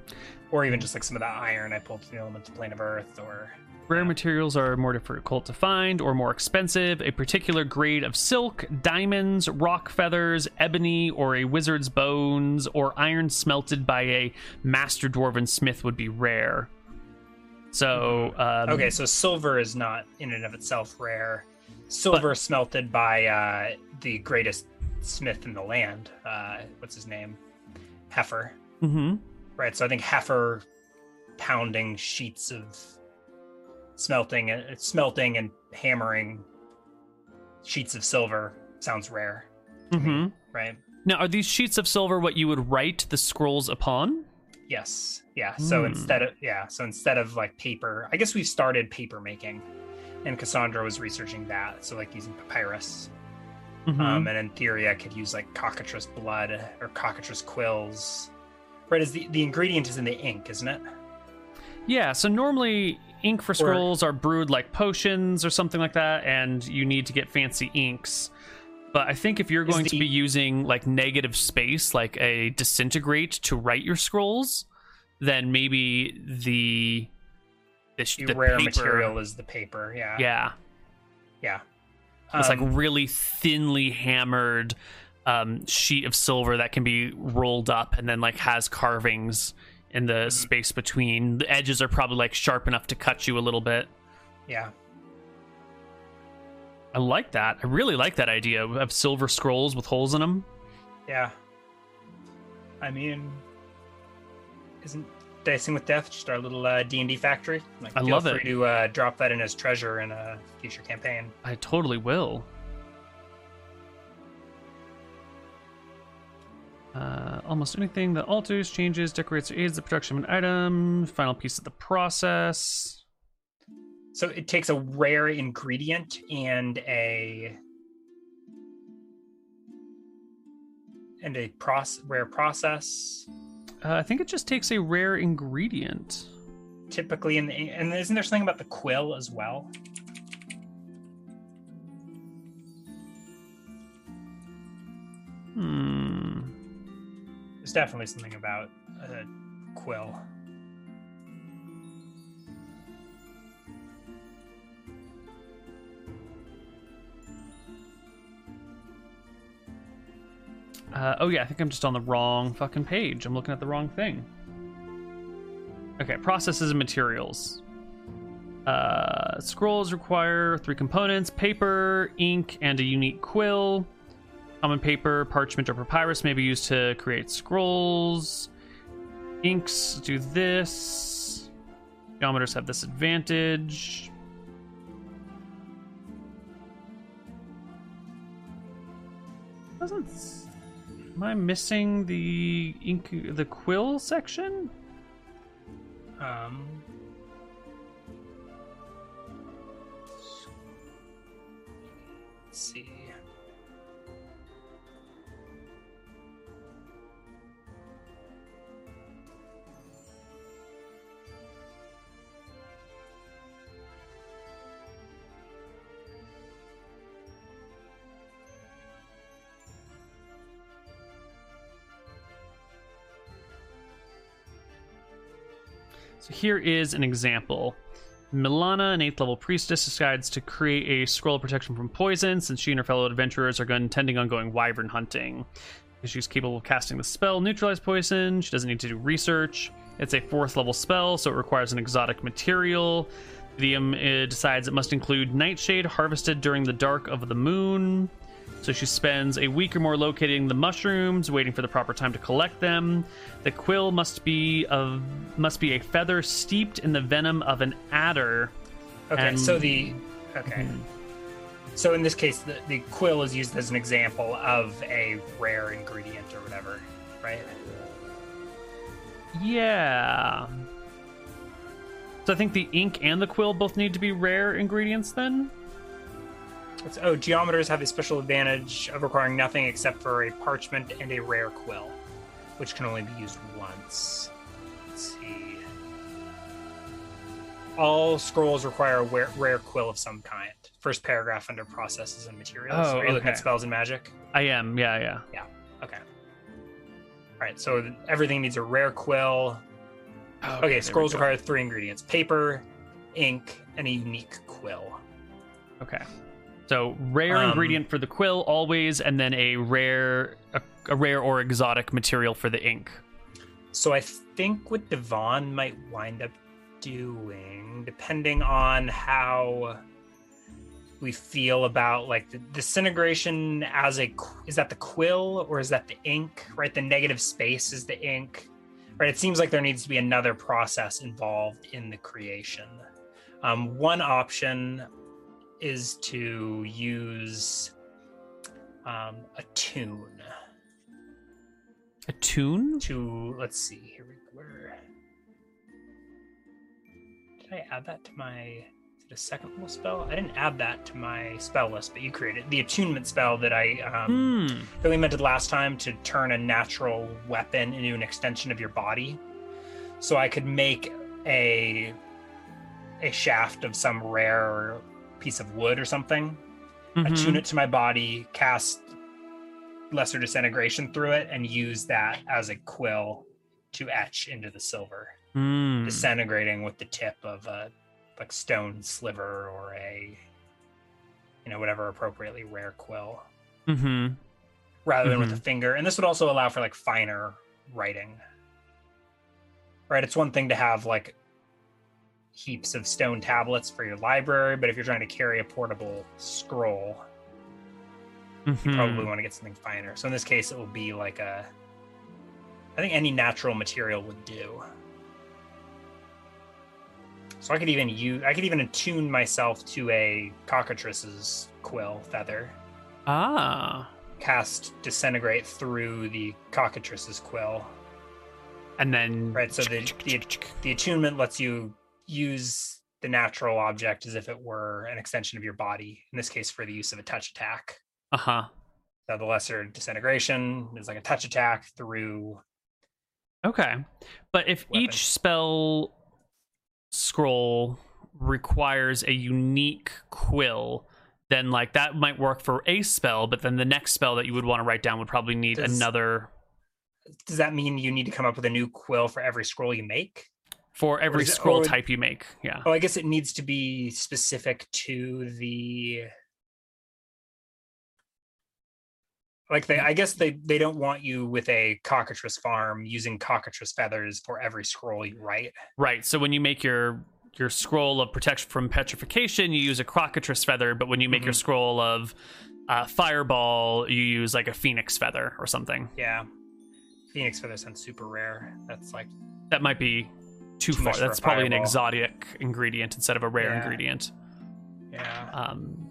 or even just like some of the iron I pulled from the elemental plane of earth, or Rare materials are more difficult to find or more expensive. A particular grade of silk, diamonds, rock feathers, ebony, or a wizard's bones, or iron smelted by a master dwarven smith would be rare. So, um, okay, so silver is not in and of itself rare. Silver smelted by uh, the greatest smith in the land. Uh, what's his name? Heifer. mhm. right? So I think heifer pounding sheets of smelting, uh, smelting and hammering sheets of silver sounds rare, Mhm. right? Now, are these sheets of silver what you would write the scrolls upon? Yes, yeah. So Hmm. instead of yeah, so instead of like paper, I guess we've started paper making, and Cassandra was researching that. So like using papyrus, Mhm. um, and in theory, I could use like cockatrice blood or cockatrice quills. Right, is the the ingredient is in the ink, isn't it? Yeah, so normally ink for scrolls are brewed like potions or something like that, and you need to get fancy inks. But I think if you're going to be using like negative space, like a disintegrate to write your scrolls, then maybe the the, The, the rare paper- material is the paper. Yeah, Yeah, yeah. it's like Um, really thinly hammered um, sheet of silver that can be rolled up and then like has carvings in the Mm-hmm. space between. The edges are probably like sharp enough to cut you a little bit. yeah. I like that. I really like that idea of silver scrolls with holes in them. Yeah. I mean, isn't Dicing with Death just our little uh, D&D factory? Like, I feel love free it. to uh, drop that in as treasure in a future campaign. I totally will. Uh, almost anything that alters, changes, decorates, or aids the production of an item. Final piece of the process. So it takes a rare ingredient and a and a process rare process. Uh, I think it just takes a rare ingredient. Typically, in the and isn't there something about the quill as well? Hmm. There's definitely something about a quill. Uh, oh yeah, I think I'm just on the wrong fucking page. I'm looking at the wrong thing. Okay, processes and materials. Uh, scrolls require three components: paper, ink, and a unique quill. Common paper, parchment, or papyrus may be used to create scrolls. Inks do this. Geometers have this advantage. Doesn't. Am I missing the ink, the quill section? Um, let's see. So here is an example. Milana, an eighth level priestess, decides to create a scroll of protection from poison since she and her fellow adventurers are intending on going wyvern hunting. She's capable of casting the spell Neutralize Poison. She doesn't need to do research. It's a fourth level spell, so it requires an exotic material. The um, decides it must include nightshade harvested during the dark of the moon. So she spends a week or more locating the mushrooms, waiting for the proper time to collect them. The quill must be of must be a feather steeped in the venom of an adder. Okay, And- so the okay. Mhm. So in this case, the, the quill is used as an example of a rare ingredient or whatever, right? Yeah. So I think the ink and the quill both need to be rare ingredients then? It's, oh, geometers have a special advantage of requiring nothing except for a parchment and a rare quill, which can only be used once. Let's see. All scrolls require a rare, rare quill of some kind first paragraph under processes and materials. Oh, Are you looking at spells and magic? I am. Yeah, yeah. Yeah. Okay. All right. So everything needs a rare quill. Oh, Okay. there scrolls require three ingredients: paper, ink, and a unique quill. Okay. So rare Um, ingredient for the quill always, and then a rare, a, a rare or exotic material for the ink. So I think what Divan might wind up doing, depending on how we feel about like the disintegration as a is that the quill or is that the ink? Right, the negative space is the ink. Right, it seems like there needs to be another process involved in the creation. Um, one option is to use um, a tune A tune? to let's see here we where did I add that to my is it a second level spell? I didn't add that to my spell list, but you created the attunement spell that I um, Hmm. that we mentioned last time to turn a natural weapon into an extension of your body. So I could make a a shaft of some rare piece of wood or something, Mhm. attune it to my body, cast lesser disintegration through it, and use that as a quill to etch into the silver, Hmm. disintegrating with the tip of a like stone sliver or a you know whatever appropriately rare quill, Mhm. rather than with Mhm. a finger. And this would also allow for like finer writing. Right, it's one thing to have like heaps of stone tablets for your library, but if you're trying to carry a portable scroll, Mhm. probably want to get something finer. So in this case, it will be like a. I think any natural material would do. So I could even use. I could even attune myself to a cockatrice's quill feather. Ah. Cast disintegrate through the cockatrice's quill. And then Right. So the the, the attunement lets you use the natural object as if it were an extension of your body. In this case, for the use of a touch attack. uh huh. So the lesser disintegration is like a touch attack through. Okay. But if Weapon. each spell scroll requires a unique quill, then like that might work for a spell, but then the next spell that you would want to write down would probably need Does- another Does that mean you need to come up with a new quill for every scroll you make? For every it- scroll or- type you make. Yeah. Oh, I guess it needs to be specific to the. Like they, I guess they they don't want you with a cockatrice farm using cockatrice feathers for every scroll you write. Right. So when you make your your scroll of protection from petrification, you use a cockatrice feather, but when you make your Mhm. scroll of uh, fireball, you use like a phoenix feather or something. Yeah, phoenix feather sounds super rare. That's like That might be too, Too far. much for a That's probably an exotic ingredient instead of a rare Yeah. ingredient. yeah. Um,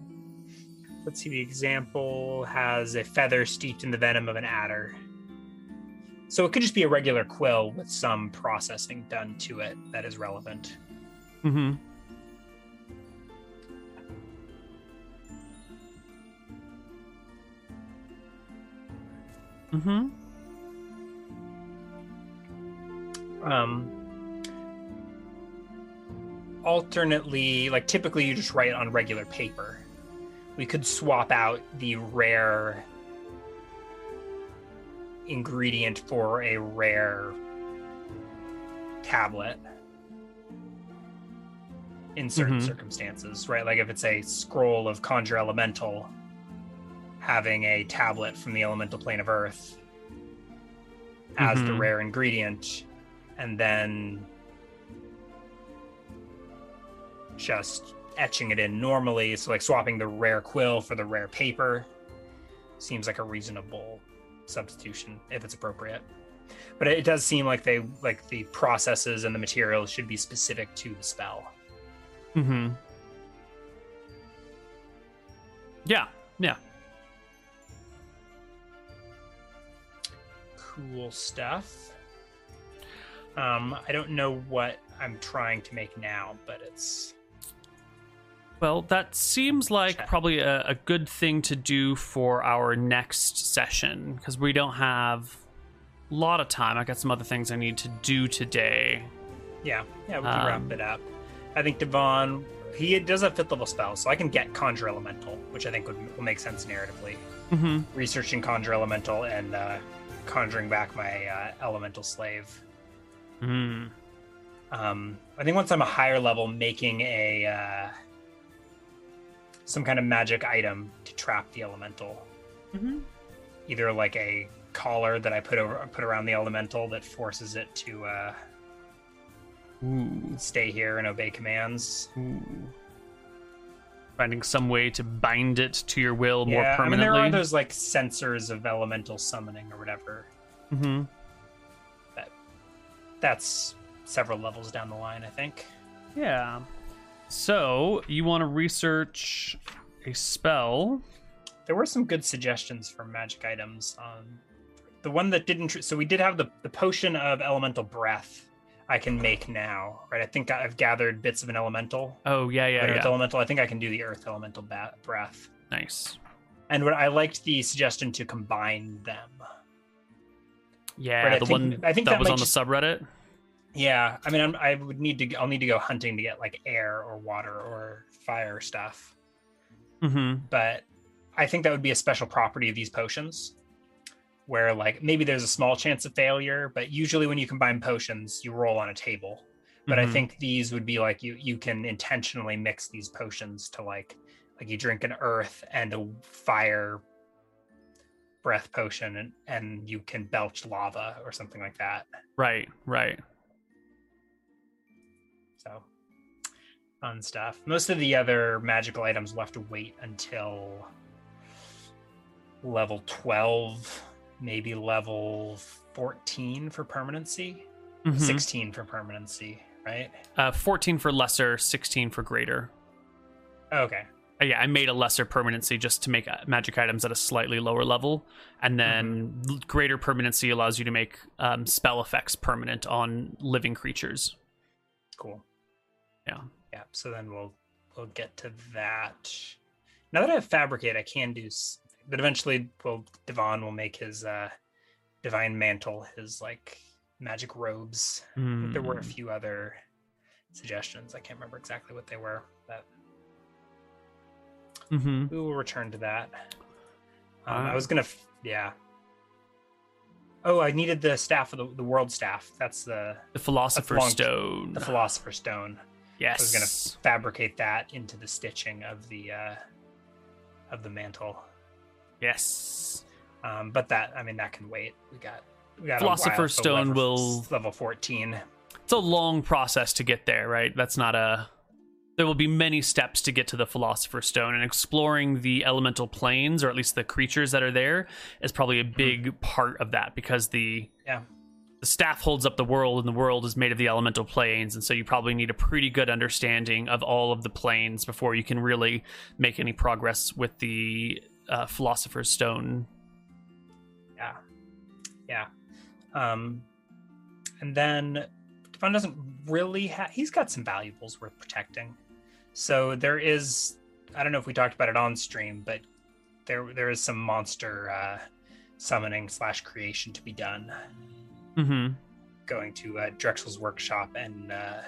Let's see, the example has a feather steeped in the venom of an adder. So it could just be a regular quill with some processing done to it that is relevant. hmm hmm Um, alternately, like typically you just write on regular paper. We could swap out the rare ingredient for a rare tablet in certain Mhm. circumstances, right? Like if it's a scroll of conjure elemental, having a tablet from the elemental plane of earth as the Mhm. rare ingredient, and then just etching it in normally. So like swapping the rare quill for the rare paper seems like a reasonable substitution if it's appropriate. But it does seem like they like the processes and the materials should be specific to the spell. hmm Yeah. Yeah. Cool stuff. Um, I don't know what I'm trying to make now, but it's Well, that seems like Check. probably a, a good thing to do for our next session because we don't have a lot of time. I got some other things I need to do today. yeah, yeah, we can wrap Um, it up. I think Divan, he does have fifth level spells, so I can get conjure elemental, which I think would, will make sense narratively. Mm-hmm. Researching conjure elemental and uh, conjuring back my uh, elemental slave. Mm. Um, I think once I'm a higher level, making a uh, some kind of magic item to trap the elemental, Mm-hmm. either like a collar that I put over put around the elemental that forces it to uh, Ooh. stay here and obey commands. Ooh. Finding some way to bind it to your will more yeah, I mean permanently. there are those like censers of elemental summoning or whatever. mm-hmm. That's several levels down the line, I think. Yeah. So you want to research a spell? There were some good suggestions for magic items. Um, the one that didn't, tr- so we did have the the potion of elemental breath. I can make now, right? I think I've gathered bits of an elemental, Oh yeah, an yeah, earth yeah. elemental. I think I can do the earth elemental ba- breath. Nice. And what I liked the suggestion to combine them. Yeah, Right, the one I think that, that was on just- the subreddit. Yeah, I mean, I'm, I would need to. I'll need to go hunting to get like air or water or fire stuff. Mm-hmm. But I think that would be a special property of these potions, where like maybe there's a small chance of failure, but usually when you combine potions, you roll on a table. But I Mhm. think these would be like you you can intentionally mix these potions to like like you drink an earth and a fire breath potion and and you can belch lava or something like that. Right, right. So fun stuff. Most of the other magical items will have to wait until level 12, maybe level 14 for permanency, Mhm. 16 for permanency, right? Uh, 14 for lesser, 16 for greater. Okay. Uh, yeah, I made a lesser permanency just to make uh, magic items at a slightly lower level, and then l- greater permanency allows you to make um, spell effects permanent on living creatures. Cool. Yeah. Yeah. So then we'll we'll get to that. Now that I have fabricate, I can do, but eventually, well, Divan will make his uh divine mantle, his like magic robes. Think there were a Mm. few other suggestions. I can't remember exactly what they were, but mm-hmm. we will return to that. Um, I Ah. was gonna, f- yeah. Oh, I needed the staff of the, the world staff. That's the The Philosopher's Stone. the philosopher's stone. Yes. I was gonna fabricate that into the stitching of the uh, of the mantle. Yes. Um, but that, I mean, that can wait. We got we got a while Philosopher's Stone will- level fourteen. It's a long process to get there, right? That's not a. There will be many steps to get to the Philosopher's Stone, and exploring the elemental planes, or at least the creatures that are there, is probably a big part of that because the Yeah. The staff holds up the world, and the world is made of the elemental planes, and so you probably need a pretty good understanding of all of the planes before you can really make any progress with the uh, Philosopher's Stone. Yeah. Yeah. Um, and then Divan doesn't really have, he's got some valuables worth protecting. So there is, I don't know if we talked about it on stream, but there there is some monster uh, summoning slash creation to be done. Mm-hmm. Going to uh, Drexel's workshop and uh,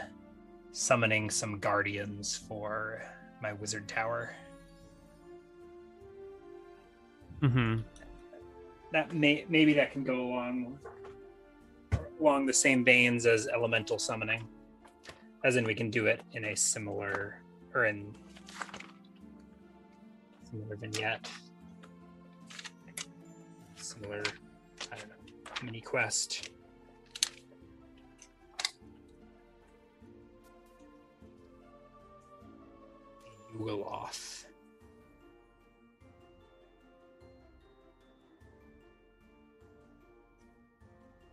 summoning some guardians for my wizard tower. Mm-hmm. that may maybe that can go along along the same veins as elemental summoning as in we can do it in a similar or in similar vignette similar i don't know mini quest Yugoth.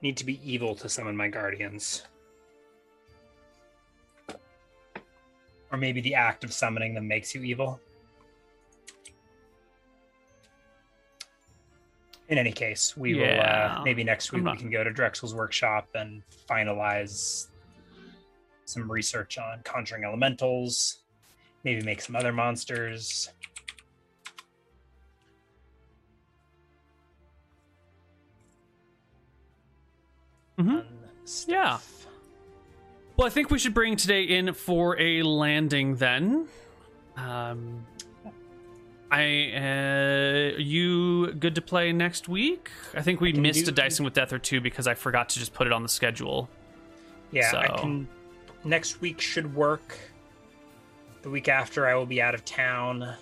Need to be evil to summon my guardians. Or maybe the act of summoning them makes you evil. In any case, we will uh, maybe next week not- we can go to Drexel's workshop and finalize some research on conjuring elementals, maybe make some other monsters. Mhm. Yeah. Well, I think we should bring today in for a landing then. Um, I uh, you good to play next week? I think we can missed do- a dicing with death or two because I forgot to just put it on the schedule. Yeah, I So- can. Next week should work. The week after, I will be out of town.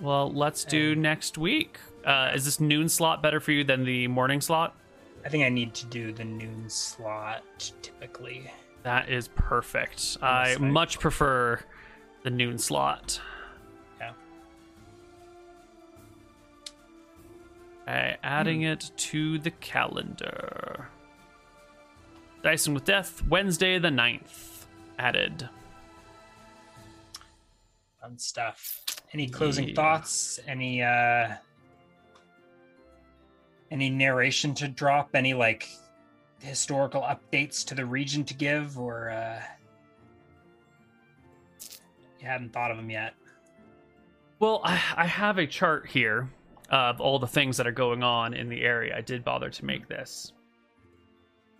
Well, let's do next week. Uh, is this noon slot better for you than the morning slot? I think I need to do the noon slot typically. That is perfect. I much prefer the noon slot. Yeah. Okay, adding it to the calendar. Dicing with Death, Wednesday the 9th. Added. Fun stuff. Any closing Yeah. thoughts? Any uh any narration to drop? Any like historical updates to the region to give, or uh you hadn't thought of them yet? Well, I, I have a chart here of all the things that are going on in the area. I did bother to make this.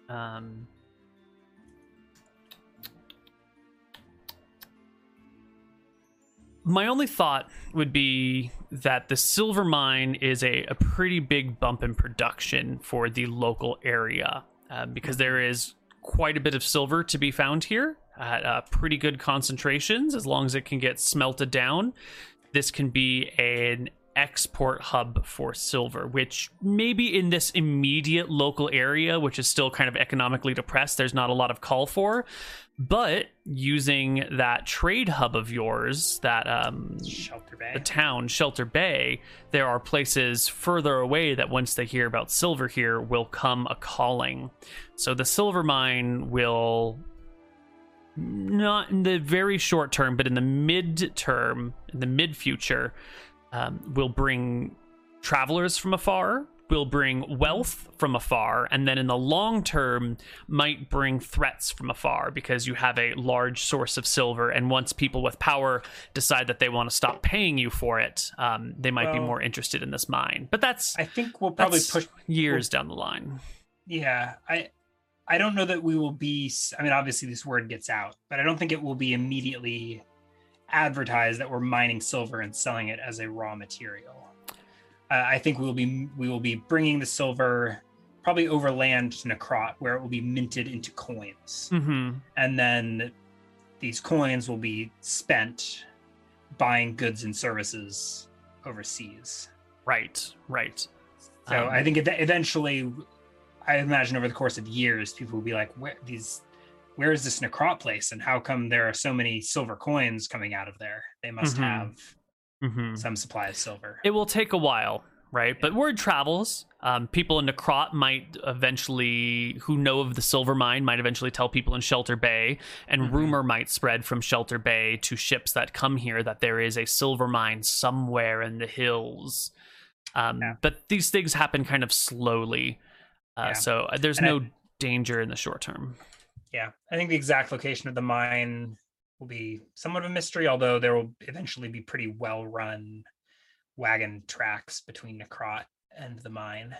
Um, my only thought would be that the silver mine is a, a pretty big bump in production for the local area uh, because there is quite a bit of silver to be found here at uh, pretty good concentrations as long as it can get smelted down. This can be an export hub for silver, which maybe in this immediate local area, which is still kind of economically depressed, there's not a lot of call for. But using that trade hub of yours, that um, Shelter Bay. the town, Shelter Bay, there are places further away that once they hear about silver here will come a calling. So the silver mine will not in the very short term, but in the mid term, in the mid future, um, will bring travelers from afar, will bring wealth from afar, and then in the long term, might bring threats from afar because you have a large source of silver. And once people with power decide that they want to stop paying you for it, um, they might be more interested in this mine. But that's, I think we'll probably push years down the line. Yeah, I I don't know that we will be I mean obviously this word gets out, but I don't think it will be immediately advertised that we're mining silver and selling it as a raw material. Uh, I think we will be we will be bringing the silver probably overland to Necrot where it will be minted into coins. hmm And then these coins will be spent buying goods and services overseas. Right, right. So Um, I think ev- eventually, I imagine over the course of years, people will be like, "Where these? Where is this Necrot place? And how come there are so many silver coins coming out of there? They must Mhm. have mhm. some supply of silver." It will take a while, right? But word travels. Um, people in Necrot might eventually, who know of the silver mine, might eventually tell people in Shelter Bay, and Mhm. rumor might spread from Shelter Bay to ships that come here that there is a silver mine somewhere in the hills. Um, Yeah. But these things happen kind of slowly, uh, Yeah. so uh, there's And I- no danger in the short term. Yeah, I think the exact location of the mine will be somewhat of a mystery, although there will eventually be pretty well run wagon tracks between Necrot and the mine.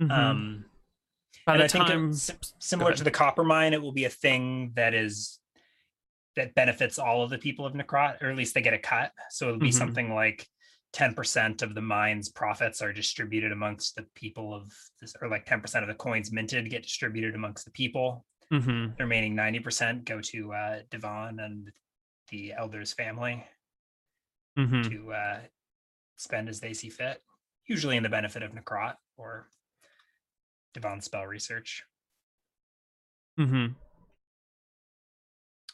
Mhm. Um, By and the I it- time, sim- similar to the copper mine, it will be a thing that is that benefits all of the people of Necrot, or at least they get a cut. So it'll be Mhm. something like 10% of the mine's profits are distributed amongst the people of this, or like 10% of the coins minted get distributed amongst the people. Mhm. The remaining 90% go to uh, Divan and the elders' family Mhm. to uh, spend as they see fit, usually in the benefit of Necrot or Divan spell research. Mhm.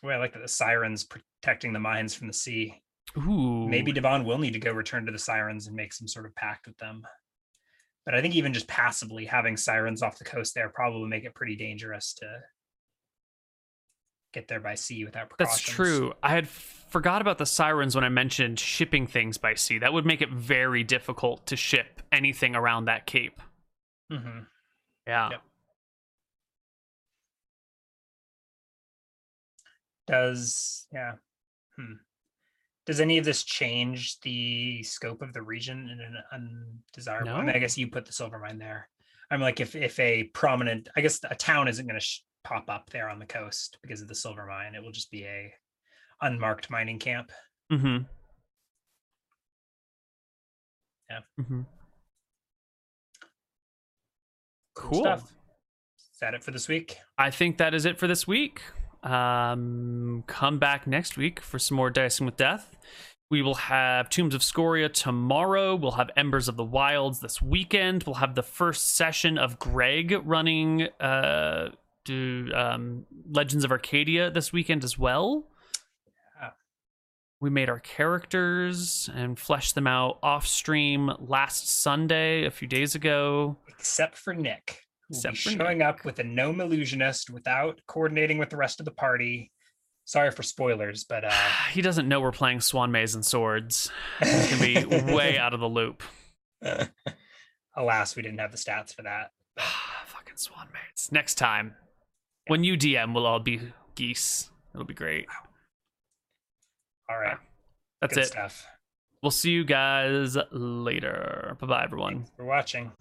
Well, I like that the sirens protecting the mines from the sea. Ooh. Maybe Divan will need to go return to the sirens and make some sort of pact with them. But I think even just passively having sirens off the coast there probably make it pretty dangerous to get there by sea without precautions. That's true. I had forgot about the sirens when I mentioned shipping things by sea. That would make it very difficult to ship anything around that cape. hmm Yeah. Yep. Does yeah. Hmm. Does any of this change the scope of the region in an undesirable? I, mean, I guess you put the silver mine there. I'm like, if if a prominent, I guess a town isn't going to sh- pop up there on the coast because of the silver mine. It will just be a unmarked mining camp. Mm-hmm. Yeah. Mm-hmm. Cool. Is that it for this week? I think that is it for this week. Um, come back next week for some more Dicing with Death. We will have Tombs of Scoria tomorrow. We'll have Embers of the Wilds this weekend. We'll have the first session of Greg running uh, do, um, Legends of Arcadia this weekend as well. Yeah. We made our characters and fleshed them out off stream last Sunday, a few days ago. Except for Nick. Except for showing up with a gnome illusionist without coordinating with the rest of the party. Sorry for spoilers, but uh [sighs] he doesn't know we're playing Swan Maze and Swords. He's gonna be [laughs] way out of the loop. [laughs] alas, we didn't have the stats for that. [sighs] Fucking Swan Maze. Next time, when you DM, we'll all be geese. It'll be great. All right. That's Good it. stuff. We'll see you guys later. Bye bye, everyone. Thanks for watching.